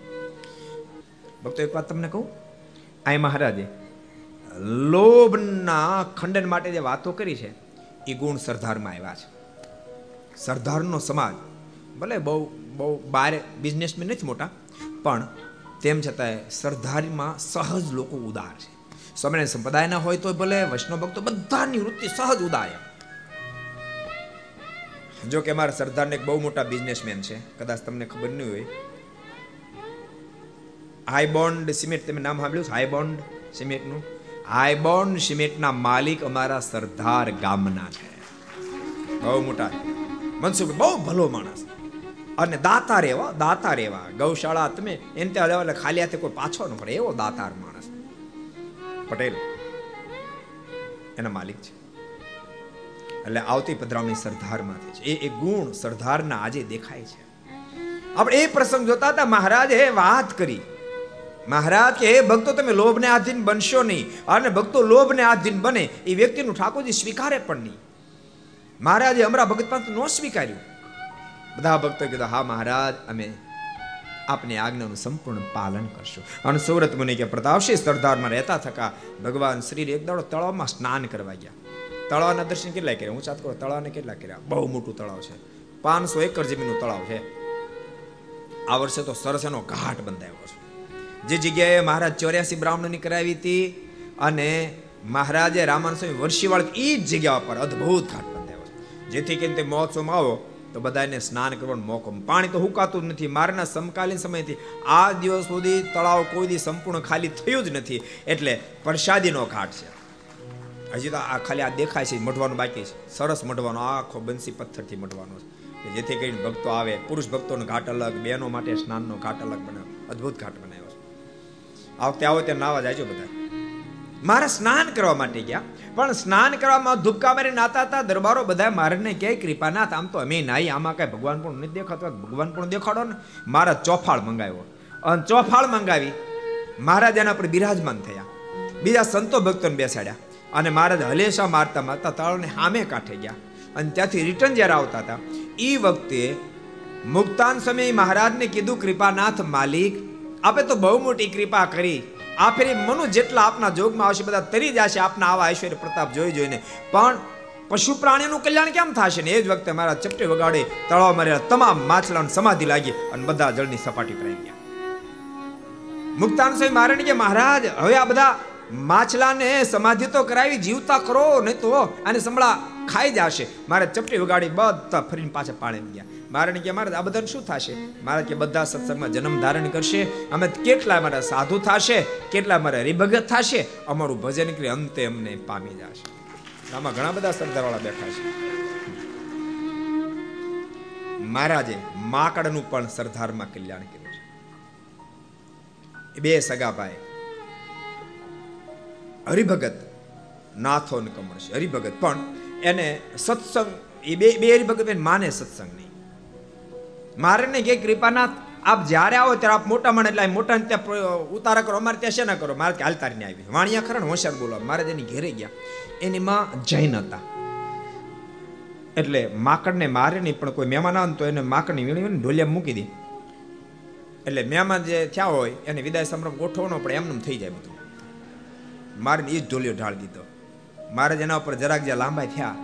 Speaker 2: ભક્તો, એક વાત તમને કહું? આ મહારાજે, લોભના ખંડન માટે જે વાતો કરી છે એ ગુણ સરદારમાં આવ્યા છે. સરદારનો સમાજ ભલે બહુ બહુ બારે બિઝનેસમેન નથી મોટા, પણ તેમ છતાંય સરદારીમાં સહજ લોકો ઉદાર છે. સ્વામિનારાયણ સંપ્રદાયના હોય તો ભલે, વૈષ્ણવ ભક્તો બધાની વૃત્તિ સહજ ઉદાર જો કે મારા સરદારને એક બહુ મોટા બિઝનેસમેન છે. કદાચ તમને ખબર નહીં હોય. હાઈ બોન્ડ સિમેન્ટ તમે નામ સાંભળ્યું હાઈ બોન્ડ સિમેન્ટનું હાઈ બોન્ડ સિમેન્ટના માલિક અમારા સરદાર ગામના છે. બહુ મોટા મનસુખ બહુ ભલો માણસ અને દાતા રહેવા દાતા રહેવા ગૌશાળા તમે એને ત્યાં લેવા ખાલી હાથે કોઈ પાછો ન પડે એવો દાતાર માણસ. પટેલ, એના માલિક છે. એટલે આવતી પધરાવણી સરદારમાંથી છે. એ એ ગુણ સરદારના આજે દેખાય છે. આપણે એ પ્રસંગ જોતા હતા, મહારાજે વાત કરી. મહારાજ કે, હે ભક્તો, તમે લોભને આધીન બનશો નહીં. અને ભક્તો લોભને આધીન બને, એ વ્યક્તિનું ઠાકોરજી સ્વીકારે પણ નહીં. મહારાજે અમારા ભગત પાસે નો સ્વીકાર્યું. બધા ભક્તો કીધું હા મહારાજ, અમે આપની આજ્ઞાનું સંપૂર્ણ પાલન કરશું. અને સુરત મુનિ કે પ્રતાપસિંહ સરદારમાં રહેતા થકા ભગવાન શ્રી એક દાડો તળાવમાં સ્નાન કરવા ગયા. તળાવના દર્શન કેટલા કર્યા? હું ચાત કરો, તળાવને કેટલા કર્યા? બહુ મોટું તળાવ છે. પાંચસો એકર જમીનનું તળાવ છે. આ વર્ષે તો સરસ એનો ઘાટ બંધાયો છે. જે જગ્યાએ મહારાજ ચોર્યાસી બ્રાહ્મણની કરાવી હતી અને મહારાજે રામાન સ્વામી વર્ષીવાળ એ જ જગ્યા પર અદ્ભુત ઘાટ બંધાયો છે. જેથી કરીને તે મહોત્સવમાં આવો તો બધાને સ્નાન કરવાનો મોકો. પાણી તો હુકાતું જ નથી. મારના સમકાલીન સમયથી આ દિવસ સુધી તળાવ કોઈ દી સંપૂર્ણ ખાલી થયું જ નથી. એટલે પ્રસાદીનો ઘાટ છે. હજી તો આ ખાલી આ દેખાય છે, મઢવાનું બાકી છે. સરસ મઢવાનો, આખો બંસી પથ્થરથી મઢવાનો છે. જેથી કરીને ભક્તો આવે. પુરુષ ભક્તોનો ઘાટ અલગ, બહેનો માટે સ્નાનનો ઘાટ અલગ બનાવ્યો અદ્ભુત ઘાટ બનાવ્યો છે. આ વખતે આવો ત્યાં નાવા જાયજો બધા મારા સ્નાન કરવા માટે ગયા. પણ સ્નાન કરવામાં ધુબકા મારી નાતા હતા. દરબારો બધા મારને કહે કૃપાનાથ આમ તો અમે નાઈ આમાં કઈ ભગવાન પણ નથી દેખાતો. ભગવાન પણ દેખાડો ને. મારા ચોફાળ મંગાવ્યો. અને ચોફાળ મંગાવી મહારાજ એના પર બિરાજમાન થયા. બીજા સંતો ભક્તોને બેસાડ્યા. અને મહારાજ હલેશા મારતા મારતા તળને સામે કાંઠે ગયા. અને ત્યાંથી રિટર્ન જ્યારે આવતા હતા એ વખતે મુક્તાન સમયે મહારાજને કીધું કૃપાનાથ માલિક, આપે તો બહુ મોટી કૃપા કરી. આ ફેરી મનુ જેટલા આપના જોગમાં આવશે, બધા તરી જશે, આપના આવા ઐશ્વર્ય પ્રતાપ જોઈ જોઈને. પણ પશુ પ્રાણીનું કલ્યાણ કેમ થશે ને? એ જ વખતે મારા ચપટી વગાડે તળાવ મારેલા તમામ માછલાને સમાધિ લાગી અને બધા જળની સપાટી પર આવી ગયા. મુક્તાન સ્વામી મહારાજ કે, મહારાજ, હવે આ બધા માછલાને સમાધિ તો કરાવી, જીવતા કરો નહીં તો આને સંભળા ખાઈ જશે. મારે ચપટી વગાડી બધા ફરીને પાછા પાણી ગયા. મારે કે મારે આ બધા શું થશે? મારા કે બધા સત્સંગમાં જન્મ ધારણ કરશે, અમે કેટલા મારા સાધુ થશે, કેટલા મારા હરિભગત થશે, અમારું ભજન કરી અંતે અમને પામી જશે. આમાં ઘણા બધા સરદારવાળા બેઠા છે. મહારાજે માકડનું પણ સરદારમાં કલ્યાણ કર્યું છે. બે સગા ભાઈ, હરિભગત નાથો ને કમળ છે, હરિભગત. પણ એને સત્સંગ, એ બે બે હરિભગત માને સત્સંગ. મારે કે કૃપાનાથ, આપ જ્યારે આવો ત્યારે આપ મોટા મને એટલે મોટા ત્યાં ઉતારા કરો. અમારે ત્યાં શેના કરો? મારે ત્યાં હાલતારીને આવી. વાણિયા ખરા ને હોશિયાર બોલો મારે એની ઘેરે ગયા, એની માં જૈન હતા. એટલે માકડને મારે નહીં, પણ કોઈ મહેમાન આવે તો એને માકડની વીણી ઢોલિયા મૂકી દે. એટલે મહેમાન જે થયા હોય, એને વિદાય સંભ્રમ ગોઠવવાનો પણ એમને થઈ જાય બધું. મારે એ જ ઢોલિયો ઢાળી દીધો. મારે જેના ઉપર જરાક જ્યાં લાંબા થયા,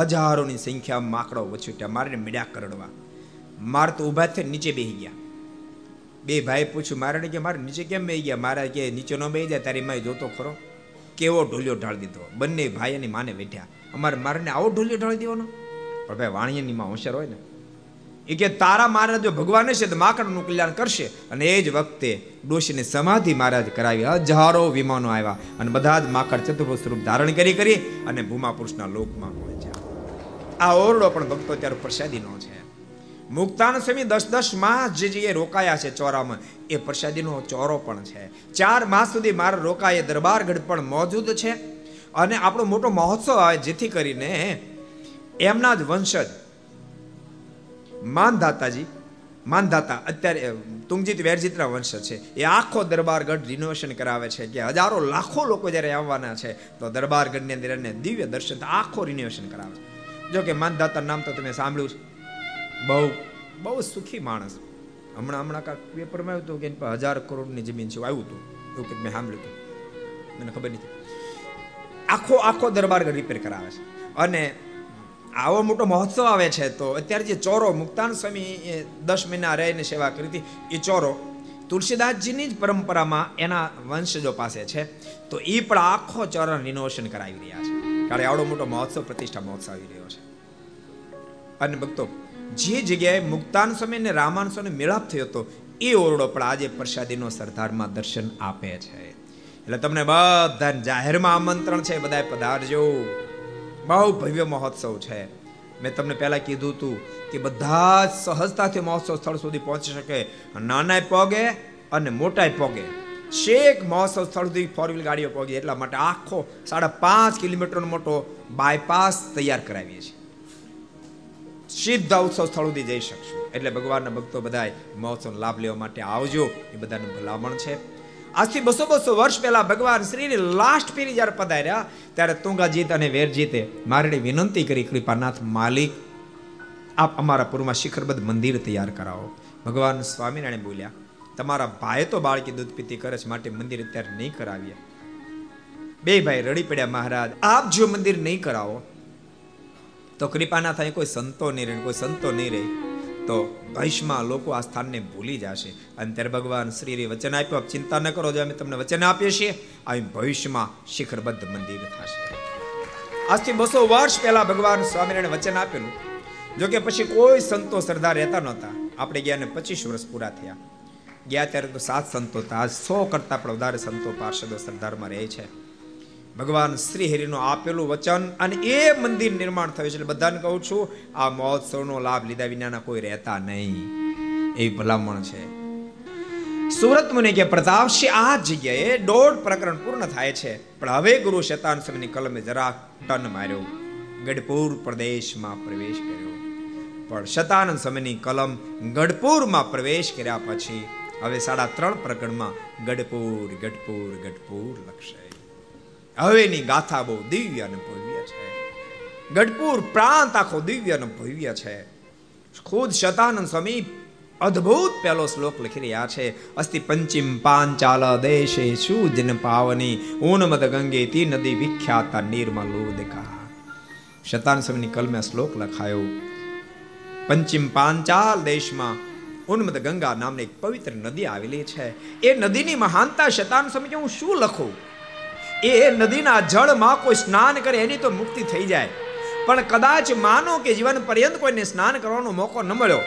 Speaker 2: હજારોની સંખ્યામાં માકડો વછૂટ્યા. મારે મીડ્યા કરડવા. મારે તો ઊભા થઈને નીચે બેસી ગયા. બે ભાઈ પૂછ્યું મારાને કે મારે નીચે કેમ બેસી ગયા? મારા કે નીચે ન બેસી જાય, તારી માય જોતો ખરો. કેવો ઢોલિયો ઢાળી દીધો? બંને ભાઈ અને માને બેઠ્યા અમારે મારને આવો ઢોલિયો ઢાળી દેવાનો? પણ ભાઈ વાણિયાની માં હોશિયાર હોય ને. એ કે, તારા મહારાજ જો ભગવાન છે તો માકડનું કલ્યાણ કરશે. અને એ જ વખતે ડોશીને સમાધિ મહારાજ કરાવી હજારો વિમાનો આવ્યા અને બધા જ માકડ ચતુર્ભુજ સ્વરૂપ ધારણ કરી કરી અને ભૂમા પુરુષના લોકમાં પહોંચ્યા. આ ઓરડો પણ ભક્તો ત્યારે પ્રસાદીનો છે. મુક્તાન સ્વામી દસ દસ માસ જે જે રોકાયા છે ચોરામાં, એ પ્રસાદીનો ચોરો પણ છે. ચાર માસ સુધી મારા રોકાય દરબારગઢ પણ મોજૂદ છે. અને આપણો મોટો મહોત્સવ આવે જેથી કરીને એમના જ વંશજ માનધાતાજી માનધાતા અત્યારે તુંગજીત વેરજીતના વંશ છે, એ આખો દરબારગઢ રિનોવેશન કરાવે છે કે હજારો લાખો લોકો જ્યારે આવવાના છે, તો દરબારગઢની અંદર એને દિવ્ય દર્શન, આખો રિનોવેશન કરાવે છે. જો કે માનધાતા નામ તો તમે સાંભળ્યું છે બહુ બહુ સુખી માણસ. હમણાં હમણાં કાંક પેપરમાં આવ્યું હતું કે એની પાસે હજાર કરોડની જમીન છે, આવ્યું હતું. એવું કંઈક મેં સાંભળ્યું હતું. મને ખબર નથી. આખો આખો દરબાર રિપેર કરાવે છે. અને આવો મોટો મહોત્સવ આવે છે તો અત્યારે જે ચોરો મુક્તાન સ્વામી એ દસ મહિના રહીને સેવા કરી હતી, એ ચોરો તુલસીદાસજીની જ પરંપરામાં એના વંશજો પાસે છે. તો એ પણ આખો ચોરો રિનોવેશન કરાવી રહ્યા છે. કારણ આવડો મોટો મહોત્સવ, પ્રતિષ્ઠા મહોત્સવ આવી રહ્યો છે. અને ભક્તો જે જગ્યાએ મુક્તાન સ્વામી અને રામાન સ્વામી મેળાપ થયો હતો, એ ઓરડો પણ આજે પ્રસાદીનો સરદારમાં દર્શન આપે છે. એટલે તમને બધા જાહેરમાં આમંત્રણ છે બધા પધારજો. બહુ ભવ્ય મહોત્સવ છે. મેં તમને પહેલાં કીધું હતું કે બધા જ સહજતાથી મહોત્સવ સ્થળ સુધી પહોંચી શકે. નાનાય પોગે અને મોટાય પોગે. શેક મહોત્સવ સ્થળ સુધી ફોર વ્હીલ ગાડીઓ પોગે. એટલા માટે આખો સાડા પાંચ કિલોમીટરનો મોટો બાયપાસ તૈયાર કરાવીએ છીએ. સીધા ઉત્સવ સ્થળ સુધી જઈ શકશું. એટલે ભગવાનના ભક્તો બધા મહોત્સવનો લાભ લેવા માટે આવજો. એ બધાનું ભલામણ છે. આજથી બસો બસો વર્ષ પહેલા ભગવાન શ્રીની લાસ્ટ ફેરી જ્યારે પધાર્યા, ત્યારે તુંગાજીત અને વેરજીતે મારે વિનંતી કરી, કૃપાનાથ માલિક, આપ અમારા પૂરમાં શિખરબદ્ધ મંદિર તૈયાર કરાવો. ભગવાન સ્વામિનારાયણ બોલ્યા, તમારા ભાઈ તો બાળકી દૂધ પીતી કરે છે, માટે મંદિર અત્યારે નહીં કરાવીએ. બે ભાઈ રડી પડ્યા, મહારાજ, આપ જો મંદિર નહીં કરાવો તો કૃપા ના થાય, કોઈ સંતો નહીં રહે, કોઈ સંતો નહીં રહે, તો ભવિષ્યમાં લોકો આ સ્થાનને ભૂલી જશે. અને ત્યારે ભગવાન શ્રી વચન આપ્યું, આપ ચિંતા ન કરો, જો અમે તમને વચન આપીએ છીએ આવી ભવિષ્યમાં શિખરબદ્ધ મંદિર થશે. આજથી બસો વર્ષ પહેલા ભગવાન સ્વામિનારાયણ વચન આપેલું જોકે પછી કોઈ સંતો સરદાર રહેતા નહોતા. આપણે ગયા ને પચીસ વર્ષ પૂરા થયા. ગયા ત્યારે તો સાત સંતો હતા આજ સો કરતા પણ વધારે સંતો પાર્ષદો સરદારમાં રહે છે. ભગવાન શ્રી હરિનું આપેલું વચન અને એ મંદિર નિર્માણ થયું છે એટલે બધાને કહું છું, આ મહોત્સવનો લાભ લીધા વિનાના કોઈ રહેતા નહીં. એવી ભલામણ છે. સુરત મુનિ કે પ્રતાપસિંહ આ જગ્યાએ દોઢ પ્રકરણ પૂર્ણ થાય છે, પણ હવે ગુરુ શેતાન સમયની કલમે જરાક ટન માર્યો. ગઢપુર પ્રદેશમાં પ્રવેશ કર્યો. પણ શતાનંદ સમયની કલમ ગઢપુરમાં પ્રવેશ કર્યા પછી, હવે સાડા ત્રણ પ્રકરણમાં ગઢપુર ગઢપુર ગઢપુર લખશે. હવેની ગાથા બહુ દિવ્ય અને ભવ્ય છે. ગઢપુર પ્રાંત આખો દિવ્ય અને ભવ્ય છે. ખુદ શતાનંદ સ્વામી અદ્ભુત પહેલો શ્લોક લખી રહ્યા છે. અસ્તિ પંચિમ પાંચાલ દેશે સુજન પાવની ઊનમદ ગંગે તી નદી વિખ્યાત નિર્મલ લોદકા શતાન સ્વામીની કલમે શ્લોક લખાયો. પંચિમ પાંચાલ દેશમાં ઉન્મદ ગંગા નામની એક પવિત્ર નદી આવેલી છે. એ નદીની મહાનતા શતાન સ્વામી હું શું લખું? એ નદીના જળમાં કોઈ સ્નાન કરે એની તો મુક્તિ થઈ જાય. પણ કદાચ માનો કે જીવન પર્યંત કોઈને સ્નાન કરવાનો મોકો ન મળ્યો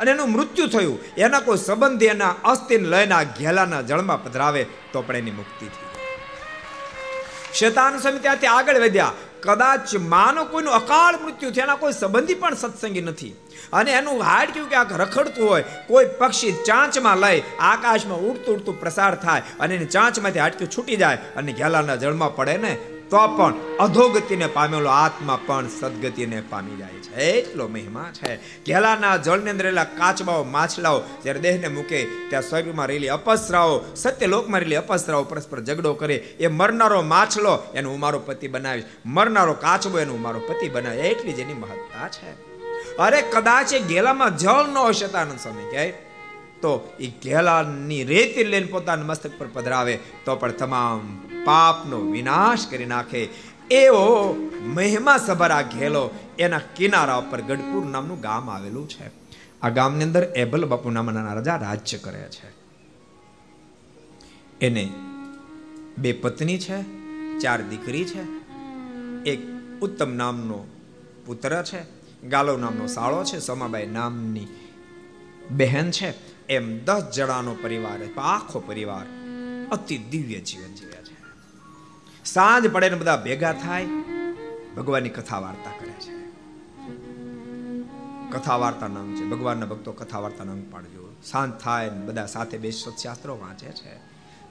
Speaker 2: અને એનું મૃત્યુ થયું, એના કોઈ સંબંધી એના અસ્થિન લયના ઘેલાના જળમાં પધરાવે તો પણ એની મુક્તિ થઈ શેતાન સ્વામી ત્યાંથી આગળ વધ્યા. કદાચ માનો કોઈનું અકાળ મૃત્યુ થયું, એના કોઈ સંબંધી પણ સત્સંગી નથી. અને એનું હાડ કયું આ રખડતું હોય, કોઈ પક્ષી ચાંચમાં લઈ આકાશમાં ઉડતું ઉડતું પ્રસાર થાય અને એની ચાંચમાંથી હાડક્યું છૂટી જાય અને ઘેલાના જળમાં પડે ને તો પણ અધોગતિને પામેલો આત્મા પણ સદગતિને પામી જાય છે. એટલો મહિમા છે. ઘેલાના જળની અંદર રહેલા કાચબાઓ, માછલાઓ જ્યારે દેહને મૂકે ત્યાં સ્વર્ગમાં રહેલી અપસરાઓ, સત્યલોકમાં રહેલી અપસરાઓ પરસ્પર ઝઘડો કરે, એ મરનારો માછલો એનું હું મારો પતિ બનાવીશ મરનારો કાચબો એનું હું મારો પતિ બનાવે, એટલી જેની મહત્તા છે. અરે કદાચ એ ગેલામાં જળ ન હોય શતાનંદ સ્વામી કહે, તો એ ઘેલાની રેતી લઈને પોતાના મસ્તક પર પધરાવે, તો પણ તમામ પાપનો વિનાશ કરી નાખે. એવો મહિમા સભરા ઘેલો એના કિનારા ઉપર ગઢપુર નામનું ગામ આવેલું છે. આ ગામની અંદર એબલ બાપુ નામના રાજા રાજ્ય કરે છે. એને બે પત્ની છે, ચાર દીકરી છે, એક ઉત્તમ નામનો પુત્ર છે, ગાલો નામનો સાળો છે, સોમાબાઈ નામની બહેન છે. એમ દસ જણાનો પરિવાર આખો પરિવાર અતિ દિવ્ય જીવન સાંજ પડે ને બધા ભેગા થાય, ભગવાનની કથા વાર્તા કરે છે. કથા વાર્તા નામ છે. ભગવાનના ભક્તો કથા વાર્તા નામ પાડજો. સાંજ થાય ને બધા સાથે બે સત્શાસ્ત્રો વાંચે છે.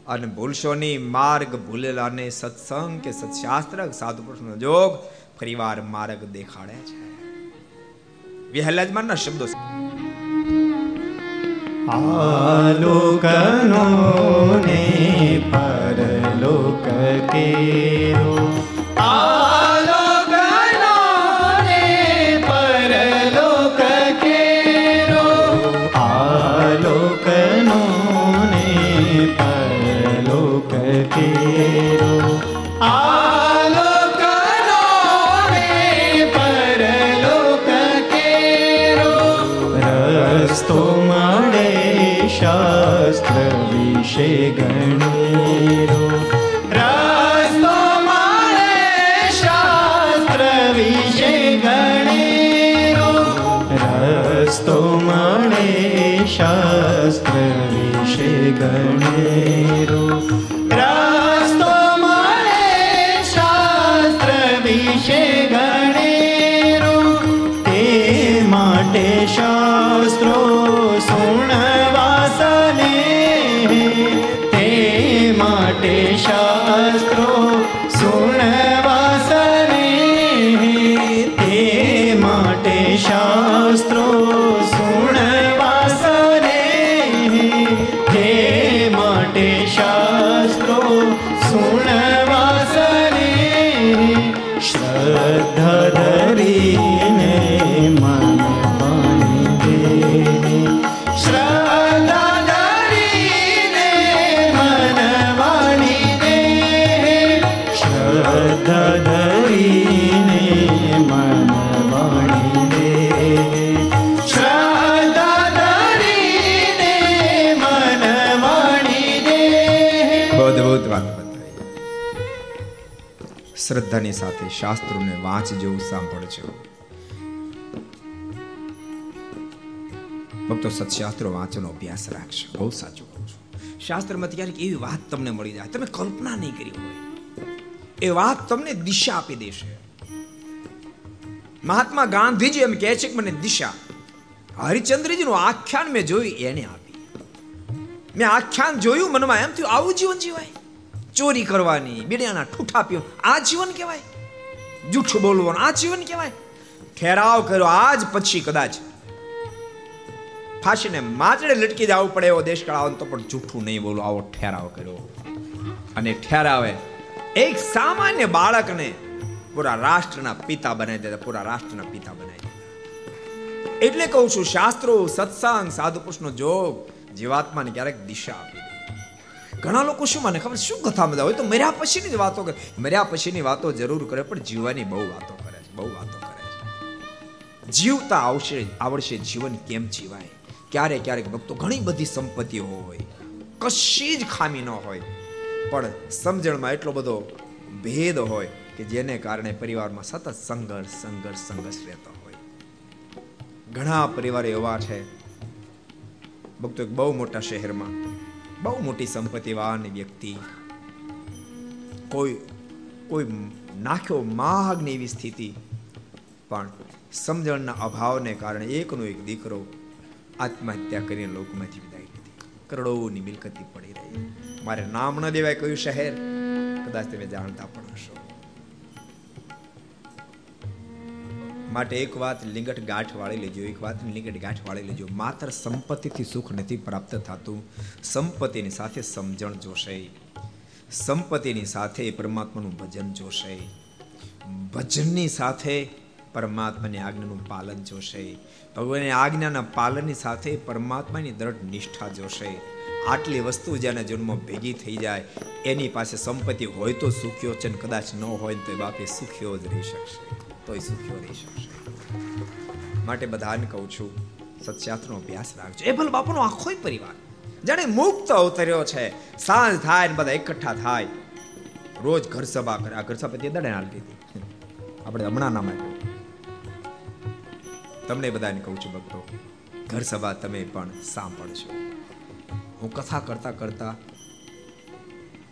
Speaker 2: અને ભૂલશો નહીં માર્ગ ભૂલેલાને સત્સંગ કે સત્શાસ્ત્ર સાધુ પુરુષનો જોગ ફરીવાર માર્ગ દેખાડે છે. વિહલાજમાનના શબ્દો
Speaker 1: આલોકનો ને પરલોક કેરો આલોકનો વિશે ગણેરો. રસ્તો મળે શાસ્ત્ર વિશે ગણેરો. રસ્તો મળે શાસ્ત્ર વિશે ગણેરો.
Speaker 2: શ્રદ્ધાની સાથે શાસ્ત્રોને વાંચજો સાંભળજો. ભક્તો સત્શાસ્ત્રો વાંચવાનો અભ્યાસ રાખશો. બહુ સાચું કહું છું. શાસ્ત્રમાંથી ક્યારેક એવી વાત તમને મળી જાય, તમે કલ્પના નહીં કરી હોય. એ વાત તમને દિશા આપી દેશે. મહાત્મા ગાંધીજી એમ કહે છે કે મને દિશા. હરિચંદ્રજીનું આખ્યાન મેં જોયું, એને આપી. મેં આખ્યાન જોયું, મનમાં એમ થયું, આવું જીવન જીવાય. ચોરી કરવાની બીડિયાના ઠૂઠા પીવો આ જીવન કહેવાય. જૂઠું બોલવાનું, આ જીવન કહેવાય. ઠેરાવ કર્યો, આજ પછી કદાચ. ફાંસીને માચડે લટકી જવું પડે એવો દેશ કાળ તો પણ જૂઠું નહીં બોલો, આવો ઠેરાવ કર્યો. અને ઠેરાવે. એક સામાન્ય બાળકને પૂરા રાષ્ટ્રના પિતા બનાવી દેતા, પૂરા રાષ્ટ્રના પિતા બનાવી દેતા. એટલે કહું છું, શાસ્ત્રો, સત્સંગ સાધુ પુરુષનો જોગ જીવાત્માને ક્યારેક દિશા આપી. ઘણા લોકો શું માને? ખબર શું કથા બધા હોય તો મર્યા પછીની જ વાતો કરે. મર્યા પછીની વાતો જરૂર કરે, પણ જીવવાની બહુ વાતો કરે છે, બહુ વાતો કરે છે. જીવતા આવશે, આવડશે જીવન કેમ જીવાય? ક્યારેક ક્યારેક ભક્તો ઘણી બધી સંપત્તિઓ હોય, કશી જ ખામી ન હોય, પણ સમજણમાં એટલો બધો ભેદ હોય કે જેને કારણે પરિવારમાં સતત સંઘર્ષ સંઘર્ષ સંઘર્ષ રહેતો હોય. ઘણા પરિવાર એવા છે, ભક્તો એક બહુ મોટા શહેરમાં બહુ મોટી સંપત્તિવાન વ્યક્તિ કોઈ કોઈ નાખ્યો માગની એવી સ્થિતિ. પણ સમજણના અભાવને કારણે એકનો એક દીકરો આત્મહત્યા કરીને લોકમાંથી વિદાય લીધી. કરોડોની મિલકતી પડી રહી. મારે નામ ન દેવાય કયું શહેર? કદાચ તમે જાણતા પણ હશો. માટે એક વાત લિંગટ ગાંઠ વાળી લેજો, એક વાત લિંગટ ગાંઠ વાળી લેજો. માત્ર સંપત્તિથી સુખ નથી પ્રાપ્ત થતું. સંપત્તિની સાથે સમજણ જોશે. સંપત્તિની સાથે પરમાત્માનું ભજન જોશે. ભજનની સાથે પરમાત્માની આજ્ઞાનું પાલન જોશે. ભગવાનની આજ્ઞાના પાલનની સાથે પરમાત્માની દ્રઢ નિષ્ઠા જોશે. આટલી વસ્તુ જેના જન્મો ભેગી થઈ જાય. એની પાસે સંપત્તિ હોય તો સુખ્યો છે કદાચ ન હોય તો એ બાપે સુખ્યો જ રહી શકશે. તોય સુખ્યો રહી શકશે માટે બધાને કહું છું સત્શાસ્ત્રનો અભ્યાસ રાખજો. એ ભલે બાપુનો આખો પરિવાર. જાણે મુક્ત અવતર્યો છે. સાંજ થાય ને બધા એકઠા થાય. રોજ ઘર સભા કરે. આ ઘર સભા તે દડે હાલતી હતી આપણે હમણાં નામ આપ્યું. તમને બધાને કહું છું ભક્તો, ઘર સભા તમે પણ સાંભળજો. હું કથા કરતા કરતા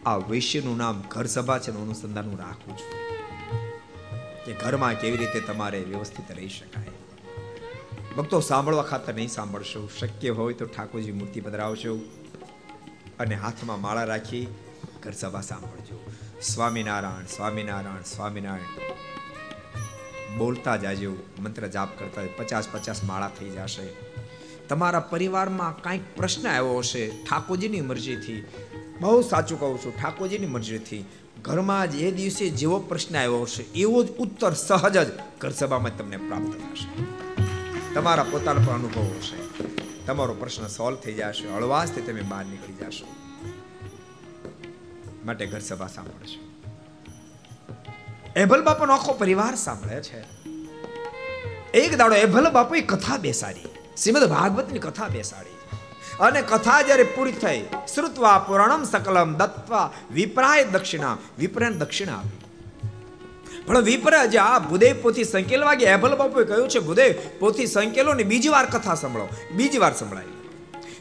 Speaker 2: આ વૈશ્યનું નામ ઘર સભા છે અનુસંધાન હું રાખું છું. કે ઘરમાં કેવી રીતે તમારે વ્યવસ્થિત રહી શકાય? ભક્તો, સાંભળવા ખાતર નહીં સાંભળશો. શક્ય હોય તો ઠાકોરજી મૂર્તિ પધરાવશો અને હાથમાં માળા રાખી ઘર સભા સાંભળજો. સ્વામિનારાયણ સ્વામિનારાયણ સ્વામિનારાયણ. બોલતા જાજો, મંત્ર જાપ કરતા પચાસ પચાસ માળા થઈ જશે. તમારા પરિવારમાં કાંઈક પ્રશ્ન આવ્યો હશે ઠાકોરજીની મરજીથી. બહુ સાચું કહું છું, ઠાકોરજીની મરજીથી. ઘરમાં જ એ દિવસે જેવો પ્રશ્ન આવ્યો હશે, એવો જ ઉત્તર સહજ જ ઘર સભામાં તમને પ્રાપ્ત થશે. તમારા પોતાનો પણ અનુભવ હશે. તમારો પ્રશ્ન સોલ્વ થઈ જશે, હળવાશથી તમે બહાર નીકળી જશો. માટે ઘર સભા સાંભળશો એભલ બાપાનો આખો પરિવાર સાંભળે છે. એક દાડો એભલ બાપુએ કથા બેસાડી. શ્રીમદ ભાગવતની કથા બેસાડી. અને કથા જ્યારે પૂરી થઈ, શ્રુત્વા પુરાણમ સકલમ દત્વા વિપ્રાય દક્ષિણા વિપ્રાય દક્ષિણા આપી પણ વિપ્ર જે આ ભૂદેવ પોથી સંકેલવા ગયા એભલ બાપુએ કહ્યું છે, ભૂદેવ પોથી સંકેલો ને બીજી વાર કથા સંભળો, બીજી વાર સંભળાવી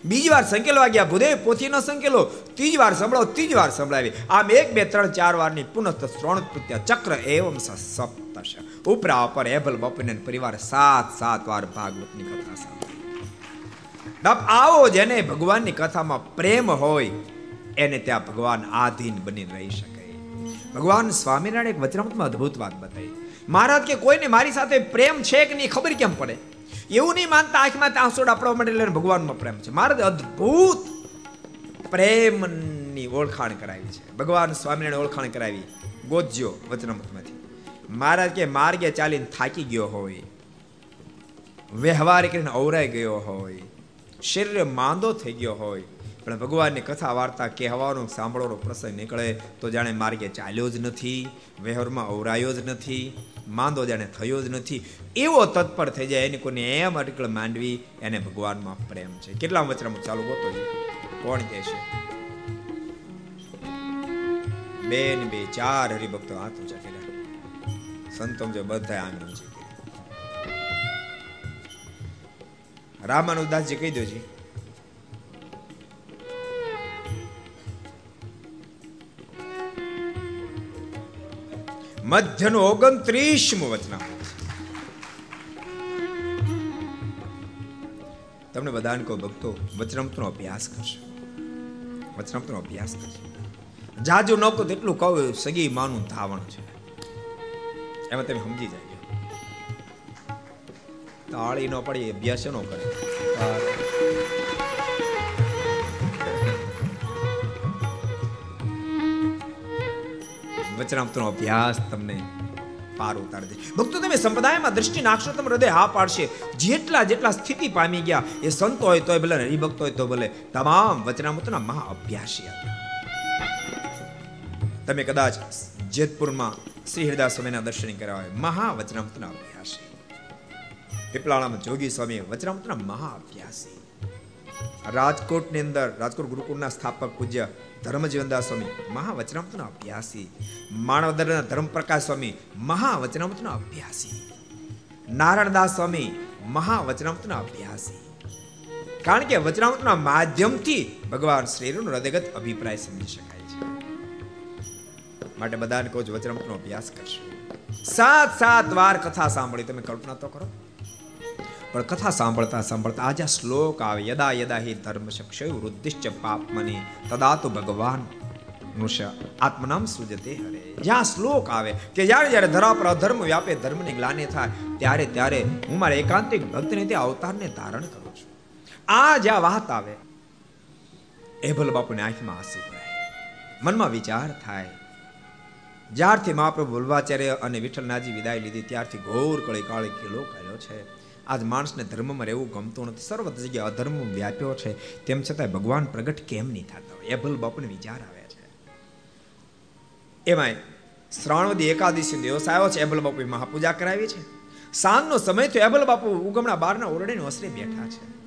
Speaker 2: બીજી વાર સંકેલવા ગયા ભૂદેવ પોથી ન સંકેલો, ત્રીજી વાર સંભળાવો ત્રીજી વાર સંભળાવી. આમ એક, બે, ત્રણ, ચાર વારની પુનઃ શ્રોણ પ્રત્યા ચક્ર એવમ સપ્તશ. ઉપરા ઉપર એભલ બાપુને પરિવાર સાત સાત વાર ભાગવતની કથા સાંભળી. બાપ, આવો જેને ભગવાનની કથામાં પ્રેમ હોય, એને ત્યાં ભગવાન આધીન બની રહી શકે. ભગવાન સ્વામિનારાયણ એક વચનામૃતમાં અદ્ભુત વાત બતાવી. મહારાજ કે, કોઈને મારી સાથે પ્રેમ છે કે નહીં? ખબર કેમ પડે? એવું નહીં માનતા આંખમાં આંસુડા પડવા માટે લઈને ભગવાનમાં પ્રેમ છે. મહારાજ અદ્ભુત પ્રેમની ઓળખાણ કરાવી છે. ભગવાન સ્વામિનારાયણ ઓળખાણ કરાવી ગોજ્યો વચનામૃતમાંથી મહારાજ કે, માર્ગે ચાલીને થાકી ગયો હોય. વ્યવહાર કરીને અવરાઈ ગયો હોય. શરીર માંદો થઈ ગયો હોય. પણ ભગવાનની કથા વાર્તા કહેવાનો, સાંભળવાનો પ્રસંગ નીકળે તો જાણે માર્ગે ચાલ્યો જ નથી વ્યવહારમાં અવરાયો જ નથી, માંદો જાણે થયો જ નથી. એવો તત્પર થઈ જાય એની કોઈને એમ અટકળ માંડવી, એને ભગવાનમાં પ્રેમ છે. કેટલા વચરામાં ચાલુ ગોતો કોણ કહે છે? બે ને બે ચાર હરિભક્તો હાથ ઊંચા કર્યા. સંતો બધા આંગણ ઊંચી રામાનુદાસજી કહી દો જી. મધ્યનું ઓગણત્રીસમું વચના તમને બધાને કહો, ભક્તો, વચનામૃતનો અભ્યાસ કરશે વચનામૃતનો અભ્યાસ કરશે જાજુ ન કહો તેટલું કહું, સગી માનું ધાવણ છે. એમાં તમે સમજી જાય. તાળી નો પડે અભ્યાસ નો કરે. વચનામતનો અભ્યાસ તમને પાર ઉતારી દે. ભક્તો, તમે સંપ્રદાયમાં દ્રષ્ટિ નાખશો તમે હૃદય હા પાડશે. જેટલા જેટલા સ્થિતિ પામી ગયા, એ સંતો હોય તોય ભલે, હરિભક્તો હોય તો ભલે, તમામ વચનામૃતના મહા અભ્યાસી તમે કદાચ જેતપુરમાં શ્રી હરિદાસ સ્વામીના દર્શન કર્યા હોય, મહા વચનામૃતના અભ્યાસી. પીપળાણામાં જોગી સ્વામી વચનામૃતના મહા અભ્યાસી રાજકોટની અંદર, રાજકોટ ગુરુકુળના સ્થાપક પૂજ્ય ધર્મજીવનદાસ સ્વામી મહાવચનામૃતના અભ્યાસી. માનવદરના ધર્મપ્રકાશ સ્વામી મહાવચનામૃતના અભ્યાસી. નારાયણદાસ સ્વામી મહાવચનામૃતના અભ્યાસી. કારણ કે વચનામૃતના માધ્યમથી ભગવાન શ્રીનો હૃદયગત અભિપ્રાય સમજી શકાય છે. માટે બધાને કહું છું વચનામૃતનો અભ્યાસ કરશો. સાત સાત વાર કથા સાંભળી. તમે કલ્પના તો કરો. પણ કથા સાંભળતા સાંભળતા આજે શ્લોક આવે. યદા યદા હિ ધર્મ શક્ષય વૃદ્ધિશ્ચ પાપમની. તદા તો ભગવાન આત્મનામ સૃજતે હરે. જ્યાં શ્લોક આવે કે જ્યારે જ્યારે ધરા પર અધર્મ વ્યાપે ધર્મની ગ્લાને થાય, ત્યારે ત્યારે હું મારા એકાંતિક ભક્તને તે અવતારને ધારણ કરું છું. આ જ્યાં વાત આવે. એભલ બાપુની આંખમાં આંસુ મનમાં વિચાર થાય. જ્યારથી મહાપ્રભુ વલ્વાચાર્ય અને વિઠ્ઠલનાથજી વિદાય લીધી, ત્યારથી ઘોર કળી કાળી કિલો કર્યો છે. આજ માણસને ધર્મમાં રહેવું ગમતું નથી. સર્વ જગ્યાએ અધર્મ વ્યાપ્યો છે. તેમ છતાં ભગવાન પ્રગટ કેમ નહીં થતા હોય? એભલ બાપુને વિચાર આવે છે. એમાંય શ્રાવણવદી એકાદશી દિવસ આવ્યો છે. એબલ બાપુ મહાપૂજા કરાવી છે. સાંજનો સમય તો એબલ બાપુ ઉગમણા બારના ઓરડે ઓસરે બેઠા છે.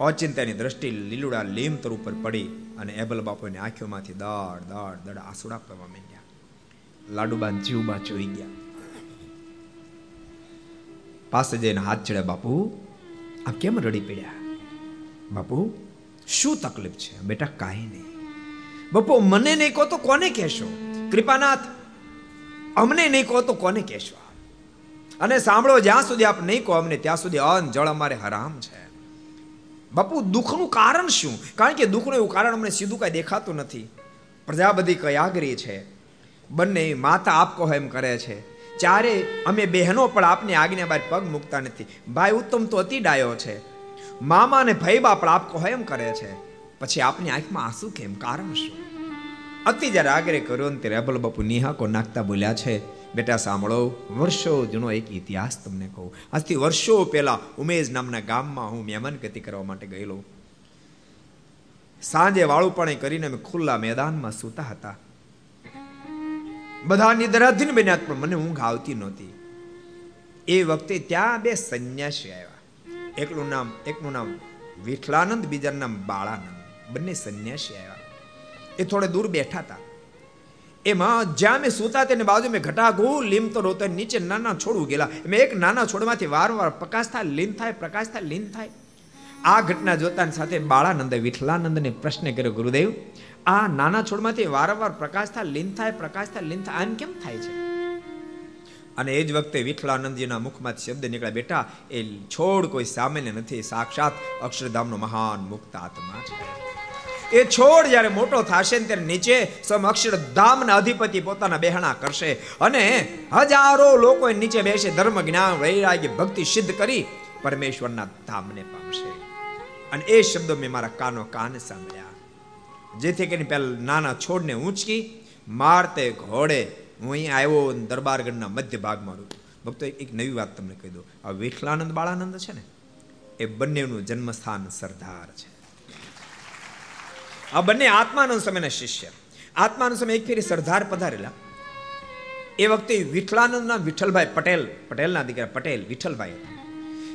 Speaker 2: ઓચિંતાની દ્રષ્ટિ લીલુડા લીમતર ઉપર પડી અને એબલ બાપુની આંખોમાંથી દાડ દાડ દડ આસુડા પડવા માંડ્યા. લાડુબાન જીવમાં જોઈ ગયા. પાસે જઈને હાથ ચડે, બાપુ આ કેમ રડી પડ્યા? બાપુ, શું તકલીફ છે? બેટા, કાંઈ નહીં. બાપુ, મને નહીં કહો તો કોને કહેશો? કૃપાનાથ, અમને નહીં કહો તો કોને કહેશો અને સાંભળો, જ્યાં સુધી આપ નહીં કહો અમને, ત્યાં સુધી અન જળ અમારે હરામ છે. બાપુ, દુઃખનું કારણ શું? કારણ કે દુઃખનું એવું કારણ અમને સીધું કાંઈ દેખાતું નથી. પ્રજા બધી કયાગરી છે? બંને માતા આપ કહો એમ કરે છે. ચારે, અમે બહેનો પણ આપની આજ્ઞા બાદ પગ મૂકતા નથી. ભાઈ, ઉત્તમ તો અતિ ડાયો છે. મામા અને ભાઈ બાપ આપ કહો એમ કરે છે. પછી આપની આંખમાં આંસુ કેમ? કારણ શું? અતિ જ્યારે આગ્રહ કર્યો ને ત્યારે અબલ બાપુ નિહાકો નાખતા બોલ્યા છે બેટા, સાંભળો, વર્ષો જૂનો એક ઇતિહાસ તમને કહું. આજથી વર્ષો પહેલા ઉમેશ નામના ગામમાં હું મહેમાન ગતિ કરવા માટે ગયેલો. સાંજે વાળુપણે કરીને અમે ખુલ્લા મેદાનમાં સૂતા હતા. બધા નિદ્રાધીન બન્યા પણ મને ઊંઘ આવતી નહોતી. એ વખતે ત્યાં બે સંન્યાસી આવ્યા. એકનું નામ એકનું નામ વિઠલાનંદ બીજાનું નામ બાળાનંદ. બંને સંન્યાસી આવ્યા. એ થોડે દૂર બેઠા હતા. એમાં જ્યાં મેં સૂતા તેની બાજુ મેં ઘટાઘૂ લીમ તો રોતો નીચે નાના છોડવું ગયેલા. મેં એક નાના છોડમાંથી વારંવાર પ્રકાશ થાય, લીન થાય, પ્રકાશ થાય, લીન થાય. આ ઘટના જોતાની સાથે બાળાનંદે વિઠલાનંદને પ્રશ્ન કર્યો, ગુરુદેવ, આ નાના છોડમાંથી વારંવાર પ્રકાશ થાય, લીન થાય, પ્રકાશ થાય, લીન થાય, આમ કેમ થાય છે? અને એ જ વખતે વિઠલાનંદજીના મુખમાંથી શબ્દ નીકળ્યા, બેટા, એ છોડ કોઈ સામાન્ય નથી, સાક્ષાત અક્ષરધામનો મહાન મુક્ત આત્મા છે. એ છોડ જ્યારે મોટો થશે ને ત્યારે નીચે સમક્ષર ધામના અધિપતિ પોતાના બેહણા કરશે. અને હજારો લોકો નીચે બેસે ધર્મ જ્ઞાન વૈરાગ્ય, ભક્તિ સિદ્ધ કરી પરમેશ્વરના ધામને પામશે. અને એ શબ્દો મેં મારા કાનો કાન સાંભળ્યા. જેથી કરીને પહેલા નાના છોડને ઊંચકી મારતે ઘોડે, હું અહીં આવ્યો દરબારગઢના મધ્ય ભાગમાં રૂ ભક્તો એક નવી વાત તમને કહી દઉં. આ વિઠલાનંદ બાળાનંદ છે ને? એ બંનેનું જન્મસ્થાન સરદાર છે. આ બંને આત્માનંદ સમયના શિષ્ય. આત્માનંદ સમય એક ફેરી સરદાર પધારેલા. એ વખતે વિઠલાનંદના વિઠ્ઠલભાઈ પટેલ, પટેલના દીકરા પટેલ, વિઠ્ઠલભાઈ.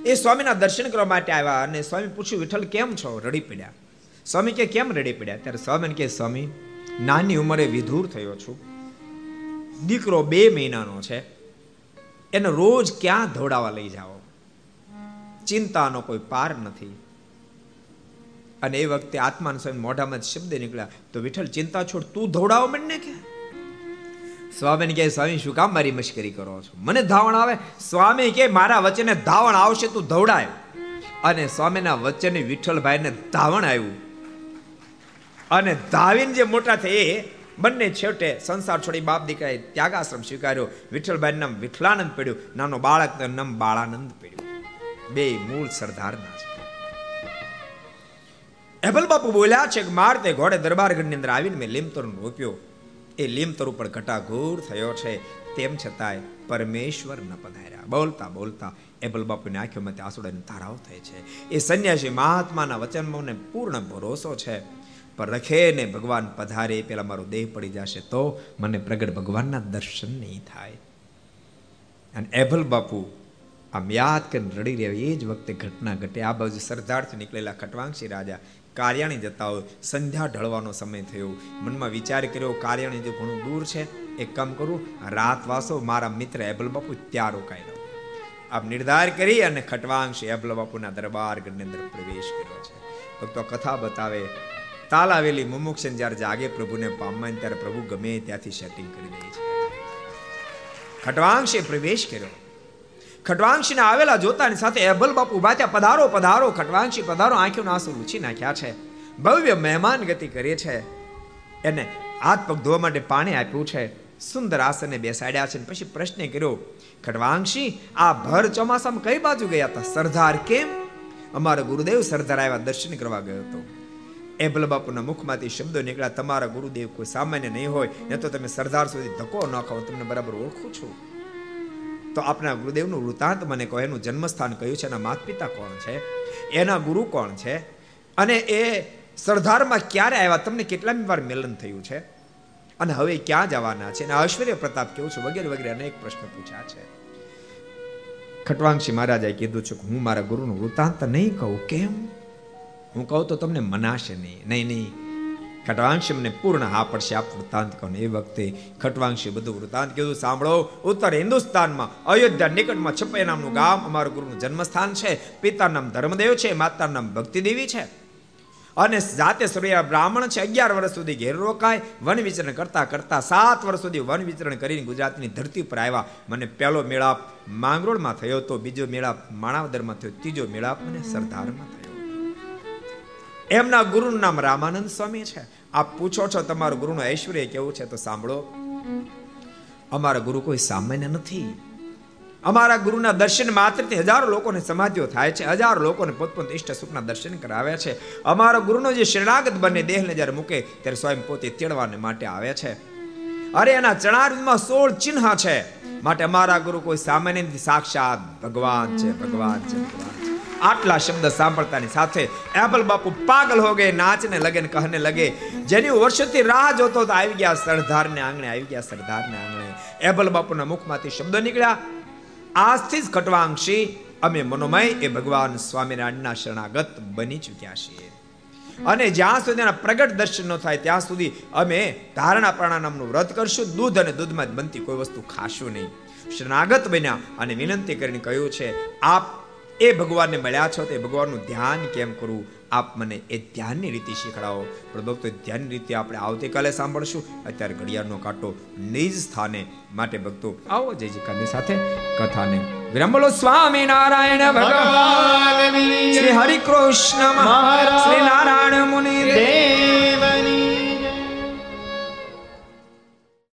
Speaker 2: એ સ્વામીના દર્શન કરવા માટે આવ્યા અને સ્વામી પૂછ્યું, વિઠ્ઠલ, કેમ છો? રડી પડ્યા. સ્વામી કે, કેમ રડી પડ્યા? ત્યારે સ્વામીને કે, સ્વામી, નાની ઉંમરે વિધુર થયો છું. દીકરો બે મહિનાનો છે. એને રોજ ક્યાં ધોડાવા લઈ જાઓ? ચિંતાનો કોઈ પાર નથી. અને એ વખતે આત્માન સ્વામી મોઢામાં શબ્દ નીકળ્યા. તો વિઠ્ઠલ, ચિંતા છોડ, તું ધોડાવો મને કે? સ્વામીને કહે, સ્વામી, શું કામ મારી મશ્કરી કરો છો? મને ધાવણ આવે? સ્વામી કે મારા વચને ધાવણ આવશે, તું ધવડાય. અને સ્વામીના વચને વિઠ્ઠલભાઈને ધાવણ આવ્યું. અને ધાવીને જે મોટા થયે, બંને છેવટે સંસાર છોડી બાપ દીકરાએ ત્યાગાશ્રમ સ્વીકાર્યો. વિઠ્ઠલભાઈ નામ વિઠ્ઠલાનંદ પડ્યું. નાનો બાળક નામ બાળાનંદ પડ્યું. બે મૂળ સરદારના છે. એબલ બાપુ બોલ્યા છે કે માર તે ઘોડે દરબારગઢની અંદર આવીને મેં લીમતરનો રોપ્યો એ લીમતર ઉપર ઘટાઘૂર થયો છે. તેમ છતાંય પરમેશ્વર ન પધાર્યા. બોલતા બોલતા એબલ બાપુની આંખોમાંથી આંસુડાની ધારાઓ થાય છે. એ સંન્યાસી મહાત્માના વચનમાં પૂર્ણ ભરોસો છે. પર રખે ને ભગવાન પધારે, પેલા મારો દેહ પડી જશે તો મને પ્રગટ ભગવાનના દર્શન નહીં થાય. અને એભલ બાપુ આમ યાદ કરીને રડી રહ્યા. એ જ વખતે ઘટના ઘટે. આ બાજુ સરદારથી નીકળેલા ખટવાંશી રાજા કાર્યાણી જતા હોય. સંધ્યા ઢળવાનો સમય થયો. મનમાં વિચાર કર્યો, કાર્યાણી જો ઘણું દૂર છે, એક કામ કરું. રાત વાસો, મારા મિત્ર એબલ બાપુ ત્યાં રોકાઈ રહો. આપ નિર્ધાર કરી અને ખટવાંશ એબલ બાપુના દરબાર ગઢની અંદર પ્રવેશ કર્યો છે. ભક્તો કથા બતાવે તાલ આવેલી મુમુક્ષન જ્યારે જાગે પ્રભુને પામમાં ત્યારે પ્રભુ ગમે ત્યાંથી સેટિંગ કરી દે છે. ખટવાંશે પ્રવેશ કર્યો. ખટવાંશીને આવેલા જોતાની સાથે અભલ બાપુ ઊભા થયા પધારો પધારો, ખટવાંશી, પધારો આંખોના આંસુ લૂછી નાખ્યા છે. ભવ્ય મહેમાન ગતિ કરી છે. એને હાથ પગ ધોવા માટે પાણી આપ્યું છે. સુંદર આસને બેસાડ્યા છે પછી પ્રશ્ન કર્યો, ખટવાંશી, આ ભર ચોમાસામાં કઈ બાજુ ગયા હતા સરદાર કેમ? અમારા ગુરુદેવ સરદાર આવ્યા દર્શન કરવા ગયો હતો. એબલ બાપુના મુખમાંથી શબ્દો નીકળ્યા, તમારા ગુરુદેવ કોઈ સામાન્ય નહીં હોય, ને તો તમે સરદાર સુધી ધક્કો ન ખાઓ તમને બરાબર ઓળખું છું. તો આપણા ગુરુદેવનું વૃતાંત મને કહો, એનું જન્મસ્થાન કયું છે, એના માતા પિતા કોણ છે, એના ગુરુ કોણ છે, અને એ સરદારમાં ક્યારે આવ્યા? તમને કેટલામી વાર મિલન થયું છે? અને હવે ક્યાં જવાના છે? અને ઐશ્વર્ય પ્રતાપ કેવું છે? વગેરે વગેરે અનેક પ્રશ્ન પૂછ્યા છે. ખટવાંશી મહારાજાએ કીધું છે કે હું મારા ગુરુનું વૃતાંત નહીં કહું. કેમ? હું કહું તો તમને મનાશે નહીં. નહીં નહીં. ખટવાંશી મને પૂર્ણ હા પડશે આપ વૃત્તાંત કહો એ વખતે ખટવાંશી બધું વૃતાંત કીધું. સાંભળો, ઉત્તર હિન્દુસ્તાનમાં, અયોધ્યા નિકટમાં છપ્પાઈ નામનું ગામ અમારું ગુરુનું જન્મસ્થાન છે. પિતા નામ ધર્મદેવ છે માતા નામ ભક્તિદેવી છે. અને જાતે સૂર્ય બ્રાહ્મણ છે. અગિયાર વર્ષ સુધી ઘેર રોકાય. વન વિચરણ કરતા કરતા સાત વર્ષ સુધી વન વિચરણ કરીને ગુજરાતની ધરતી પર આવ્યા. મને પહેલો મેળાપ માંગરોળમાં થયો તો બીજો મેળાપ માણાવદરમાં થયો. ત્રીજો મેળાપ મને સરદારમાં થયો. એમના ગુરુનું નામ રામાનંદ સ્વામી છે. આપ પૂછો છો, તમારું ગુરુનું ઐશ્વર્ય કેવું છે? તો સાંભળો. અમારા ગુરુ કોઈ સામાન્ય નથી. અમારા ગુરુના દર્શન માત્રથી હજારો લોકોને સમાધિઓ થાય છે. હજારો લોકોને પોતપોત ઇષ્ટ સુખના દર્શન કરાવે છે. અમારા ગુરુનો જે શરણાગત બને દેહને જ્યારે મૂકે, ત્યારે સ્વયં પોતે તેડવાને માટે આવે છે. અરે, એના ચણારમાં સોળ ચિહ્ન છે. માટે અમારા ગુરુ કોઈ સામાન્ય સાક્ષાત ભગવાન છે ભગવાન છે, ભગવાન આટલા શબ્દ સાંભળતાની સાથે એપલ બાપુ પાગલ હો ગયે નાચને લગે ને કહને લગે. જેની વર્ષોથી રાહ જોતો તો આવી ગયા સરદારને આંગણે, આવી ગયા સરદારને આંગણે. એબલ બાપુના મુખમાંથી શબ્દો નીકળ્યા. આજથી જ ખટવાંશી અમે મનોમય એ ભગવાન સ્વામિનારાયણના શરણાગત બની ચૂક્યા છીએ. અને જ્યાં સુધી એના પ્રગટ દર્શન ન થાય, ત્યાં સુધી અમે ધારણા પ્રાણાયામનું વ્રત કરશું. દૂધ અને દૂધમાં જ બનતી કોઈ વસ્તુ ખાશું નહીં. શરણાગત બન્યા અને વિનંતી કરીને કહ્યું છે, આપ એ ભગવાનને મળ્યા છો તે ભગવાનનું ધ્યાન કેમ કરવું? આપ મને એ ધ્યાનની રીતિ શીખડાવો. પણ ભક્તો ધ્યાનની રીતે આપણે આવતીકાલે સાંભળશું. અત્યારે ઘડિયાળનો કાંટો નિજ સ્થાને માટે ભક્તો આવો જય જીકાની સાથે કથાને વિરામ. બોલો સ્વામી નારાયણ ભગવાન શ્રી હરિ કૃષ્ણ મહારાજ શ્રી નારાયણ મુનિ દેવ